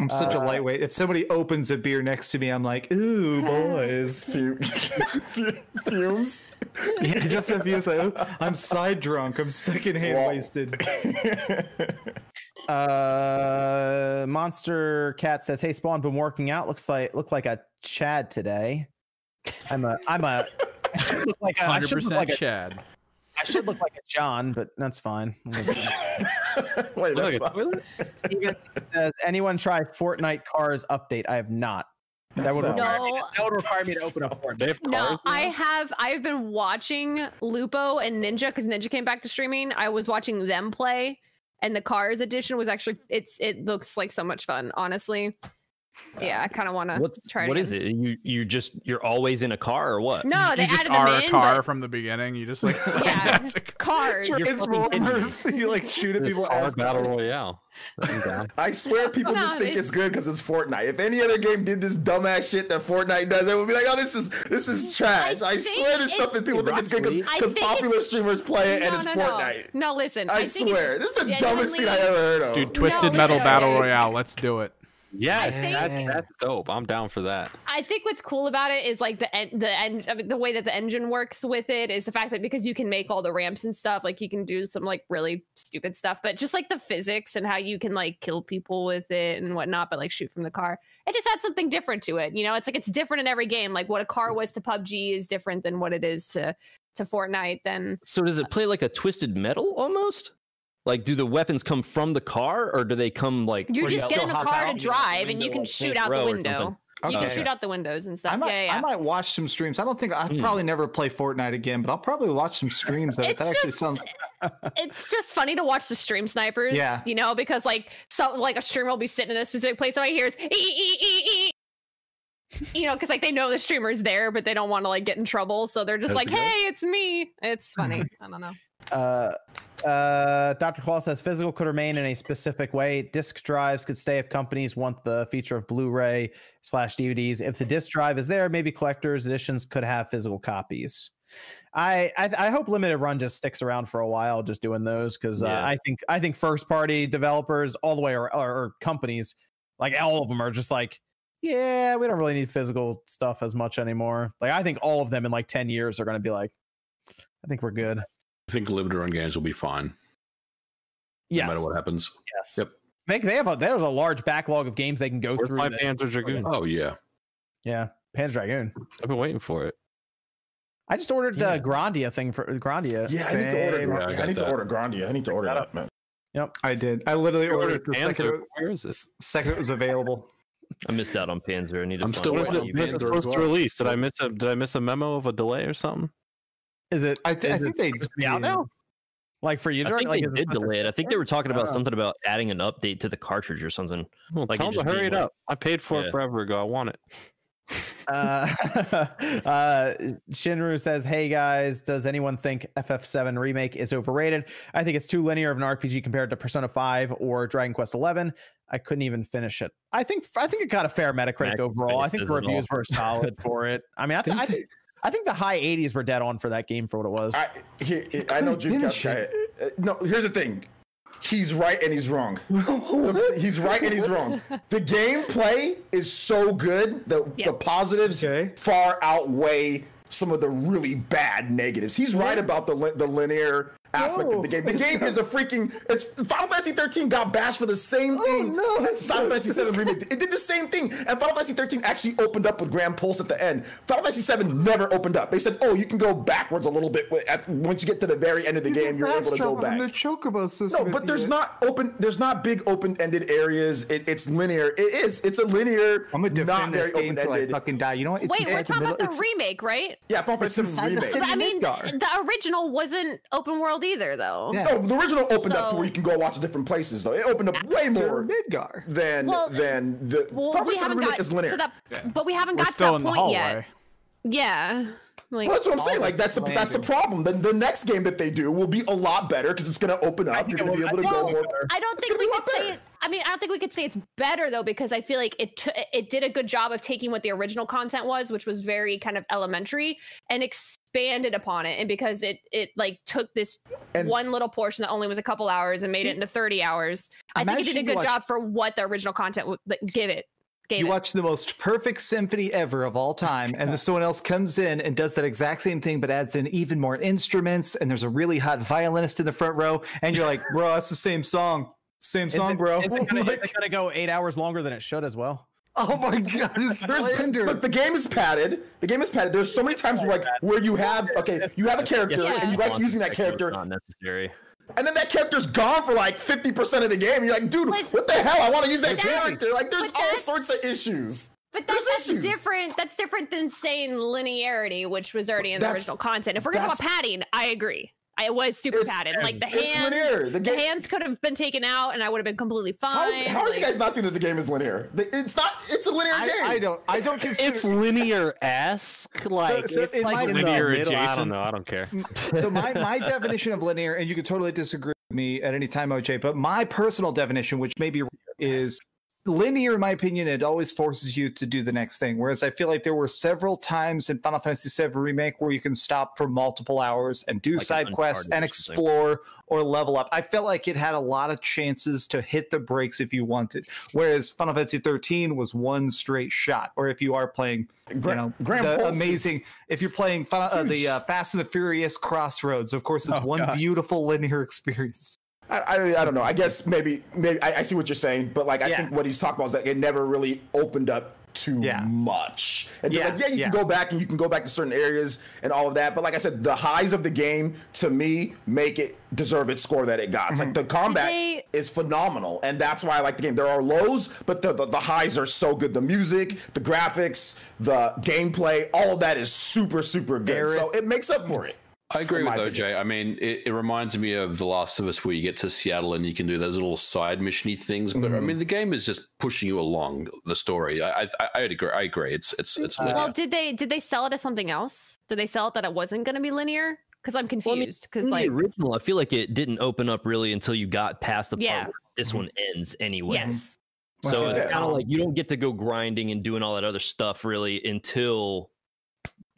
I'm such a Uh, lightweight. If somebody opens a beer next to me, I'm like, ooh, boys. Fume- Fumes. Yeah, just a you say, "Oh, I'm side drunk, I'm secondhand Well- wasted. Uh, Monster Cat says, "Hey, Spawn, been working out. Looks like look like a Chad today. I'm a I'm a. I should look like a, I Hundred should look percent like a, Chad. I should look like a John, but that's fine. Wait, Look like a that's- toilet. Steven says, "Anyone try Fortnite Cars update? I have not. That would a- require me to, No. that would require me to open up Fortnite. They No, cars I have. I've been watching Lupo and Ninja because Ninja came back to streaming. I was watching them play, and the Cars edition was actually. It's. It looks like so much fun. Honestly, yeah, I kind of want to What's try. what it is it? You you just you're always in a car or what? No, they you just added are them a in. car but from the beginning. You just like Yeah. That's a car. cars. You're it's fucking kidding me. rumors. You like shoot at people. car ask battle royale. I'm down. I swear people No, just think it's- it's good because it's Fortnite. If any other game did this dumbass shit that Fortnite does, it would be like, oh, this is this is trash. I, think swear this stuff it's- is people think it's good because think popular streamers play it and it's no, no. Fortnite. No, listen. I, think swear, it's this is the dumbest thing I genuinely- ever heard of. Dude, Twisted Metal Battle Royale. Let's do it. Yeah, think- that, that's dope. I'm down for that. I think what's cool about it is like the en- the en- I mean, the way that the engine works with it is the fact that because you can make all the ramps and stuff, like you can do some like really stupid stuff, but just like the physics and how you can like kill people with it and whatnot, but like shoot from the car, it just adds something different to it. You know, it's like it's different in every game. Like what a car was to PUBG is different than what it is to to Fortnite. Then So does it play like a twisted metal almost? Like, do the weapons come from the car, or do they come like? you or just you get in the car to and get out the drive and you can shoot out the window. something? You can shoot out the windows and stuff. I might, yeah, yeah. I might watch some streams. I don't think I'd Hmm. probably never play Fortnite again, but I'll probably watch some streams of it. That actually just- sounds. it's just funny to watch the stream snipers. Yeah. You know, because like some like a streamer will be sitting in a specific place and I hear is ee, ee, ee, ee. You know, because like they know the streamer's there, but they don't want to like get in trouble, so they're just That's like, good. "Hey, it's me." It's funny. I don't know. Uh, uh, Dr. Claw says physical could remain in a specific way. Disk drives could stay if companies want the feature of Blu-ray slash DVDs. If the disk drive is there, maybe collectors editions could have physical copies. I I, I hope limited run just sticks around for a while, just doing those because uh, I think I think first party developers all the way or, or, or companies like all of them are just like. Yeah, we don't really need physical stuff as much anymore. Like I think all of them in like 10 years are going to be like I think we're good. I think limited run games will be fine, Yes. no matter what happens. Yes. Yep. They, they have a there's a large backlog of games they can go Where's through. my Panzer Dragoon? Oh yeah, yeah, Panzer Dragoon. I've been waiting for it. I just ordered Yeah. the Grandia thing for Grandia. yeah, I need to order. Same. Yeah, I Grandia. I, got need to order Grandia. I need to order Shut that, man. Yep. I did. I literally You ordered ordered the second, Panzer. it, Where is it? second it was available. I missed out on Panzer. I need to. I'm still a waiting way on to When use is it. it supposed to release? Did I miss a Did I miss a memo of a delay or something? Is it? I, th- I think they just be out now. Like for you, I think like, they did delay it. I think they were talking about something about adding an update to the cartridge or something. Well, Like tell them to hurry being it like- up. I paid for Yeah. it forever ago. I want it. Uh, uh, Shinru says, "Hey guys, does anyone think FF7 remake is overrated? I think it's too linear of an RPG compared to Persona 5 or Dragon Quest 11. I couldn't even finish it. I think I think it got a fair Metacritic Max overall. I think the reviews were solid for it. I mean, I, th- I Didn't think I think the high 80s were dead on for that game for what it was. I, here, I know couldn't Dreamcast finish guy. uh, No, here's the thing. He's right and he's wrong. The- he's right and he's wrong. The gameplay is so good. The Yeah. the positives Okay. far outweigh some of the really bad negatives. He's right about the the linear aspect of the game. The game is a freaking. It's Final Fantasy 13 got bashed for the same thing. no, Final Fantasy 7 remake. It did the same thing, and Final Fantasy 13 actually opened up with Gran Pulse at the end. Final Fantasy 7 never opened up. They said, "Oh, you can go backwards a little bit at, once you get to the very end of the game. You're able to go back." The chocobo system. No, but there's not open. There's not big open-ended areas. It, it's linear. It is. It's a linear. I'm gonna not defend very this game till I open-ended. fucking die. You know what? It's Wait, we're inside the talking middle. about the it's, remake, right? Yeah, Final It's Fantasy 7 inside the remake. I mean, the original wasn't open world either, though. Yeah. No, the original opened up to where you can go watch different places though. It opened up way more Midgar. than Well, than the Well, Final we Fantasy 7 haven't got is linear. to that, but we haven't We're got to that in point hallway. yet. Yeah, like Well, that's what I'm saying. Like that's the that's the problem. Then the next game that they do will be a lot better because it's going to open up. You're going to be able to I go more. I don't think we a could say. It, I mean, I don't think we could say it's better though because I feel like it t- it did a good job of taking what the original content was, which was very kind of elementary, and expanded upon it. And because it it like took this And- one little portion that only was a couple hours and made it into thirty hours, I think it did a good watch- job for what the original content would like, give it. Gave you it. watch the most perfect symphony ever of all time, and then someone else comes in and does that exact same thing, but adds in even more instruments, and there's a really hot violinist in the front row, and you're like, bro, that's the same song. Same song, it- bro. Is it gonna, Like, it gonna go eight hours longer than it should as well? oh my god, it's There's, slander. look, the game is padded. The game is padded. There's so many times where like where you have okay, you have a character Yeah. and you like using that character, not necessary. And then that character's gone for like 50% of the game. You're like, dude, what the hell? I want to use that character. Like, there's all sorts of issues. But that's, that's different. That's different than saying linearity, which was already in the That's- original content. If we're talking about padding, I agree. I was super It's- padded. Like the it's hands, linear. The the hands could have been taken out, and I would have been completely fine. is, how are you guys not seeing that the game is linear? It's not. It's a linear game. I, I don't. I don't consider. It's linear esque, like so it's in like my- Linear middle. I don't know. I don't care. so my my definition of linear, and you could totally disagree with me at any time, OJ, but my personal definition, which maybe is linear, in my opinion, it always forces you to do the next thing. Whereas I feel like there were several times in Final Fantasy VII Remake where you can stop for multiple hours and do Like an side quests and explore or level up. I felt like it had a lot of chances to hit the brakes if you wanted. Whereas Final Fantasy 13 was one straight shot. Or if you are playing, you Gra- know, Grand the Pulse amazing if you're playing Final, uh, the uh, Fast and the Furious Crossroads, of course, it's Oh, one gosh. beautiful linear experience. I, I, I don't know. I guess maybe maybe I, I see what you're saying, but like I Yeah. think what he's talking about is that it never really opened up too Yeah. much. And Yeah, like, yeah, you yeah. can go back and you can go back to certain areas and all of that. But like I said, the highs of the game to me make it deserve its score that it got. It's Like mm-hmm. the combat they- is phenomenal, and that's why I like the game. There are lows, but the, the the highs are so good. The music, the graphics, the gameplay, all of that is super super good. Eric- So it makes up for it. I agree with OJ. opinion. I mean, it, it reminds me of The Last of Us, where you get to Seattle and you can do those little side missiony things. But I Mhm. mean, the game is just pushing you along the story. I I, I agree. I agree. It's it's it's linear. Well, did they did they sell it as something else? Did they sell it that it wasn't going to be linear? Because I'm Well, I mean, confused. Because like, the original, I feel like it didn't open up really until you got past the part Yeah. where this one ends anyway. yes, So Yeah. it's kind of like you don't get to go grinding and doing all that other stuff really until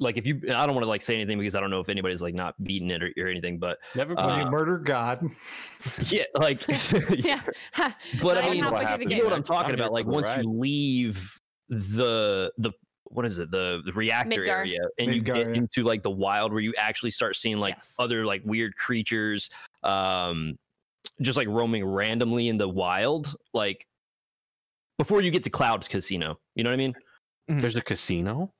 like if you I don't want to like say anything because I don't know if anybody's like not beating it or, or anything, but Never Uh, When you murder God, yeah, like yeah. But I mean, what happens you know what I'm I'm talking about. Like once ride. you leave the the what is it the, the reactor Midgar. area and you get yeah. into like the wild where you actually start seeing like Yes. other like weird creatures um just like roaming randomly in the wild like before you get to cloud casino you know what i mean There's a casino.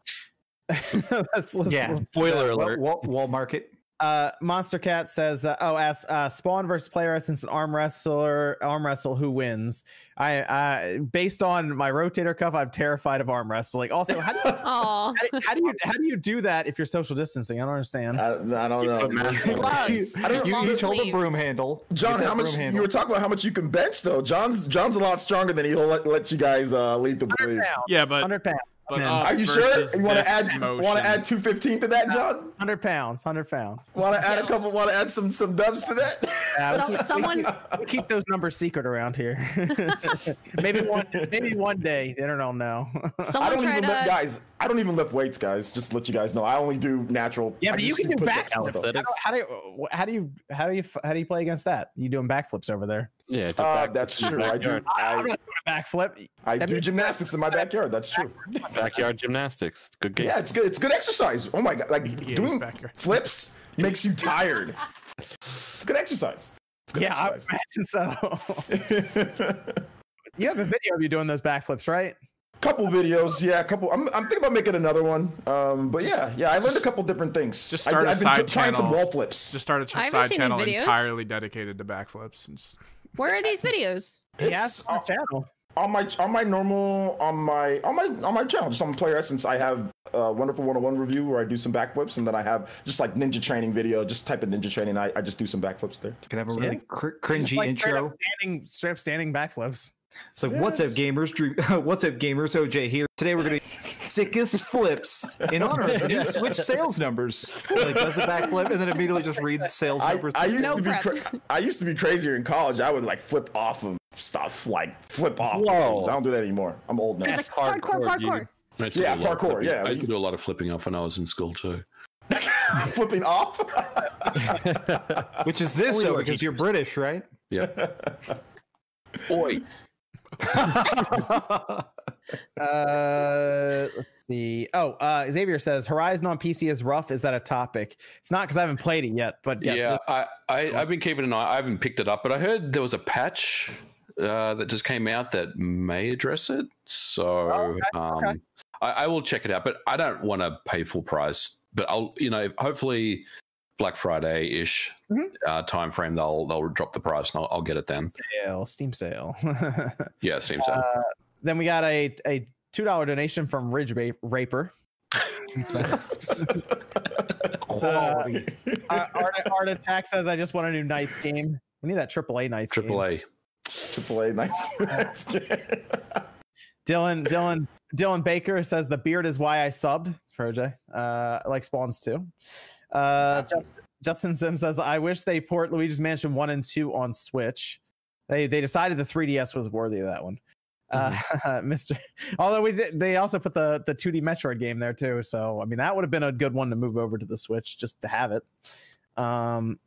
let's, let's, Yeah. spoiler Wal- alert Wal- Wall Market. Uh, Monster Cat says, uh, "Oh, as uh, Spawn versus player essence and arm wrestler, arm wrestle, who wins?" I, I, based on my rotator cuff, I'm terrified of arm wrestling. Also, how do you, how do, how do you how do you do that if you're social distancing? I don't understand. I, I don't know. gloves. I don't You Long each hold a broom handle. John, how much broom you were talking about how much you can bench though? John's John's a lot stronger than he'll let, let you guys uh, lead the blade. Yeah, but- hundred pounds. But Man. Are you sure? versus You want to add want to add two fifteen to that, John? Hundred pounds. Hundred pounds. Want to add a couple? Want to add some some dubs to that? Yeah, we keep- someone- keep, we keep those numbers secret around here. maybe one maybe one day the internet will know. I don't tried even lift, to. guys. I don't even lift weights, guys. Just to let you guys know, I only do natural. yeah, but you can do push-ups backflips. stuff. How do, you how do you how do you how do you play against that? You doing backflips over there? Yeah, it's Uh, that's true. I do. I'm I, not doing a backflip. I That'd do be- gymnastics in my backyard. That's true. backyard gymnastics. Good game. Yeah, it's good. It's good exercise. Oh my god, like He is doing backyard. flips makes you tired. It's good exercise. It's good Yeah, I exercise. imagine so. you have a video of you doing those backflips, right? Couple videos, yeah, a couple. I'm, I'm thinking about making another one. Um, but yeah, yeah, I learned a couple different things. just I, start a I've been side tr- trying some wall flips. Just start a ch- I haven't side seen these channel videos. entirely dedicated to backflips. Just, Where are these videos? He It's on his channel. on my on my normal on my on my on my channel, just on Player Essence. I have a wonderful 101 review where I do some backflips, and then I have just like ninja training video. Just type in ninja training. I, I just do some backflips there. Can I have a Yeah. cr- cringy like straight up intro? standing straight up standing backflips. So like what's up, gamers? Drew, what's up, gamers? OJ here. Today we're gonna sickest flips in honor of the new Switch sales numbers. Like does a backflip and then immediately just reads sales I, numbers. I used No to be cra- I used to be crazier in college. I would like flip off of stuff, like flip off. Whoa. things. I don't do that anymore. I'm old now. There's like hardcore, hardcore, dude. parkour. I used to Yeah, do a lot of parkour, yeah, I used we- to do a lot of flipping off when I was in school too. Flipping off. Which is this Only though, because you're British, right? Yeah. Oi. Uh, let's see. Oh, uh, Xavier says Horizon on PC is rough. Is that a topic? It's not because I haven't played it yet, but yes, yeah, I, I I've been keeping an eye. I haven't picked it up, but I heard there was a patch uh, that just came out that may address it. So Oh, okay, um, okay. I, I will check it out, but I don't want to pay full price. But I'll, you know, hopefully Black Friday ish Mhm. uh, time frame, they'll they'll drop the price and I'll, I'll get it then. sale, Steam sale. Yeah, Steam sale. Uh, then we got a a two dollar donation from Ridge Ra- Raper. Quality. Uh, Art, Art Attack says, "I just want a new NiGHTS game. We need that AAA NiGHTS game." Triple A. Triple A nice. Dylan Dylan Dylan Baker says the beard is why I subbed. Project. Uh, I like Spawns too. Uh, Just- Justin Sim says I wish they port Luigi's Mansion one and two on Switch. They they decided the 3DS was worthy of that one. Uh, Mr. Although we did, they also put the the 2D Metroid game there too. So I mean that would have been a good one to move over to the Switch just to have it. Um,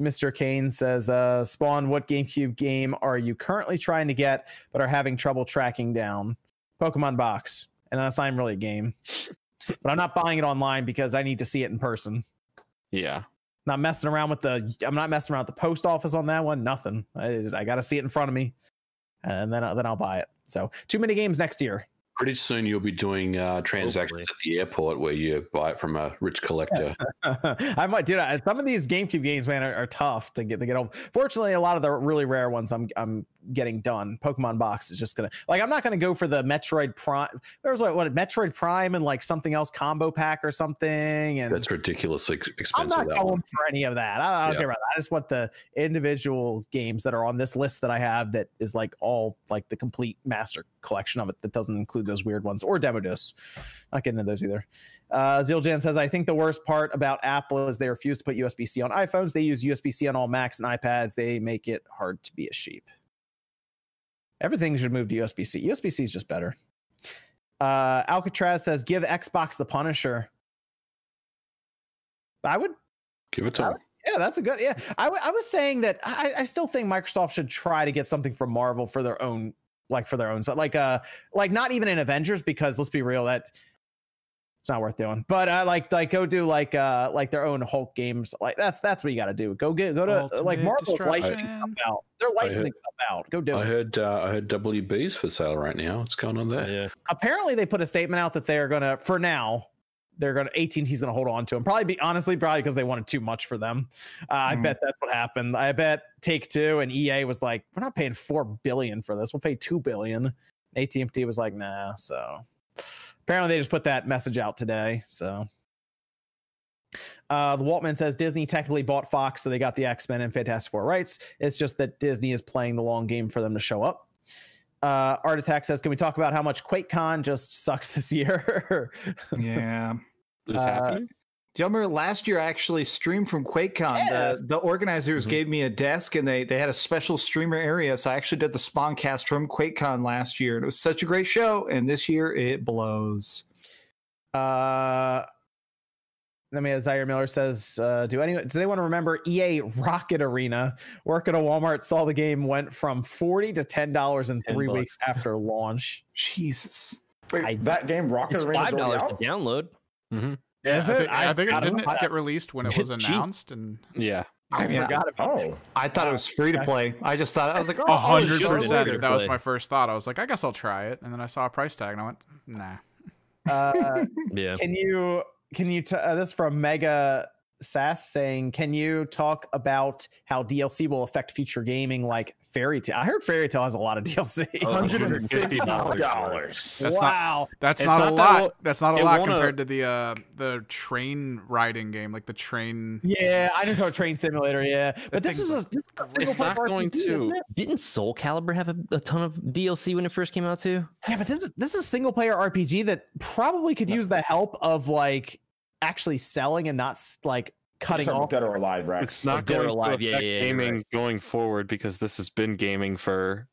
Mr. Kane says, uh, Spawn, what GameCube game are you currently trying to get but are having trouble tracking down? Pokemon Box. And that's not really a game. But I'm not buying it online because I need to see it in person. Yeah. Not messing around with the I'm not messing around with the post office on that one. Nothing. I, I got to see it in front of me, and then then I'll buy it. So too many games next year. Pretty soon you'll be doing uh, transactions Hopefully. at the airport where you buy it from a rich collector. I might do that. Some of these GameCube games, man, are, are tough to get to get over. Fortunately, a lot of the really rare ones I'm I'm getting done. Pokemon Box is just gonna like I'm not gonna go for the Metroid Prime. There was what, what Metroid Prime and like something else combo pack or something, and That's ridiculously ex- I'm not going one. for any of that. I, I don't Yeah. care about that. I just want the individual games that are on this list that I have that is like all like the complete master collection of it that doesn't include those weird ones or demo discs. Not getting into those either. Uh, Ziljan says, I think the worst part about Apple is they refuse to put USB C on iPhones. They use USB C on all Macs and iPads. They make it hard to be a sheep. Everything should move to USB C. USB C is just better. Uh, Alcatraz says, give Xbox the Punisher. I would Give it to I them. yeah, that's a good. Yeah, I, w- I was saying that I, I still think Microsoft should try to get something from Marvel for their own, like for their own. So like uh, like not even in Avengers because let's be real, that it's not worth doing. But uh, like like go do like uh like their own Hulk games. Like that's that's what you got to do. Go get go to like Ultimate Marvel's licensing stuff out. They're licensing stuff out. Go do I it. heard uh, I heard WB's for sale right now. What's going on there? Yeah. Apparently, they put a statement out that they're gonna for now. They're gonna 18. He's gonna hold on to him. Probably be honestly, probably because they wanted too much for them. Uh, I Mm. bet that's what happened. I bet Take Two and EA was like, "We're not paying four billion for this. We'll pay two billion." AT and T was like, "Nah." So apparently, they just put that message out today. So uh, the Waltman says Disney technically bought Fox, so they got the X Men and Fantastic Four rights. It's just that Disney is playing the long game for them to show up. Uh, Art Attack says, "Can we talk about how much QuakeCon just sucks this year?" Yeah. Is Uh, happening? Do you remember last year I actually streamed from QuakeCon? Yeah. The, the organizers Mhm. gave me a desk and they, they had a special streamer area. So I actually did the Spawncast from QuakeCon last year. And it was such a great show. And this year it blows. Uh, I mean, Zaire Miller says, uh, "Do anyone does anyone remember EA Rocket Arena? Work at a Walmart saw the game went from forty to ten dollars in three bucks. weeks after launch. Jesus. Wait, I- that game Rocket It's Arena five dollars to out? download. Yeah, Is I it? think, I, think it I don't didn't know. it get released when it was announced, and Yeah. I Yeah. forgot about it. Oh, I thought it was free to play. I just thought, I was like, oh, a hundred percent. That was my first thought. I was like, I guess I'll try it, and then I saw a price tag, and I went, Nah. Uh, Yeah. can you can you t- uh, this from Mega Sass saying, can you talk about how DLC will affect future gaming like Fairy Tail? I heard Fairy Tail has a lot of DLC. Oh, hundred and $150. dollars. That's not- wow. That's not, not a lot. well- That's not a lot won't, uh, compared to the uh the train riding game, like the train. Yeah, I know Train Simulator. Yeah, but this is a, this is a It's not player going to- Didn't Soul Calibur have a, a ton of DLC when it first came out too? Yeah, but this is this is single player RPG that probably could use the help of like actually selling and not like cutting off. Dead or Alive, Rex. It's not Dead or going Alive, to yeah, affect yeah, you're gaming right. going forward because this has been gaming for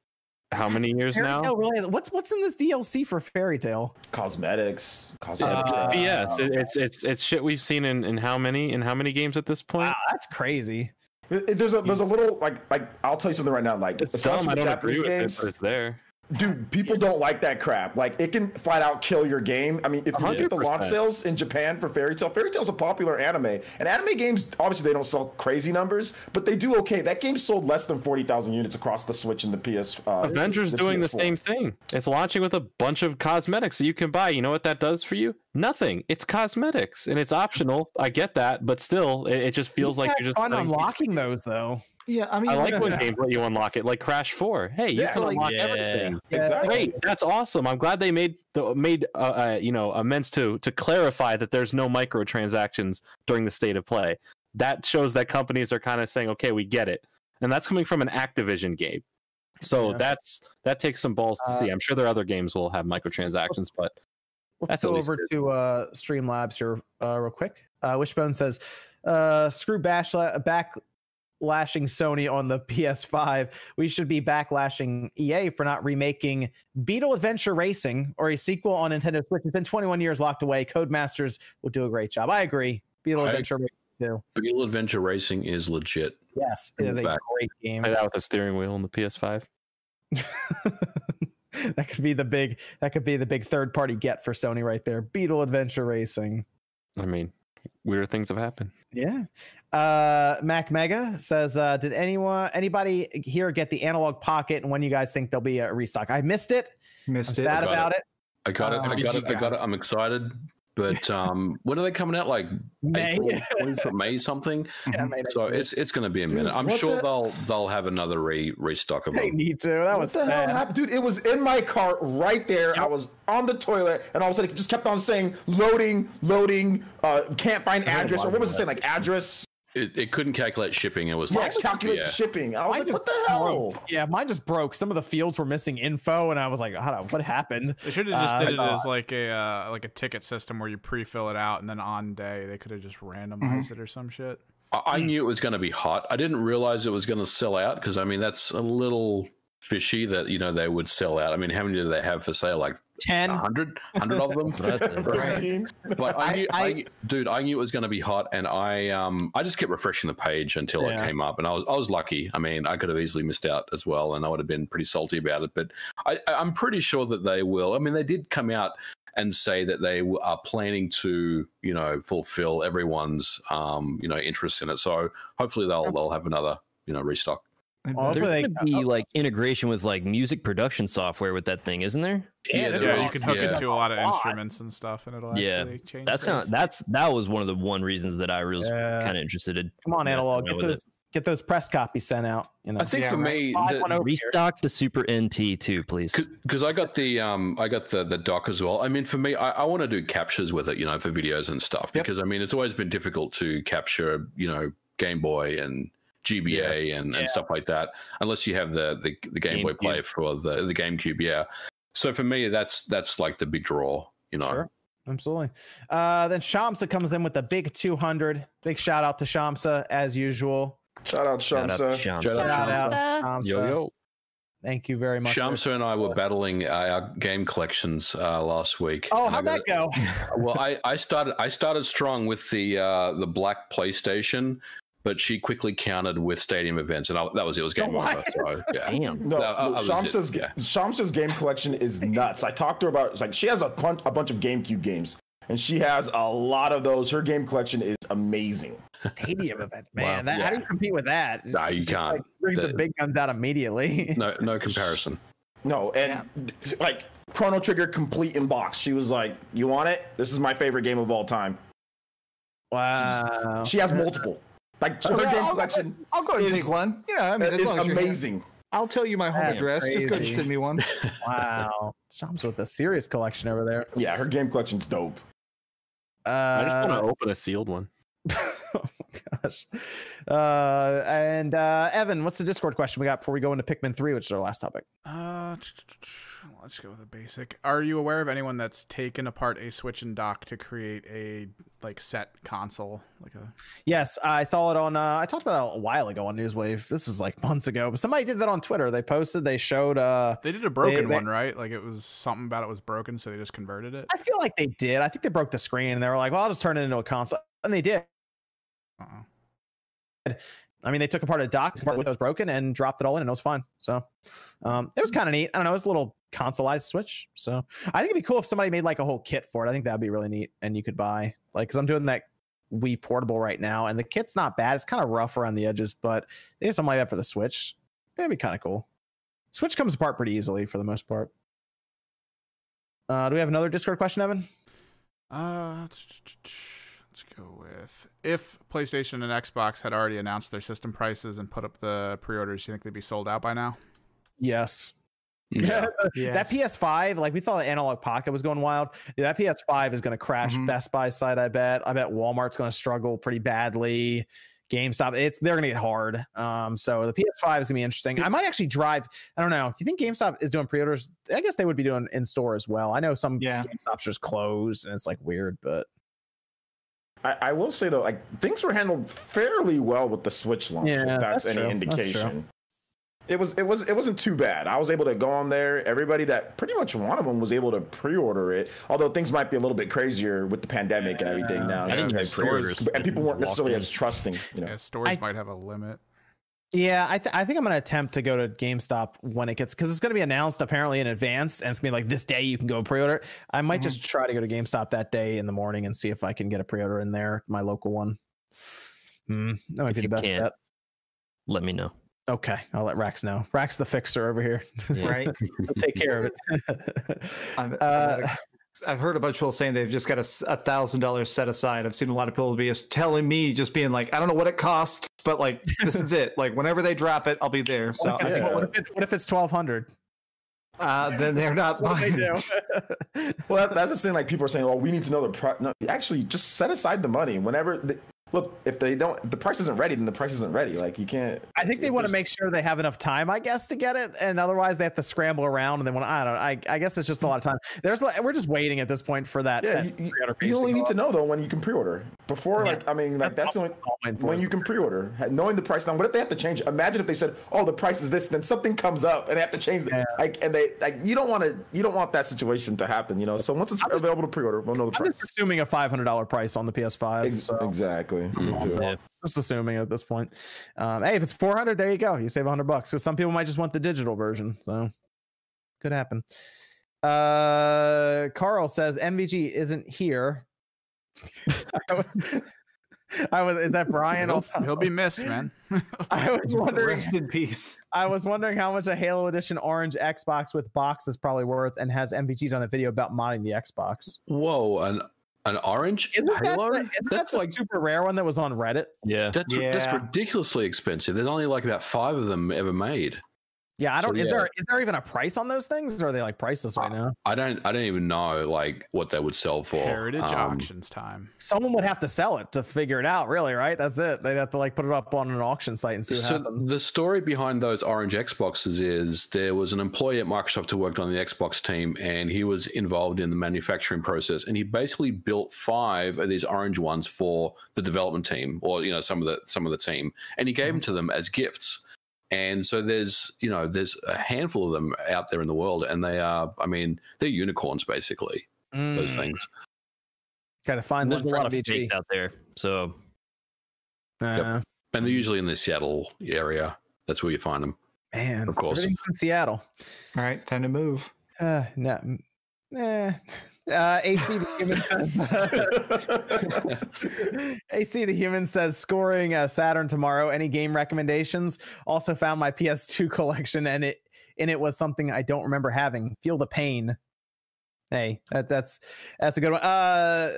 how many years now? Really what's what's in this DLC for Fairy Tail? cosmetics. Cosmetics. Uh, yes, it, it's it's it's shit we've seen in, in how many in how many games at this point? Wow, that's crazy. It- it- there's a there's a little like like I'll tell you something right now. Like It's dumb. I don't agree Japanese with games, it, but it's there. Dude, people don't like that crap. Like it can flat out kill your game. I mean, if you look at the launch sales in Japan for Fairy Tail, Fairy Tail's a popular anime. And anime games, obviously, they don't sell crazy numbers, but they do okay. That game sold less than forty thousand units across the Switch and the PS. Uh, Avengers the doing the PS4. same thing. It's launching with a bunch of cosmetics that you can buy. You know what that does for you? Nothing. It's cosmetics and it's optional. I get that, but still, it, it just feels like you're just fun letting- unlocking those though. Yeah, I mean, I like when games let you unlock it, like Crash Four. Hey, you Yeah, can like- unlock Yeah. everything. Exactly. Great, that's awesome. I'm glad they made the made uh, uh, you know amends to to clarify that there's no microtransactions during the state of play. That shows that companies are kind of saying, okay, we get it, and that's coming from an Activision game. So Yeah. that's that takes some balls to Uh, see. I'm sure there are other games will have microtransactions, but Let's That's go over good. to uh, Streamlabs here uh, real quick. Uh, Wishbone says, uh, "Screw bashla- backlashing Sony on the PS5. We should be backlashing EA for not remaking Beetle Adventure Racing or a sequel on Nintendo Switch. It's been 21 years locked away. Codemasters will do a great job. I agree. Beetle I- Adventure Racing too. Beetle Adventure Racing is legit. Yes, it is a Back. great game. play that with a steering wheel on the PS5. that could be the big. That could be the big third party get for Sony right there. Beetle Adventure Racing." I mean, weirder things have happened. Yeah. Uh Mac Mega says, uh, did anyone anybody here get the Analogue Pocket and when you guys think there'll be a restock? I missed it. I'm missed it. sad about it. I got it. Uh, I got it. I got got it? it. I'm excited. But um, when are they coming out? Like May. April, 20 May something. Yeah, May So it's it's going to be a Dude, minute. I'm sure the- they'll they'll have another re restock of they them. need to. That What was the hell happened, dude? It was in my cart right there. I was on the toilet, and all of a sudden it just kept on saying loading, loading. Uh, can't find address, or what was it saying? Like address. It, it couldn't calculate shipping. It was Yeah, like calculate yeah. shipping. I was Mine like, just what the hell? broke. Yeah, mine just broke. Some of the fields were missing info, and I was like, "Hold on, what happened?" They should have just Uh, did it as like a uh, like a ticket system where you pre-fill it out and then on day they could have just randomized it or some shit. I, I knew it was going to be hot. I didn't realize it was going to sell out because I mean that's a little fishy that you know they would sell out. I mean, how many do they have for sale? Like Ten. a hundred, hundred of them. Right. But I, I- knew, I, I- dude, I knew it was going to be hot, and I, um, I just kept refreshing the page until Yeah. it came up, and I was, I was lucky. I mean, I could have easily missed out as well, and I would have been pretty salty about it. But I, I- I'm pretty sure that they will. I mean, they did come out and say that they are planning to, you know, fulfill everyone's, um, you know, interest in it. So hopefully they'll, they'll have another, you know, restock. Hopefully There's they- gonna be like integration with like music production software with that thing, isn't there? Yeah, they're Yeah, you can hook yeah. it to a lot of instruments and stuff, and it'll Yeah. actually change. That's not that's that was one of the one reasons that I was Yeah. kind of interested in. Come on, Analogue. Get those, get those press copies sent out. You know. I think Yeah, for right. me, Five the- one over here. Restock the Super NT too, please. because I got the um I got the the dock as well. I mean, for me, I, I want to do captures with it, you know, for videos and stuff. Yep. Because I mean, it's always been difficult to capture, you know, Game Boy and GBA and, Yeah. and stuff like that, unless you have the the, the Game Boy GameCube. Play for the the GameCube. Yeah. So for me, that's that's like the big draw, you know. Sure. Absolutely. Uh, then Shamsa comes in with a big 200. Big shout out to Shamsa as usual. Shout out, Shout out Shamsa. to Shamsa. Shout out Shout out, Shamsa. Shamsa. Yo yo. Thank you very much. Shamsa and I were battling uh, our game collections uh, last week. Oh, how'd that go? well, I, I started I started strong with the uh, the black PlayStation, but she quickly countered with stadium events, and I, that was it. it was game What? over. So, yeah. Damn. No, That- uh, that look, was Shamsa's, yeah. Shamsa's game collection is nuts. I talked to her about like she has a bunch a bunch of GameCube games, and she has a lot of those. Her game collection is amazing. Stadium events, man. Wow. That, How do you compete with that? No, you can't. Like, brings the The- big guns out immediately. No, no comparison. No, and like Chrono Trigger complete in box. She was like, "You want it? This is my favorite game of all time." Wow. She has multiple. Like her Yeah, game I'll, collection I'll go and is- take one. Yeah, I mean, as is long as you're here. amazing. I'll tell you my home That's address. Just go and send me one. Wow. Shamsa with a serious collection over there. Yeah, her game collection's dope. Uh, I just want to open a sealed one. oh my gosh. Uh, and uh, Evan, what's the Discord question we got before we go into Pikmin 3, which is our last topic? Uh, let's go with the basic. Are you aware of anyone that's taken apart a Switch and dock to create a like set console, like a Yes, I saw it on. Uh, I talked about it a while ago on Newswave. This was like months ago, but somebody did that on Twitter. They posted, they showed. Uh, They did a broken they- one, right? Like it was something about it was broken, so they just converted it. I feel like they did. I think they broke the screen and they were like, well, I'll just turn it into a console. And they did. Uh-uh. I mean, they took apart a dock, part that was broken, and dropped it all in, and it was fine. So um, it was kind of neat. I don't know, it was a little consoleized Switch. So I think it'd be cool if somebody made like a whole kit for it. I think that'd be really neat, and you could buy like because I'm doing that Wii Portable right now, and the kit's not bad. It's kind of rough around the edges, but they have something like that for the Switch. That'd be kind of cool. Switch comes apart pretty easily for the most part. Uh, do we have another Discord question, Evan? Uh, let's go with if PlayStation and Xbox had already announced their system prices and put up the pre-orders, do you think they'd be sold out by now? Yes. Yeah. that PS5, like we thought the Analogue Pocket was going wild. Yeah, that PS5 is going to crash Mhm. Best Buy side. I bet. I bet Walmart's going to struggle pretty badly. GameStop, it's they're going to get hard. Um, so the PS5 is going to be interesting. I might actually drive. I don't know. Do you think GameStop is doing pre-orders? I guess they would be doing in store as well. I know some Yeah. GameStops just closed, and it's like weird, but I, I will say though, like things were handled fairly well with the Switch launch. Yeah, if that's, that's any true. That's indication. It was it was it wasn't too bad. I was able to go on there. Everybody that pretty much one of them was able to pre-order it. Although things might be a little bit crazier with the pandemic and everything now. I didn't and get pre-orders- pre-orders. and people weren't necessarily in. as trusting. You know, Yeah, stores I- might have a limit. Yeah, I, th- I think I'm going to attempt to go to GameStop when it gets because it's going to be announced apparently in advance, and it's going to be like this day you can go pre-order. I might Mhm. just try to go to GameStop that day in the morning and see if I can get a pre-order in there, my local one. Hmm, that might If be the best can't, bet. Let me know. Okay, I'll let Rax know. Rax the fixer over here. Yeah. Right. He'll take care of it. I've, Uh, I've heard a bunch of people saying they've just got a thousand dollars set aside. I've seen a lot of people be just telling me, just being like, I don't know what it costs, but like this is it. Like whenever they drop it, I'll be there. So what, if it's, yeah. what, if it, what if it's twelve hundred? uh, then they're not buying. they well, that, that's the thing. Like people are saying, "Well, we need to know the price." No, actually, just set aside the money whenever. The, look, if they don't, if the price isn't ready, then the price isn't ready. Like you can't. I think they want to make sure they have enough time, I guess, to get it, and otherwise they have to scramble around. And then when I don't, know, I, I guess it's just a lot of time. There's like we're just waiting at this point for that. Yeah, you, you- you only need up. to know though when you can pre-order. Before, like, I mean, like that's the only all I'm for when is you can pre-order, knowing the price. Now, what if they have to change? it? Imagine if they said, "Oh, the price is this," then something comes up and they have to change it. Like, and they like you don't want to, you don't want that situation to happen. You know. So once it's available to pre-order, we'll know the I'm price. just assuming a five hundred dollar price on the PS5. So Exactly. Me too. Yeah. just assuming at this point. Um, hey, if it's four hundred, there you go. You save hundred bucks. Because some people might just want the digital version. So could happen. Uh, Carl says MVG isn't here. I was, Is that Brian? He'll, he'll be missed, man. I was wondering. Rest in peace. I was wondering how much a Halo Edition orange Xbox with box is probably worth, and has MVG done a video about modding the Xbox? Whoa, an an orange Isn't that, Halo? the, isn't that That's the like super rare one that was on Reddit? Yeah. that's that's ridiculously expensive. There's only like about five of them ever made. Yeah, I don't. is yeah. there is there even a price on those things, or are they like priceless right now? I don't I don't even know like what they would sell for. Heritage Um, auctions time. Someone would have to sell it to figure it out, really, right? That's it. They'd have to like put it up on an auction site and see what So happens. the story behind those orange Xboxes is there was an employee at Microsoft who worked on the Xbox team, and he was involved in the manufacturing process, and he basically built five of these orange ones for the development team, or you know some of the some of the team, and he gave them to them as gifts. And so there's you know there's a handful of them out there in the world, and they are I mean they're unicorns basically those Mm, things. Gotta find There's a lot of MVG. fakes out there. So Uh, And they're usually in the Seattle area. That's where you find them. Man, Of course. everything's in Seattle. All right, time to move. Uh, no, eh. Uh, AC the human says. AC the human says scoring uh, Saturn tomorrow. Any game recommendations? Also found my PS2 collection, and it in it was something I don't remember having. Feel the pain. Hey, that, that's that's a good one. Uh,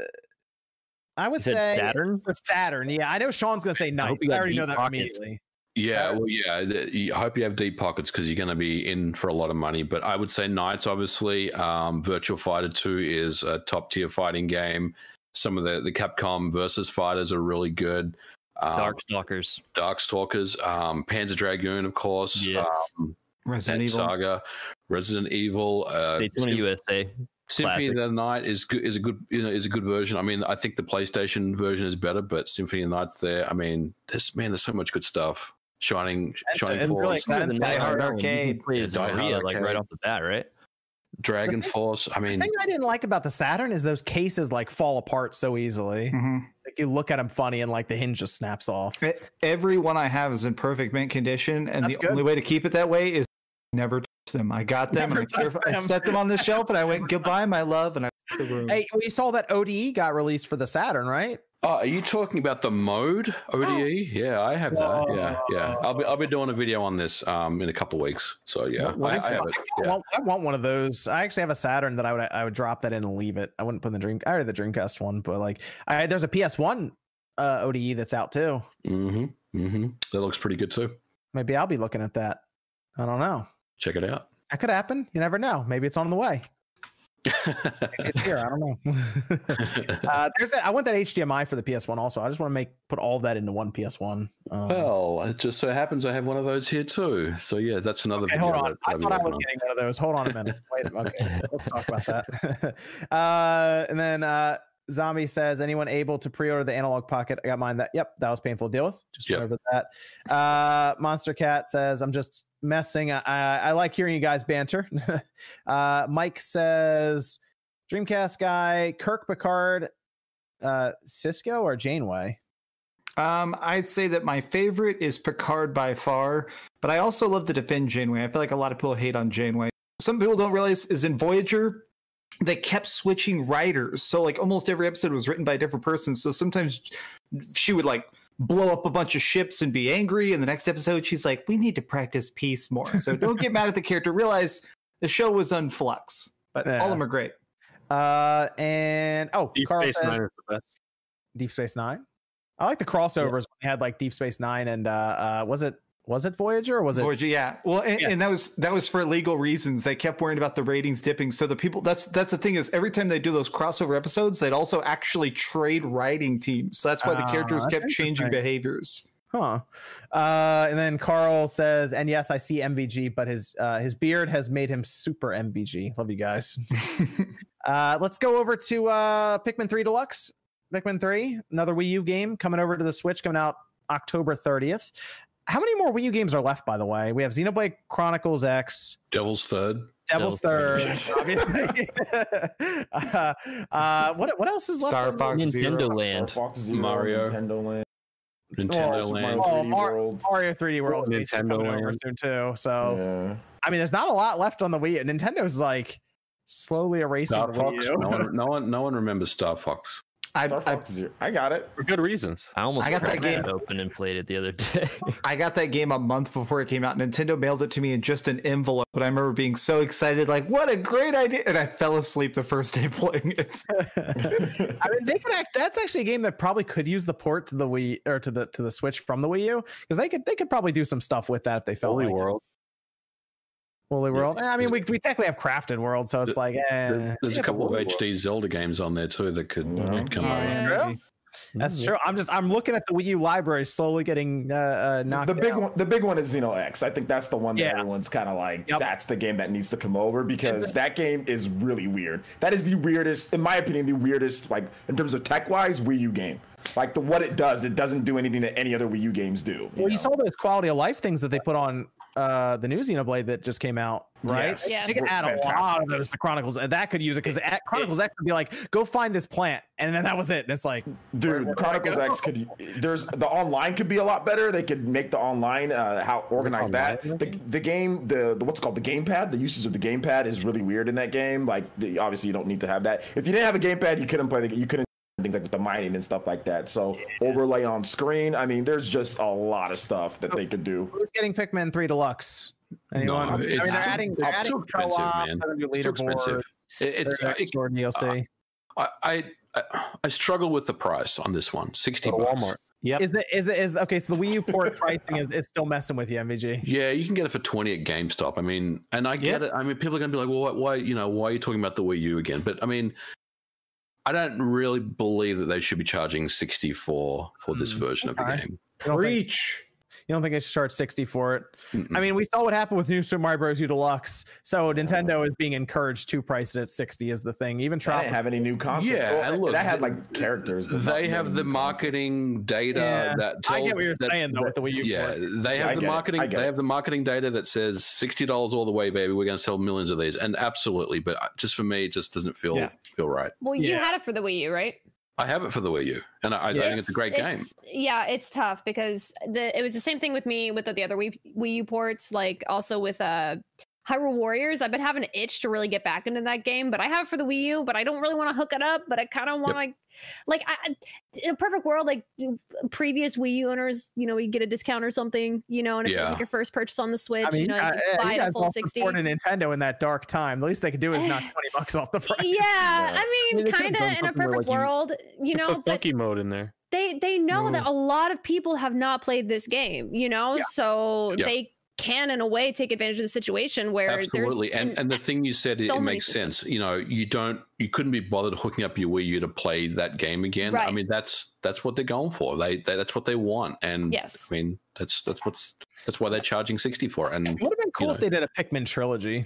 I would say Saturn? Saturn. Yeah, I know Sean's gonna say NiGHTS. you I already know that pockets. immediately. Yeah, well, yeah. the- I hope you have deep pockets because you're going to be in for a lot of money. But I would say NiGHTS, obviously. Um, Virtua Fighter 2 is a top tier fighting game. Some of the, the Capcom versus fighters are really good. Um, Darkstalkers. Darkstalkers, um, Panzer Dragoon, of course. Yes. Um, Resident Evil. Saga, Resident Evil. Uh, Daytona Symf- USA. Symphony Classic. of the Night is good. Is a good. You know, is a good version. I mean, I think the PlayStation version is better, but Symphony of the Night's there. I mean, there's man, there's so much good stuff. Shining, That's- Shining it's Force, exciting. Die Die Hard Hard Arcade. You can play Yeah, Die Hard Maria, like right off the bat, right? Dragon Force. I mean, The mean, thing I didn't like about the Saturn is those cases like fall apart so easily. Mhm. Like like you look at them funny and like the hinge just snaps off. E- Every one I have is in perfect mint condition, and That's the good. only way to keep it that way is never touch them. I got them, Never and I, caref- touch I set them on the shelf, and I went goodbye, my love, and I the room. Hey, we saw that ODE got released for the Saturn, right? Oh, are you talking about the mode ODE? Yeah, I have that. Yeah, yeah. I'll be I'll be doing a video on this um in a couple weeks. So yeah, I, I have it. I Yeah. want, I want one of those. I actually have a Saturn that I would I would drop that in and leave it. I wouldn't put in the dream. I had the Dreamcast one, but like I there's a PS1 uh, ODE that's out too. Mm-hmm. Mm-hmm. That looks pretty good too. Maybe I'll be looking at that. I don't know. Check it out. That could happen. You never know. Maybe it's on the way. It's here. I don't know. uh, there's that. I want that HDMI for the PS1 also. I just want to make put all of that into one PS1. Um, well, it just so happens I have one of those here too. So yeah, that's another Okay, hold on. I thought I was on. getting one of those. Hold on a minute. Wait. Okay. Let's talk about that. uh, and then uh, Zombie says, anyone able to pre-order the Analogue Pocket? I got mine. That yep, that was painful to deal with. Just Yep. went over that. Uh, Monster Cat says, I'm just messing. I, I, I like hearing you guys banter. uh, Mike says, Dreamcast guy, Kirk Picard, uh, Sisko or Janeway. Um, I'd say that my favorite is Picard by far, but I also love to defend Janeway. I feel like a lot of people hate on Janeway. Some people don't realize is in Voyager, they kept switching writers. So like almost every episode was written by a different person. So sometimes she would like blow up a bunch of ships and be angry, and the next episode she's like, "We need to practice peace more." So don't get mad at the character. Realize the show was on flux, but all of them are great. Uh, and oh, Deep Carl Space said- Nine is the best. Deep Space Nine. I like the crossovers when they had like Deep Space Nine and uh, uh was it was it Voyager or was it? Voyager, yeah. Well, and, Yeah. and that was that was for legal reasons. They kept worrying about the ratings dipping. So the people that's that's the thing is every time they do those crossover episodes, they'd also actually trade writing teams. So that's why the Ah, characters kept changing behaviors. Huh. Uh, and then Carl says, and yes, I see MVG, but his uh, his beard has made him super MVG. Love you guys. uh, let's go over to uh, Pikmin 3 Deluxe. Pikmin 3, another Wii U game coming over to the Switch, coming out October 30th. How many more Wii U games are left, by the way? We have Xenoblade Chronicles X, Devil's Third. Devil's Devil's Third, obviously. uh, uh, what what else is left? Star Fox Nintendo Zero. Star Land. Fox Zero, Mario. Nintendo Land, Nintendo Oh, Land. Mario Oh, 3D Mar- World. Mario 3D World Nintendo coming over Land. soon too. So Yeah. I mean, there's not a lot left on the Wii. Nintendo's like slowly erasing Star the Wii Fox. U. No one, no one, no one remembers Star Fox. I, Star I Zero. I got it. For good reasons. I almost I got that game. it open and played it the other day. I got that game a month before it came out. Nintendo mailed it to me in just an envelope, but I remember being so excited, like, what a great idea. And I fell asleep the first day playing it. I mean, they could act. That's actually a game that probably could use the port to the Wii or to the to the Switch from the Wii U because they could they could probably do some stuff with that if they felt Holy like it. World. Woolly World. Eh, I mean, we, we technically have Crafted World, so it's like, eh, There- There's a couple of Woolly HD Zelda games on there too that could, Yeah. could come Yeah. out. World. That's true. I'm just I'm looking at the Wii U library slowly getting uh, uh knocked the big out. one, the big one is Xeno X. I think that's the one that Yeah. everyone's kind of like. Yep. That's the game that needs to come over because that game is really weird. That is the weirdest, in my opinion, the weirdest like in terms of tech wise Wii U game. Like the what it does, it doesn't do anything that any other Wii U games do. Well, you saw those quality of life things that they put on uh the new Xenoblade that just came out, right? Yes. Yeah. They could add a lot of those to Chronicles, and that could use it because Chronicles X could be like, go find this plant, and then that was it. And it's like, Dude, where Chronicles do I go? X could there's the online could be a lot better. They could make the online uh, how organize that. The, the game the, the what's it called the gamepad. The usage of the gamepad is really weird in that game. Like the, obviously you don't need to have that. If you didn't have a gamepad, you couldn't play the you couldn't things like with the mining and stuff like that. So overlay on screen. I mean, there's just a lot of stuff that they could do. who's getting Pikmin Three Deluxe? Anyone? No, I mean, it's they're too- adding, they're adding too expensive, co-op, man. they're It's too expensive. It, it's their it, next door DLC. I, I I struggle with the price on this one. Sixty bucks. Walmart. Yep. Is it is it is okay? So the Wii U port pricing is it's still messing with you, MVG. Yeah, you can get it for twenty at GameStop. I mean, and I get it. I mean, people are going to be like, "Well, why, why? You know, why are you talking about the Wii U again?" But I mean, I don't really believe that they should be charging sixty for for this Mm, version of the game. You don't think- Preach. You don't think they should charge sixty for it? Mm-mm. I mean, we saw what happened with New Super Mario Bros. U Deluxe. So Nintendo is being encouraged to price it at sixty. Is the thing? Even I Trop- didn't have any new content. Yeah, Well, and look, that had like characters. they have the marketing data Yeah, that I tells. get what you're that- saying though with the Wii U. Yeah, port. they Yeah, I have the get it. marketing. I They it. have the marketing data that says sixty dollars all the way, baby. We're going to sell millions of these, and absolutely. But uh, just for me, it just doesn't feel Yeah. feel right. Well, you Yeah. had it for the Wii U, right? I have it for the Wii U, and I, I think it's a great game. Yeah, it's tough because the it was the same thing with me with the, the other Wii, Wii U ports. Like also with uh Hyrule Warriors, I've been having an itch to really get back into that game, but I have it for the Wii U, but I don't really want to hook it up. But I kind of want to, like, like I, in a perfect world, like previous Wii U owners, you know, you get a discount or something, you know, and if it's like your first purchase on the Switch, I mean, you know, you uh, uh, buy you it guys full sixty. supported Nintendo in that dark time. The least they could do is knock twenty bucks off the price. Yeah, I I mean, mean, kind of in a perfect like, world, you You know, put but mode in there. they they know that a lot of people have not played this game, you know, Yeah. so Yeah. they can in a way take advantage of the situation where Absolutely, there's and and the thing you said it, so it many makes sense. You know, you don't, you couldn't be bothered hooking up your Wii U to play that game again. I mean, that's that's what they're going for. They, they that's what they want, and Yes. I mean, that's that's what's that's why they're charging sixty for it. And It would have been cool know. if they did a Pikmin trilogy.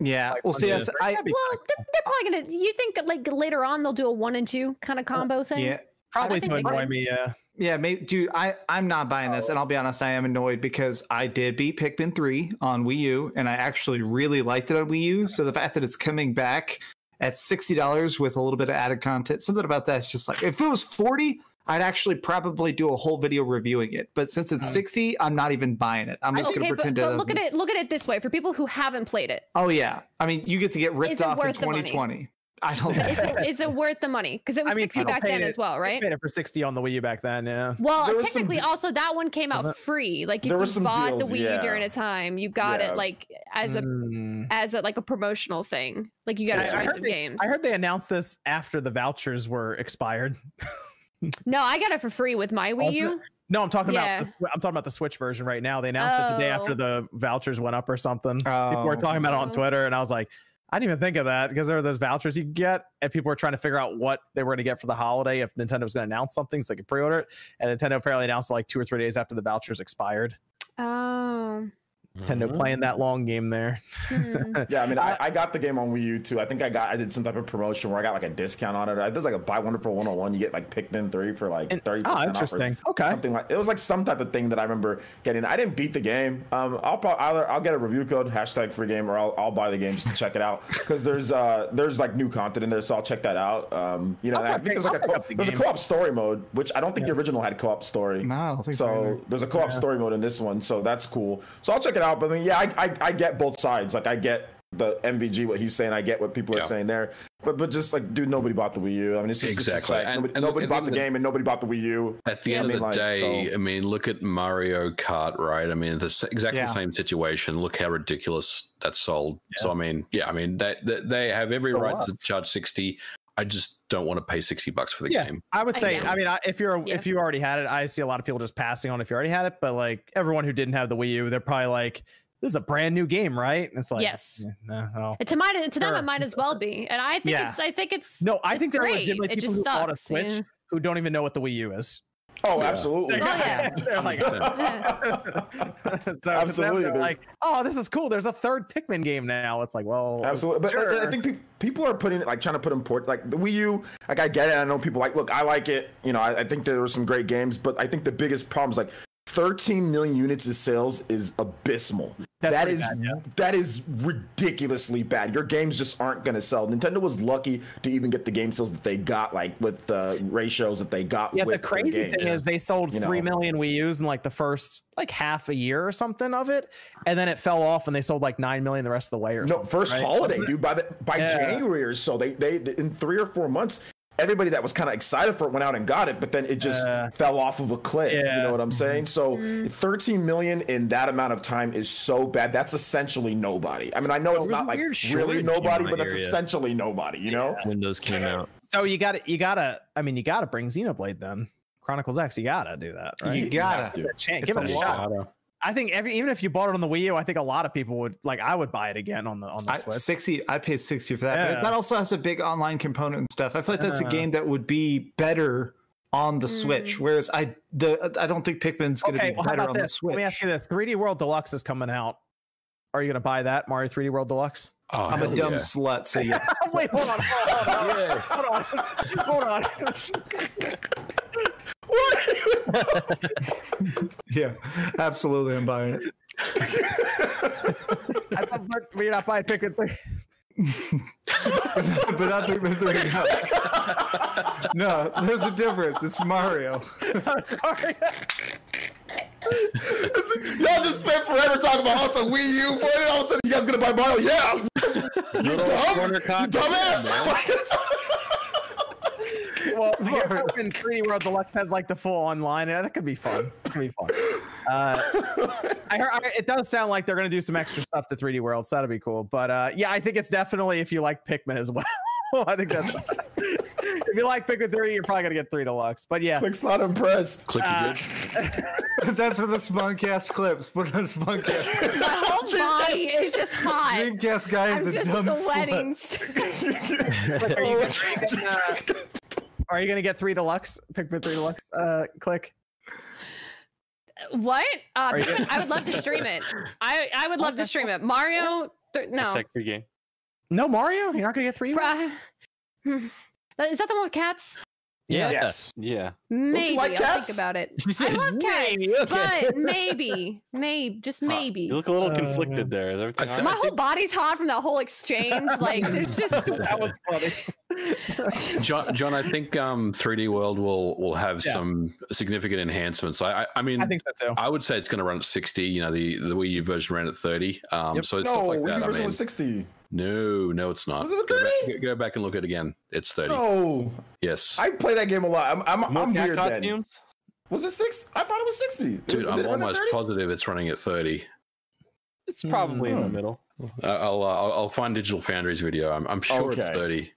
Yeah. Like well, one see, of that's, the- I That'd well, they're, they're probably gonna. You think like later on they'll do a one and two kind of combo thing? yeah. Probably to annoy me. Yeah. Yeah, maybe, dude. I I'm not buying this, and oh. I'll be honest. I am annoyed because I did beat Pikmin three on Wii U, and I actually really liked it on Wii U. So the fact that it's coming back at sixty dollars with a little bit of added content, something about that's just like if it was forty, I'd actually probably do a whole video reviewing it. But since it's sixty, I'm not even buying it. I'm just Okay, gonna but, pretend but it look at it. Look at it this way: for people who haven't played it, Oh yeah, I mean, you get to get ripped Is it off in worth the money? 2020. I don't. Know. Is it is it worth the money? Because it was I mean, sixty back then it- as well, I right? paid it for sixty on the Wii U back then. Yeah. Well, There was some technically, also that one came out Was free. Like if you bought deals, the Wii U yeah. during a time, you got Yeah. it like as a Mm. as a like a promotional thing. Like you got I, a I choice heard of they, games. I heard they announced this after the vouchers were expired. no, I got it for free with my Wii U. No, I'm talking Yeah. about the, I'm talking about the Switch version right now. They announced it the day after Oh. the vouchers went up or something. People were Oh. talking about it on Oh. Twitter, and I was like, I didn't even think of that because there were those vouchers you get, and people were trying to figure out what they were going to get for the holiday if Nintendo was going to announce something so they could pre-order it. And Nintendo apparently announced it like two or three days after the vouchers expired. Oh, Nintendo playing that long game there. hmm. Yeah, I mean, I, I got the game on Wii U too. I think I got I did some type of promotion where I got like a discount on it. I There's like a buy one for one on one. You get like Pikmin three for like thirty. oh, interesting. Okay. Something like it was like some type of thing that I remember getting. I didn't beat the game. Um, I'll probably either I'll get a review code hashtag free game or I'll, I'll buy the game just to check it out because there's uh there's like new content in there, so I'll check that out. Um, you know, I'll pick- think there's like I'll a co- the there's a co-op story mode, which I don't think the original had co-op story. No, I don't think so. So either. there's a co-op Yeah. story mode in this one, so that's cool. So I'll check it out. But I mean, yeah, I, I, I get both sides. Like I get the MVG what he's saying, I get what people Yeah. are saying there. But but just like, dude, nobody bought the Wii U. I mean, it's just it's just Exactly. facts. And- nobody, and nobody look, bought the the- game, and nobody bought the Wii U. At the Yeah, end I of mean, the like, day, so- I mean, look at Mario Kart, right? I mean, the exactly Yeah. the same situation. Look how ridiculous that's sold. So I mean, yeah, I mean, they they, they have every So right what? to charge sixty. I just don't want to pay sixty bucks for the Yeah. game. I would say, know. I mean, I- if you're Yeah. if you already had it, I see a lot of people just passing on if you already had it. But like everyone who didn't have the Wii U, they're probably like, "This is a brand new game, right?" And it's like, Yes. yeah, no, no. to my to them Sure. it might as well be, and I think Yeah. it's I think it's No, I it's think there are legitimately people just who bought a Switch yeah. who don't even know what the Wii U is. Oh, Yeah. absolutely. Oh, yeah. they're like, so Absolutely, They're like, oh, this is cool. There's a third Pikmin game now. It's like, well, Absolutely, but sure. I, I think pe- people are putting it like trying to put import like the Wii U. Like I get it. I know people like look. I like it. You know, I, I think there were some great games, but I think the biggest problem is like 13 million units of sales is abysmal. That's That is bad, yeah. that is ridiculously bad. Your games just aren't going to sell. Nintendo was lucky to even get the game sales that they got, like with the ratios that they got. Yeah, the crazy thing is they sold you three know. million Wii U's in like the first like half a year or something of it, and then it fell off and they sold like nine million the rest of the way or No, first right? holiday, dude. By the by Yeah. January or so, they they in three or four months, everybody that was kind of excited for it went out and got it, but then it just Uh, fell off of a cliff. You know what I'm saying? So 13 million in that amount of time is so bad. That's essentially nobody. I mean, I know it's Really not like really nobody, but that's area. essentially nobody. You know? When those came out, So you got to you gotta. I mean, you gotta bring Xenoblade then. Chronicles X, you gotta do that. Right? You gotta. Give it a chance. Give it a a shot. lot. I think every even if you bought it on the Wii U, I think a lot of people would like. I would buy it again on the on the I, Switch. 60 i paid 60 for that Yeah. but that also has a big online component and stuff i feel like that's a game that would be better on the Mm. switch whereas i the i don't think pikmin's going to Okay, be well, better about on the this? switch Let me ask you this: 3D World Deluxe is coming out. Are you gonna buy that Mario 3D World Deluxe? Oh, i'm a dumb yeah. slut so yeah Wait, hold on, hold on, hold on, hold on, hold on. yeah absolutely i'm buying it I thought we're- we're not buying Pikmin 3. but not Pikmin 3. No. no, there's a difference. It's Mario. Sorry. Y'all just spent forever talking about how it's a Wii U, boy, and all of a sudden you guys gonna buy Mario? Yeah. You dumb, corner you dumbass. Well, I guess hoping 3D World Deluxe has like the full online. Yeah, that could be fun. It could be fun. Uh, I heard I, it does sound like they're going to do some extra stuff to 3D World, so that'll be cool. But uh, yeah, I think it's definitely if you like Pikmin as well. I think that's if you like Pikmin 3, you're probably going to get 3 Deluxe. But yeah, Click's not impressed. Clicky uh. That's for the Spawncast clips. Put on Spawncast. My whole body is just hot. Dreamcast guy I'm is a just dumb sweating. slut. Click, are you are you gonna, uh, are you going to get 3 Deluxe? Pikmin 3 Deluxe? Uh, click. what? Uh, Are you- Pikmin- I would love to stream it. I I would love to stream it. Mario, th- no. Hashtag free game. No Mario? You're not going to get 3? Bruh. Hmm. Is that the one with cats? Yeah. Yes. Yeah. Maybe like I'll think about it. She I love cats, "Maybe, okay." but maybe, maybe, just maybe. You look a little Uh, conflicted there. Is everything I My whole body's hot from that whole exchange. Like, there's just that was funny. John, John, I think um, 3D World will will have Yeah. some significant enhancements. I, I, I mean, I think so too. I would say it's going to run at 60. You know, the the Wii U version ran at 30. Um, Yep. So it's No, stuff like Wii that. U I version mean, was 60. no, no, it's not. Was it Go 30? back, go back and look at it again. It's 30. No, Yes, I play that game a lot. I'm, I'm, I'm cat weird then. Was it six? I thought it was 60. dude, Did I'm almost positive it's running at 30. It's probably in the Hmm. middle. Uh, I'll, uh, I'll I'll find Digital Foundry's video. I'm, I'm sure Okay. it's 30.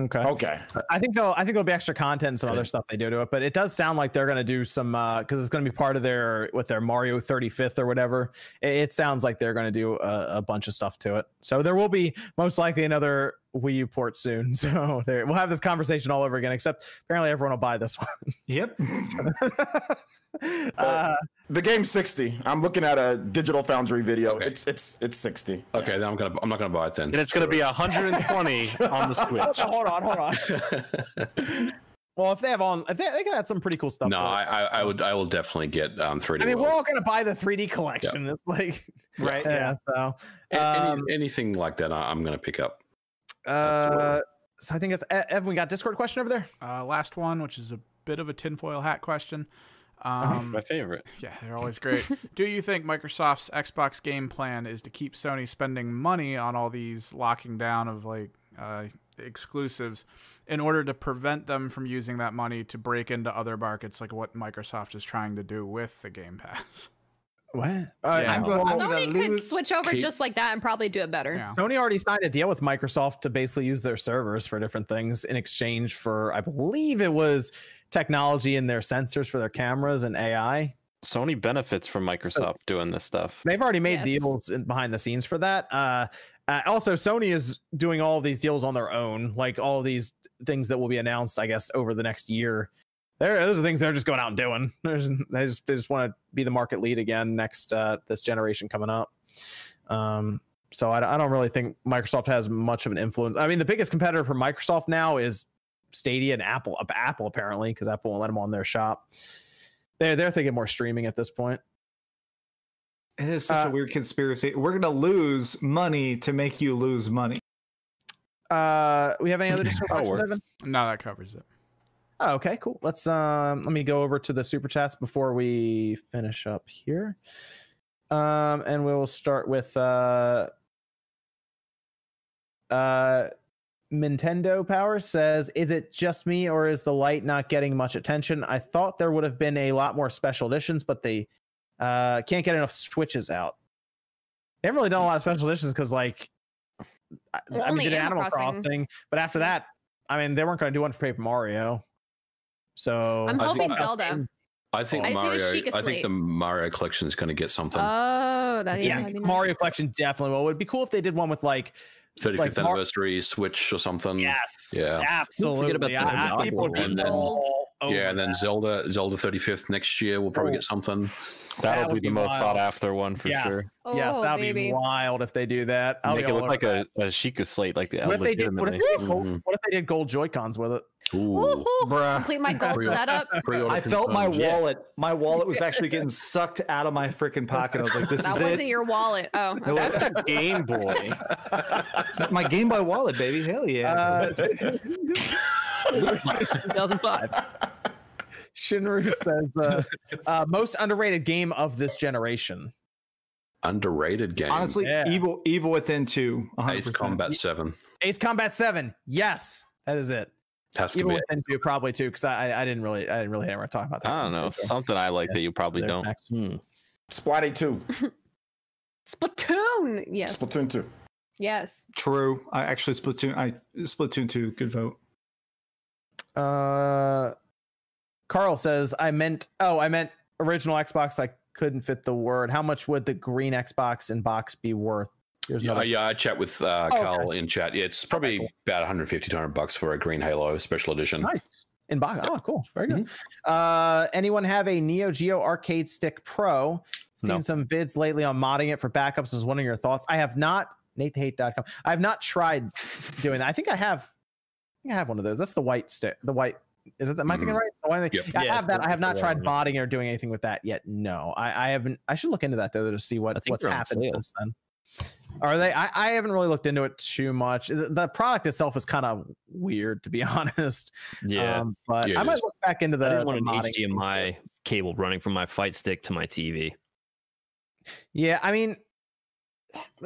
Okay. Okay. I think they'll. I think there'll be extra content and some other stuff they do to it, but it does sound like they're going to do some because it's going to be part of their with their Mario 35th or whatever. It, it sounds like they're going to do a, a bunch of stuff to it. So there will be most likely another Wii U port soon. So there, we'll have this conversation all over again. Except apparently everyone will buy this one. Yep. uh, The game's 60. I'm looking at a Digital Foundry video. Okay. It's it's it's 60. Okay, then I'm gonna I'm not gonna buy it then. And it's going to be 120 on the Switch. hold on, hold on. Well, if they have on, if they, they can add some pretty cool stuff. no. I, I I would I will definitely get um 3D. I mean, we're all going to buy the 3D collection. It's like, Right. yeah. So, A- any- um, anything like that, I'm gonna pick up. Uh, so I think it's Evan. We got Discord question over there. Uh, last one, which is a bit of a tinfoil hat question. Uh-huh. Um, My favorite. yeah, they're always great. Do you think Microsoft's Xbox game plan is to keep Sony spending money on all these locking down of like uh, exclusives in order to prevent them from using that money to break into other markets, like what Microsoft is trying to do with the Game Pass? What? Uh, Yeah. I'm Well, Sony could lose- switch over Keep- just like that and probably do it better. Yeah. Sony already signed a deal with Microsoft to basically use their servers for different things in exchange for, I believe it was technology in their sensors for their cameras and AI. Sony benefits from Microsoft doing this stuff. They've already made Yes. deals in, behind the scenes for that. Uh, uh, also, Sony is doing all of these deals on their own, like all of these things that will be announced, I guess, over the next year. There, those are things they're just going out and doing. There's, they just, they just want to be the market lead again next uh, this generation coming up. Um, so I, I don't really think Microsoft has much of an influence. I mean, the biggest competitor for Microsoft now is Stadia and Apple. uh, Apple apparently, because Apple won't let them on their shop. They're they're thinking more streaming at this point. It is such Uh, a weird conspiracy. We're gonna lose money to make you lose money. Uh, we have any other Discord questions, No, that covers it. Oh, okay, cool. Let's um let me go over to the super chats before we finish up here. Um and we'll start with uh uh Nintendo Power says, "Is it just me or is the light not getting much attention? I thought there would have been a lot more special editions, but they uh can't get enough switches out. They haven't really done a lot of special editions because like I, I mean, they did Animal Animal Crossing. Crossing, but after that, I mean, they weren't going to do one for Paper Mario. So I'm I hoping think- Zelda. I think I the Mario. Sheikah I think the Mario collection is going to get something. Oh, that yes, that'd nice. Mario Collection definitely. Well, it would be cool if they did one with like 35th like Mar- anniversary Switch or something. yes, Yeah. absolutely. about the I- I- Zelda people would be and then- all over Yeah, and then that. Zelda Zelda 35th next year. We'll probably Oh. get something. That'll would be be the most wild. sought after one for yes, sure. yes, Oh, that'd be wild if they do that. I'll Make it all look like over a, a Sheikah slate, like the that. What if they did? What if legitimately. they did, gold, Mhm. what if they did gold Joy Cons with it? Ooh. Woohoo! Bruh. Complete my gold Pre-order. setup. Pre-order I felt my confirmed. wallet. My wallet was actually getting sucked out of my freaking pocket. I was like, "This That is wasn't it." your wallet. Oh, It That's a Game Boy. my Game Boy wallet, baby. Hell yeah. Uh, 2005. Shinru says uh, uh, most underrated game of this generation. Underrated game. Honestly, yeah. Evil Evil Within 2. 100%. Ace Combat 7. Ace Combat Seven. Yes, that is it. Has to Even be. within two, probably too, because I, I I didn't really I didn't really ever talk about that. I don't know. Something I like that you probably There, don't. next. Hmm. Splatty 2. Splatoon. Yes. Splatoon 2. Yes. True. I actually Splatoon. I Splatoon 2. Good vote. Uh, Carl says I meant oh I meant original Xbox. I couldn't fit the word. How much would the green Xbox in box be worth? Here's Yeah, another- yeah, I chat with uh, Oh, Carl in chat. Yeah, it's probably cool. about 150 200 bucks for a Green Halo special edition. Nice. In box. Oh, cool. Very good. Uh, anyone have a Neo Geo Arcade Stick Pro? Seen No. some vids lately on modding it for backups. Is one of your thoughts? I have not. NateHate.com. I have not tried doing that. I think I have. I think I have one of those. That's the white stick. The white. Is it? Am I thinking Mhm. right? The one Yep. I Yeah, have that. I have not tried one. modding or doing anything with that yet. No, I, I haven't. I should look into that though to see what what's they're happened since then. Are they? I, I haven't really looked into it too much. The, the product itself is kind of weird, to be honest. Yeah. Um, but Yeah, I might look back into the, I didn't the want an modding. HDMI cable running from my fight stick to my TV. Yeah, I mean,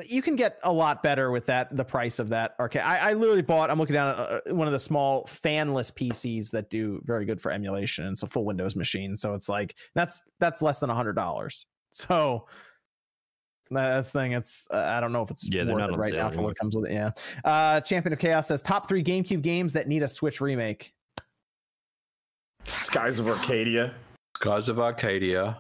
you can get a lot better with that. The price of that arcade. I, I literally bought. I'm looking down at uh, one of the small fanless PCs that do very good for emulation. It's a full Windows machine, so it's like that's that's less than a hundred dollars. So that's the thing. It's uh, I don't know if it's Yeah, they're worth not it right now for what comes with it. Yeah. Uh, Champion of Chaos says top three GameCube games that need a Switch remake. Skies of Arcadia. Skies of Arcadia,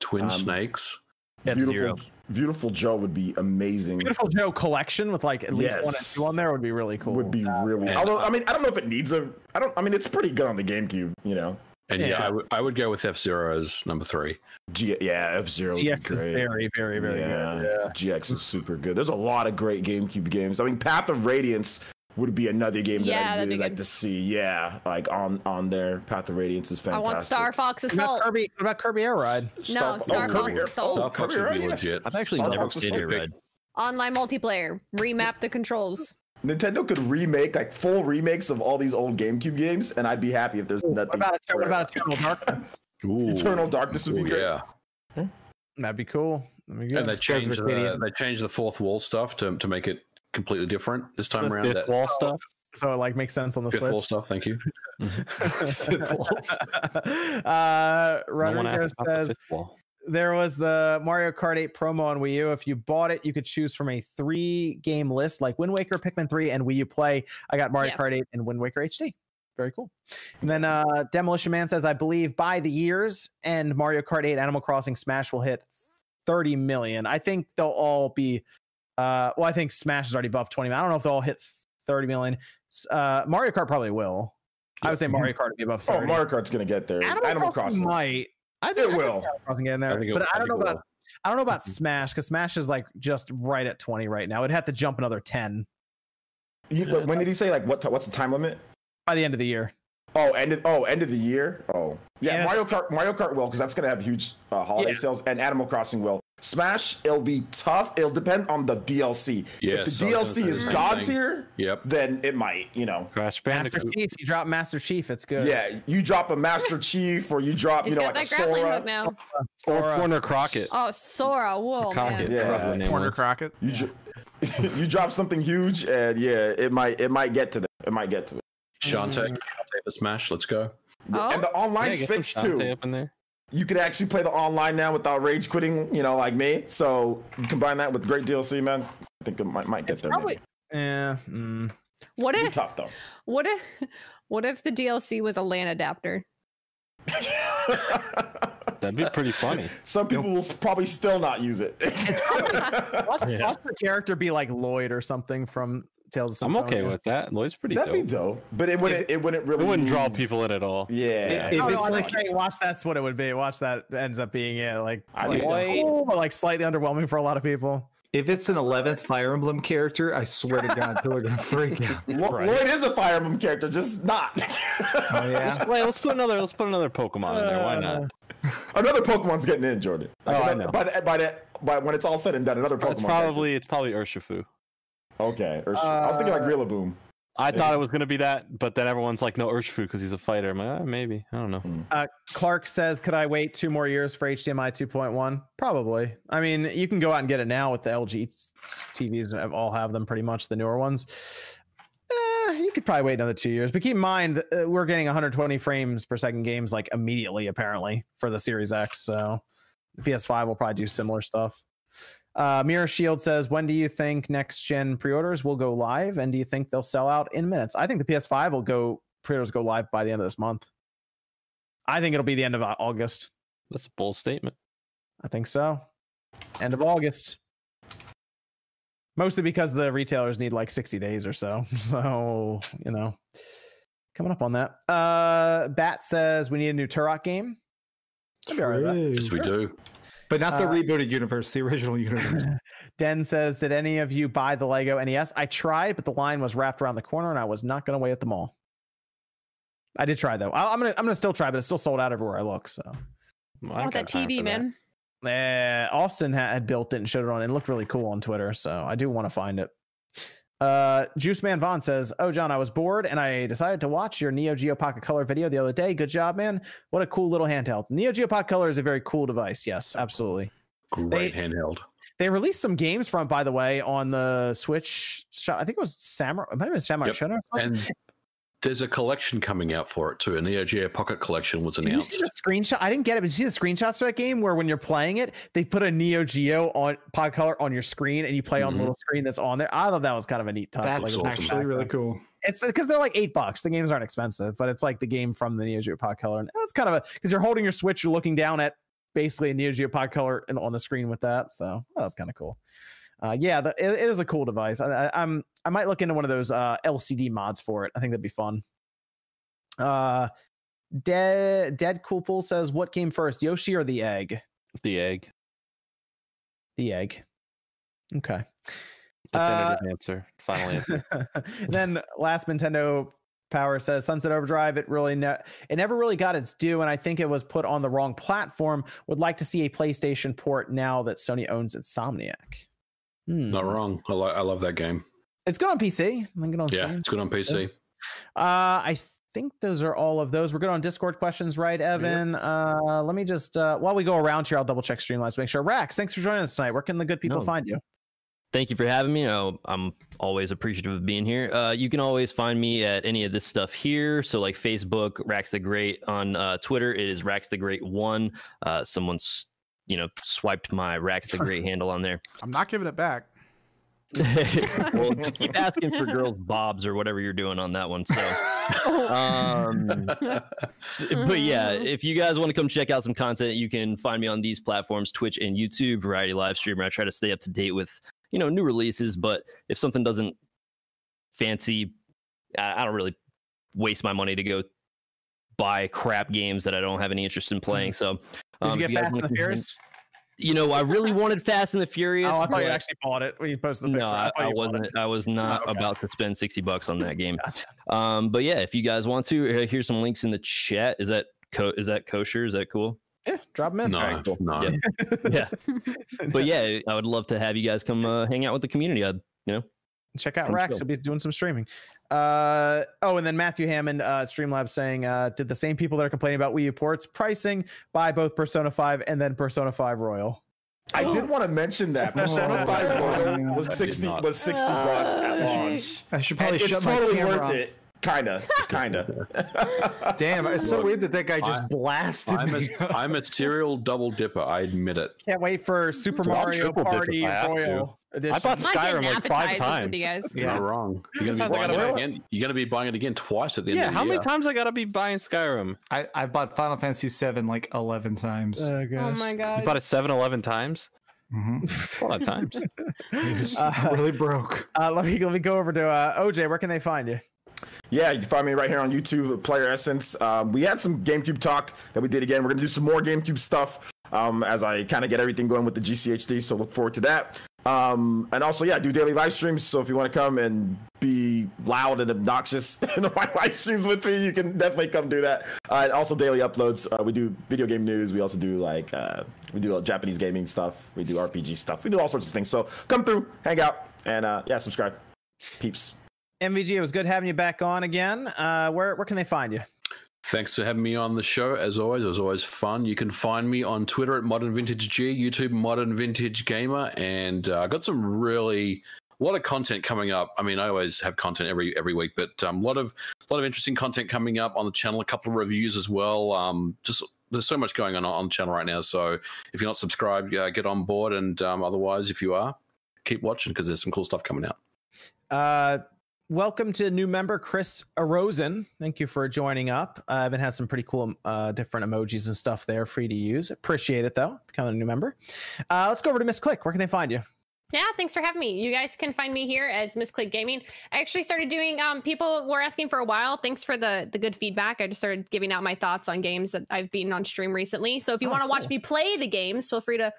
Twin Um, Snakes. F-Zero. Beautiful, Beautiful Joe would be amazing. Beautiful Joe collection with like at least one and two on there would be really cool. Would be really. and- Although I mean, I don't know if it needs a. I don't. I mean, it's pretty good on the GameCube. You know. And yeah, Yeah. I would- go with F Zero as number three. G- yeah, F Zero. GX is very, very, very good. Yeah. GX is super good. There's a lot of great GameCube games. I mean, Path of Radiance would be another game that Yeah, I'd really be like good. to see. Yeah, like on on there. Path of Radiance is fantastic. I want Star Fox What about Assault. Kirby? What about Kirby Air Ride? No, Star, Star oh, Fox Kirby, Assault. Oh, Star Fox Kirby would be Air Ride, yes. legit. I've actually Star never Fox is played so it Online multiplayer. Remap the controls. Nintendo could remake like full remakes of all these old GameCube games, and I'd be happy if there's nothing. What about a, what about Eternal Darkness? Ooh. Eternal Darkness would be Ooh, great. yeah. That'd be cool. That'd be good. And they Skies changed the, they changed the fourth wall stuff to, to make it completely different this time That's around. Fifth That wall stuff. so it like makes sense on the fifth wall Switch. stuff. Thank you. uh, No one Rodrigo asked about the says fifth wall. There was the Mario Kart 8 promo on Wii U. If you bought it, you could choose from a three game list like Wind Waker, Pikmin 3, and Wii U Play. I got Mario Yeah. Kart 8 and Wind Waker HD. Very cool. And then uh, Demolition Man says, I believe by the years and Mario Kart 8 Animal Crossing Smash will hit 30 million. I think they'll all be, uh, well, I think Smash is already above 20 million. I don't know if they'll all hit 30 million. Uh, Mario Kart probably will. I would say Mario Kart would be above 30. Oh, Mario Kart's gonna get there. Animal, Animal, Crossing, Crossing. might. I think It think I think will. Animal Crossing get in there, I think it- but I I don't know about will. I don't know about mm-hmm. Smash because Smash is like just right at twenty right now. It'd have to jump another ten You- but when did he say like what? What's the time limit? by the end of the year. Oh, end of, oh, end of the year. Oh, yeah. Yeah. Mario Kart, Mario Kart will because that's gonna have huge uh, holiday Yeah. sales, and Animal Crossing will. Smash, it'll be tough. It'll depend on the DLC. Yes, if the I DLC is god tier, Yep. then it might. You know, Crash Master Bandicoot. Chief, you drop Master Chief, it's good. yeah. You drop a Master Chief, or you drop, He's you know, like a Sora. hook now. Or Corner Crockett. Oh, Sora. Whoa, Crockett. man. Yeah. whatever the name Corner was. Crockett. You, dr- you drop something huge, and yeah, it might, it might get to that. It might get to it. Shantae, Shantae for Smash. Let's go. Oh, And the Yeah, online get some too. up in there. you could actually play the online now without rage quitting, you know, like me. So you combine that with great DLC, man. I think it might, might get there. probably- Yeah. mm. what It'd be if tough though. what if what if the DLC was a LAN adapter? That'd be pretty funny. Some people will probably still not use it. Watch, Yeah. watch the character be like Lloyd or something from Tales of I'm okay with that. Lloyd's pretty That'd be dope. dope, but it wouldn't. It wouldn't really. It wouldn't draw move. people in at all. Yeah. If Oh, no, it's I'm like- saying watch that's what it would be. Watch that ends up being it. Like, I like cool, but like slightly underwhelming for a lot of people. If it's an 11th Fire Emblem character, I swear to God, people are going to freak out. Lo- Lloyd is a Fire Emblem character, just not. Oh, yeah. Wait, let's put another. Let's put another Pokemon in there. Why not? Uh, another Pokemon's getting in, Jordan. Oh, I by, know. By the, by the by when it's all said and done, another Pokemon. It's probably it's probably Urshifu. Character. okay. Or, I was thinking like Uh, Rillaboom. I thought it was gonna be that, but then everyone's like, no, Urshifu because he's a fighter. I'm like, ah, maybe. I don't know. Clark says, "Could I wait two more years for HDMI 2.1?" Probably. I mean, you can go out and get it now with the LG TVs. have- All have them pretty much. The newer ones. Eh, you could probably wait another two years, but keep in mind uh, we're getting 120 frames per second games like immediately, apparently for the Series X. So the PS5 will probably do similar stuff. Uh, Mirror Shield says, "When do you think next gen pre-orders will go live, and do you think they'll sell out in minutes?" I think the PS5 will go pre-orders go live by the end of this month. I think it'll be the end of August. That's a bold statement. I think so. End of August. Mostly because the retailers need like 60 days or so. So, you know, coming up on that. Uh Bat says we need a new Turok game. I'd be all right with that. Yes, we do. But not the Uh, rebooted universe, the original universe. Den says, Did any of you buy the Lego NES? I tried, but the line was wrapped around the corner and I was not gonna wait at the mall. I did try though. I- I'm gonna I'm gonna still try, but it's still sold out everywhere I look. So Well, I want got that TV, for that. man. Uh, Austin ha- had built it and showed it on. and looked really cool on Twitter, so I do want to find it. Uh, Juice Man Vaughn says, "Oh, John, I was bored and I decided to watch your Neo Geo Pocket Color video the other day. Good job, man! What a cool little handheld. Neo Geo Pocket Color is a very cool device. Yes, absolutely. Great They- handheld. They released some games from, by the way, on the Switch. I think it was Samurai. It might have been Samurai Yep. Shodown. And there's a collection coming out for it too. A Neo Geo Pocket Collection was Did you announced. see the screenshot? I didn't get it, but did you see the screenshots for that game where when you're playing it, they put a Neo Geo on Pocket Color on your screen and you play on the Mhm. little screen that's on there. I thought that was kind of a neat touch. That's like, awesome. actually really cool. It's because they're like eight bucks. The games aren't expensive, but it's like the game from the Neo Geo Pocket Color. And that's kind of a because you're holding your Switch, you're looking down at basically a Neo Geo Pocket Color and on the screen with that. So that was kind of cool. Uh, yeah, the, it, it is a cool device. I, I, I'm I might look into one of those uh, LCD mods for it. I think that'd be fun. Uh, Dead Dead Cool Pool says, "What came first, Yoshi or the egg?" The egg. The egg. Okay. Uh, answer. Final answer. then last Nintendo Power says Sunset Overdrive. It really ne- it never really got its due, and I think it was put on the wrong platform. Would like to see a PlayStation port now that Sony owns Insomniac. Hmm. Not wrong. I, li- I love that game. It's good on PC. I think it on Yeah, Steam. it's good on PC. Uh, I think those are all of those. We're good on Discord questions, right, Evan? Uh, let me just uh, while we go around here, I'll double check Streamlabs to make sure. Rax, thanks for joining us tonight. Where can the good people No. find you? Thank you for having me. Oh, I'm always appreciative of being here. Uh, you can always find me at any of this stuff here. So, like Facebook, Rax the Great. On uh, Twitter, it is Rax the Great One. Uh, someone's, you know, swiped my Rax the Great handle on there. I'm not giving it back. well, just keep asking for girls' bobs or whatever you're doing on that one. So, um, but yeah, if you guys want to come check out some content, you can find me on these platforms: Twitch and YouTube, Variety Live Streamer. I try to stay up to date with you know new releases, but if something doesn't fancy, I, I don't really waste my money to go buy crap games that I don't have any interest in playing. So, Did um, you get Fast and the Furious? You know, I really wanted Fast and the Furious. Oh, I thought you actually bought it when you posted the picture. no, I, thought I wasn't. I was not okay. about to spend sixty bucks on that game. Gotcha. Um, but yeah, if you guys want to, uh, here's some links in the chat. Is that co- is that kosher? Is that cool? Yeah, drop them in. no, Alright, cool. no. Yeah. Yeah. But yeah, I would love to have you guys come uh, hang out with the community. I'd you know, check out Come Rax. chill. He'll be doing some streaming. Uh, oh, and then Matthew Hammond, uh, Streamlabs saying, uh, did the same people that are complaining about Wii U ports pricing buy both Persona 5 and then Persona 5 Royal? I did want to mention that Persona 5 Royal was I did 60 was 60 bucks at launch. I should And probably it's shut my totally camera worth off. it. Kinda, kinda. Damn, it's so weird that that guy just I- blasted I'm me. a, I'm a serial double dipper. I admit it. Can't wait for Super I'll Mario triple dip if Party I. Royal edition. I bought I'm not getting Skyrim like five times. you guys. You're not wrong. You're gonna be buying it gotta- again. You're gonna be buying it again twice at the end Yeah, of the day. how year. many times I gotta be buying Skyrim? I, I bought Final Fantasy VII like 11 times. Oh, Oh gosh. my You bought it 7 11 times? Mhm. A lot of times. Uh, really broke. Uh, let me let me go over to uh, OJ. Where can they find you? Yeah, you can find me right here on YouTube, Player Essence. Um, we had some GameCube talk that we did again. We're gonna do some more GameCube stuff um, as I kind of get everything going with the GCHD. So look forward to that. Um, and also, yeah, do daily live streams. So if you want to come and be loud and obnoxious in my live streams with me, you can definitely come do that. Uh, and also daily uploads. Uh, we do video game news. We also do like uh, we do uh, Japanese gaming stuff. We do RPG stuff. We do all sorts of things. So come through, hang out, and uh, yeah, subscribe, peeps. MVG, it was good having you back on again. Uh, where where can they find you? Thanks for having me on the show. As always, it was always fun. You can find me on Twitter at Modern Vintage G, YouTube Modern Vintage Gamer, and uh, I got some really a lot of content coming up. I mean, I always have content every every week, but a um, lot of a lot of interesting content coming up on the channel. A couple of reviews as well. Um, just there's so much going on on the channel right now. So if you're not subscribed, uh, get on board, and um, otherwise, if you are, keep watching because there's some cool stuff coming out. Uh, welcome to new member Chris Arosen. Thank you for joining up. Uh, Evan has some pretty cool uh, different emojis and stuff there you to use. Appreciate it though, becoming a new member. Uh, let's go over to Miss Click. Where can they find you? Yeah, thanks for having me. You guys can find me here as Miss Click Gaming. I actually started doing. Um, people were asking for a while. Thanks for the the good feedback. I just started giving out my thoughts on games that I've been on stream recently. So if you Oh, want to watch me play the games, feel free to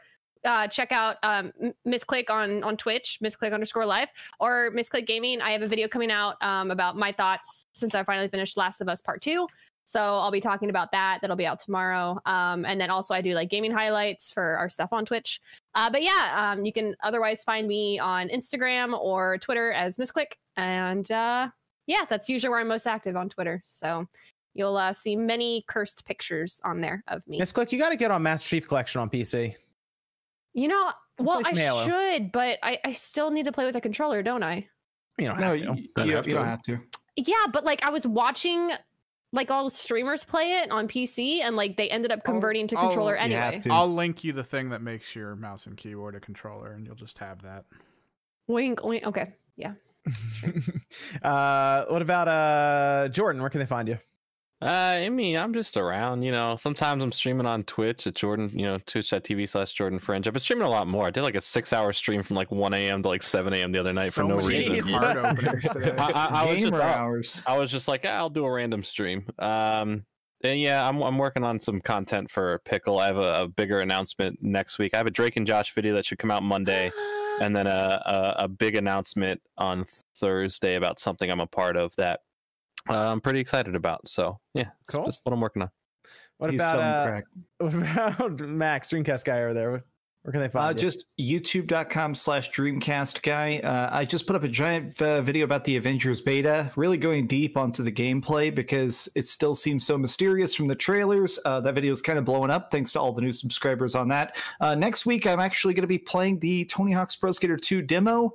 uh, check out um, M- Miss Click on on Twitch, Miss Click underscore live, or Miss Click Gaming. I have a video coming out um, about my thoughts since I finally finished Last of Us Part Two. So I'll be talking about that. That'll be out tomorrow. Um, and then also I do like gaming highlights for our stuff on Twitch. Uh, but yeah, um, you can otherwise find me on Instagram or Twitter as Misclick. And uh, yeah, that's usually where I'm most active on Twitter. So you'll uh, see many cursed pictures on there of me. Miss Click, you got to get on Master Chief Collection on PC. You know, well, I Halo. should, but I, I still need to play with a controller, don't I? You don't No, have you, to. you, Don't you have don't to. have to. Yeah, but like I was watching like all the streamers play it on PC and like they ended up converting to I'll- controller you have anyway. to. I'll link you the thing that makes your mouse and keyboard a controller, and you'll just have that. Wink, wink. Okay. Yeah. uh, what about uh, Jordan? Where can they find you? Uh, I mean, I'm just around, you know. Sometimes I'm streaming on Twitch at Jordan, you know, twitch.tv slash Jordan Fringe. I've been streaming a lot more. I did like a six hour stream from like 1 a.m. to like 7 a.m. the other night for no reason. card openings today. I, I, I was just, Gamer I, hours. I was just like, "Ah, I'll do a random stream. Um, and yeah, I'm, I'm working on some content for Pickle. I have a, a bigger announcement next week. I have a Drake and Josh video that should come out Monday. and then a, a a big announcement on Thursday about something I'm a part of that uh, I'm pretty excited about. So yeah, it's Cool. just what I'm working on. What He's about selling uh, what about Max Dreamcast guy over there? Where can they Uh, find you? just youtube.com slash dreamcast guy. Uh, I just put up a giant uh, video about the Avengers beta, really going deep onto the gameplay because it still seems so mysterious from the trailers. Uh, that video is kind of blowing up thanks to all the new subscribers on that. Uh, next week, I'm actually going to be playing the Tony Hawk's Pro Skater 2 demo.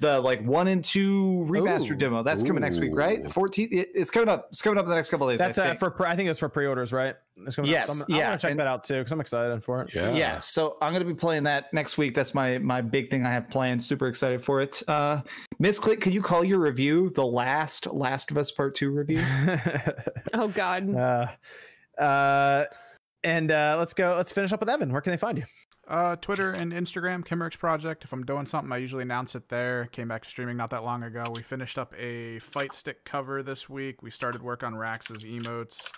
The like one and two remaster Ooh. demo. That's coming next week, right? The 14th. it- It's coming up. It's coming up in the next couple of days. That's I uh, for pre- I think it's for pre-orders, right? It's coming Yes, Up. So I'm, I'm yeah, gonna check and- that out too because I'm excited for it. Yeah. yeah so i'm going to be playing that next week that's my my big thing i have planned super excited for it uh miss click can you call your review the last last of us part two review Oh God. uh, uh, and uh, let's go. Let's finish up with Evan. Where can they find you? Uh, Twitter and Instagram, Kimmerix Project. If I'm doing something, I usually announce it there. Came back to streaming not that long ago. We finished up a fight stick cover this week. We started work on Rax's emotes,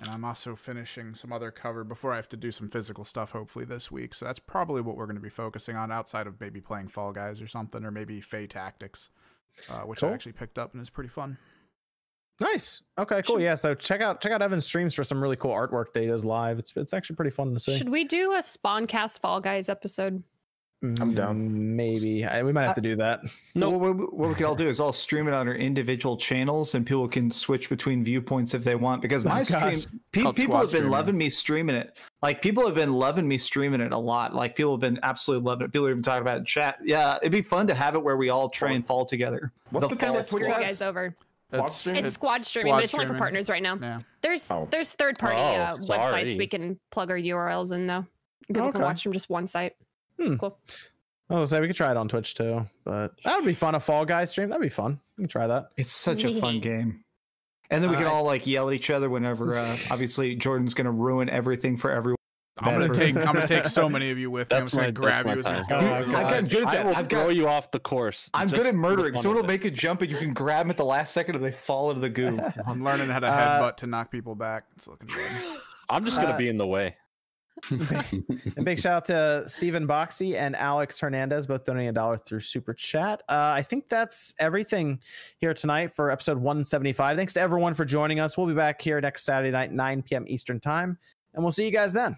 and I'm also finishing some other cover before I have to do some physical stuff. Hopefully this week. So that's probably what we're going to be focusing on outside of maybe playing Fall Guys or something, or maybe Fae Tactics, uh, which Cool. I actually picked up and is pretty fun. Nice. Okay, cool. Yeah. So check out check out Evan's streams for some really cool artwork that he does live. It's it's actually pretty fun to see. Should we do a Spawncast Fall Guys episode? I'm down. Mm, Maybe I, we might have to do that. no what, what- what we could all do is all stream it on our individual channels and people can switch between viewpoints if they want because my Oh, stream pe- people have been streaming. loving me streaming it like people have been loving me streaming it a lot like people have been absolutely loving it people are even talking about it in chat yeah it'd be fun to have it where we all try and fall together What's The the thing fall that Twitch you guys over. Squad streaming? It's squad streaming, squad but it's only for streaming. partners right now. Yeah. There's Oh. there's third party Oh, uh, websites we can plug our URLs in though. People Okay. can watch from just one site. Hmm. It's cool. I was say we could try it on Twitch too, but that would be fun. A Fall Guys stream that'd be fun. We can try that. It's such a fun game. And then we can all like yell at each other whenever uh, obviously Jordan's gonna ruin everything for everyone. I'm gonna Better. take I'm gonna take so many of you with me. I'm just gonna my- grab that's you as my we go. I've God. gotten good at I will I've throw you off the course. I'm good at murdering. fun Someone will it. make a jump and you can grab them at the last second and they fall into the goo. I'm learning how to Uh, headbutt to knock people back. It's looking good. I'm just gonna Uh, be in the way. and big shout out to Stephen Boxy and Alex Hernandez, both donating a dollar through Super Chat. Uh, I think that's everything here tonight for episode 175. Thanks to everyone for joining us. We'll be back here next Saturday night, 9 p.m. Eastern Time, and we'll see you guys then.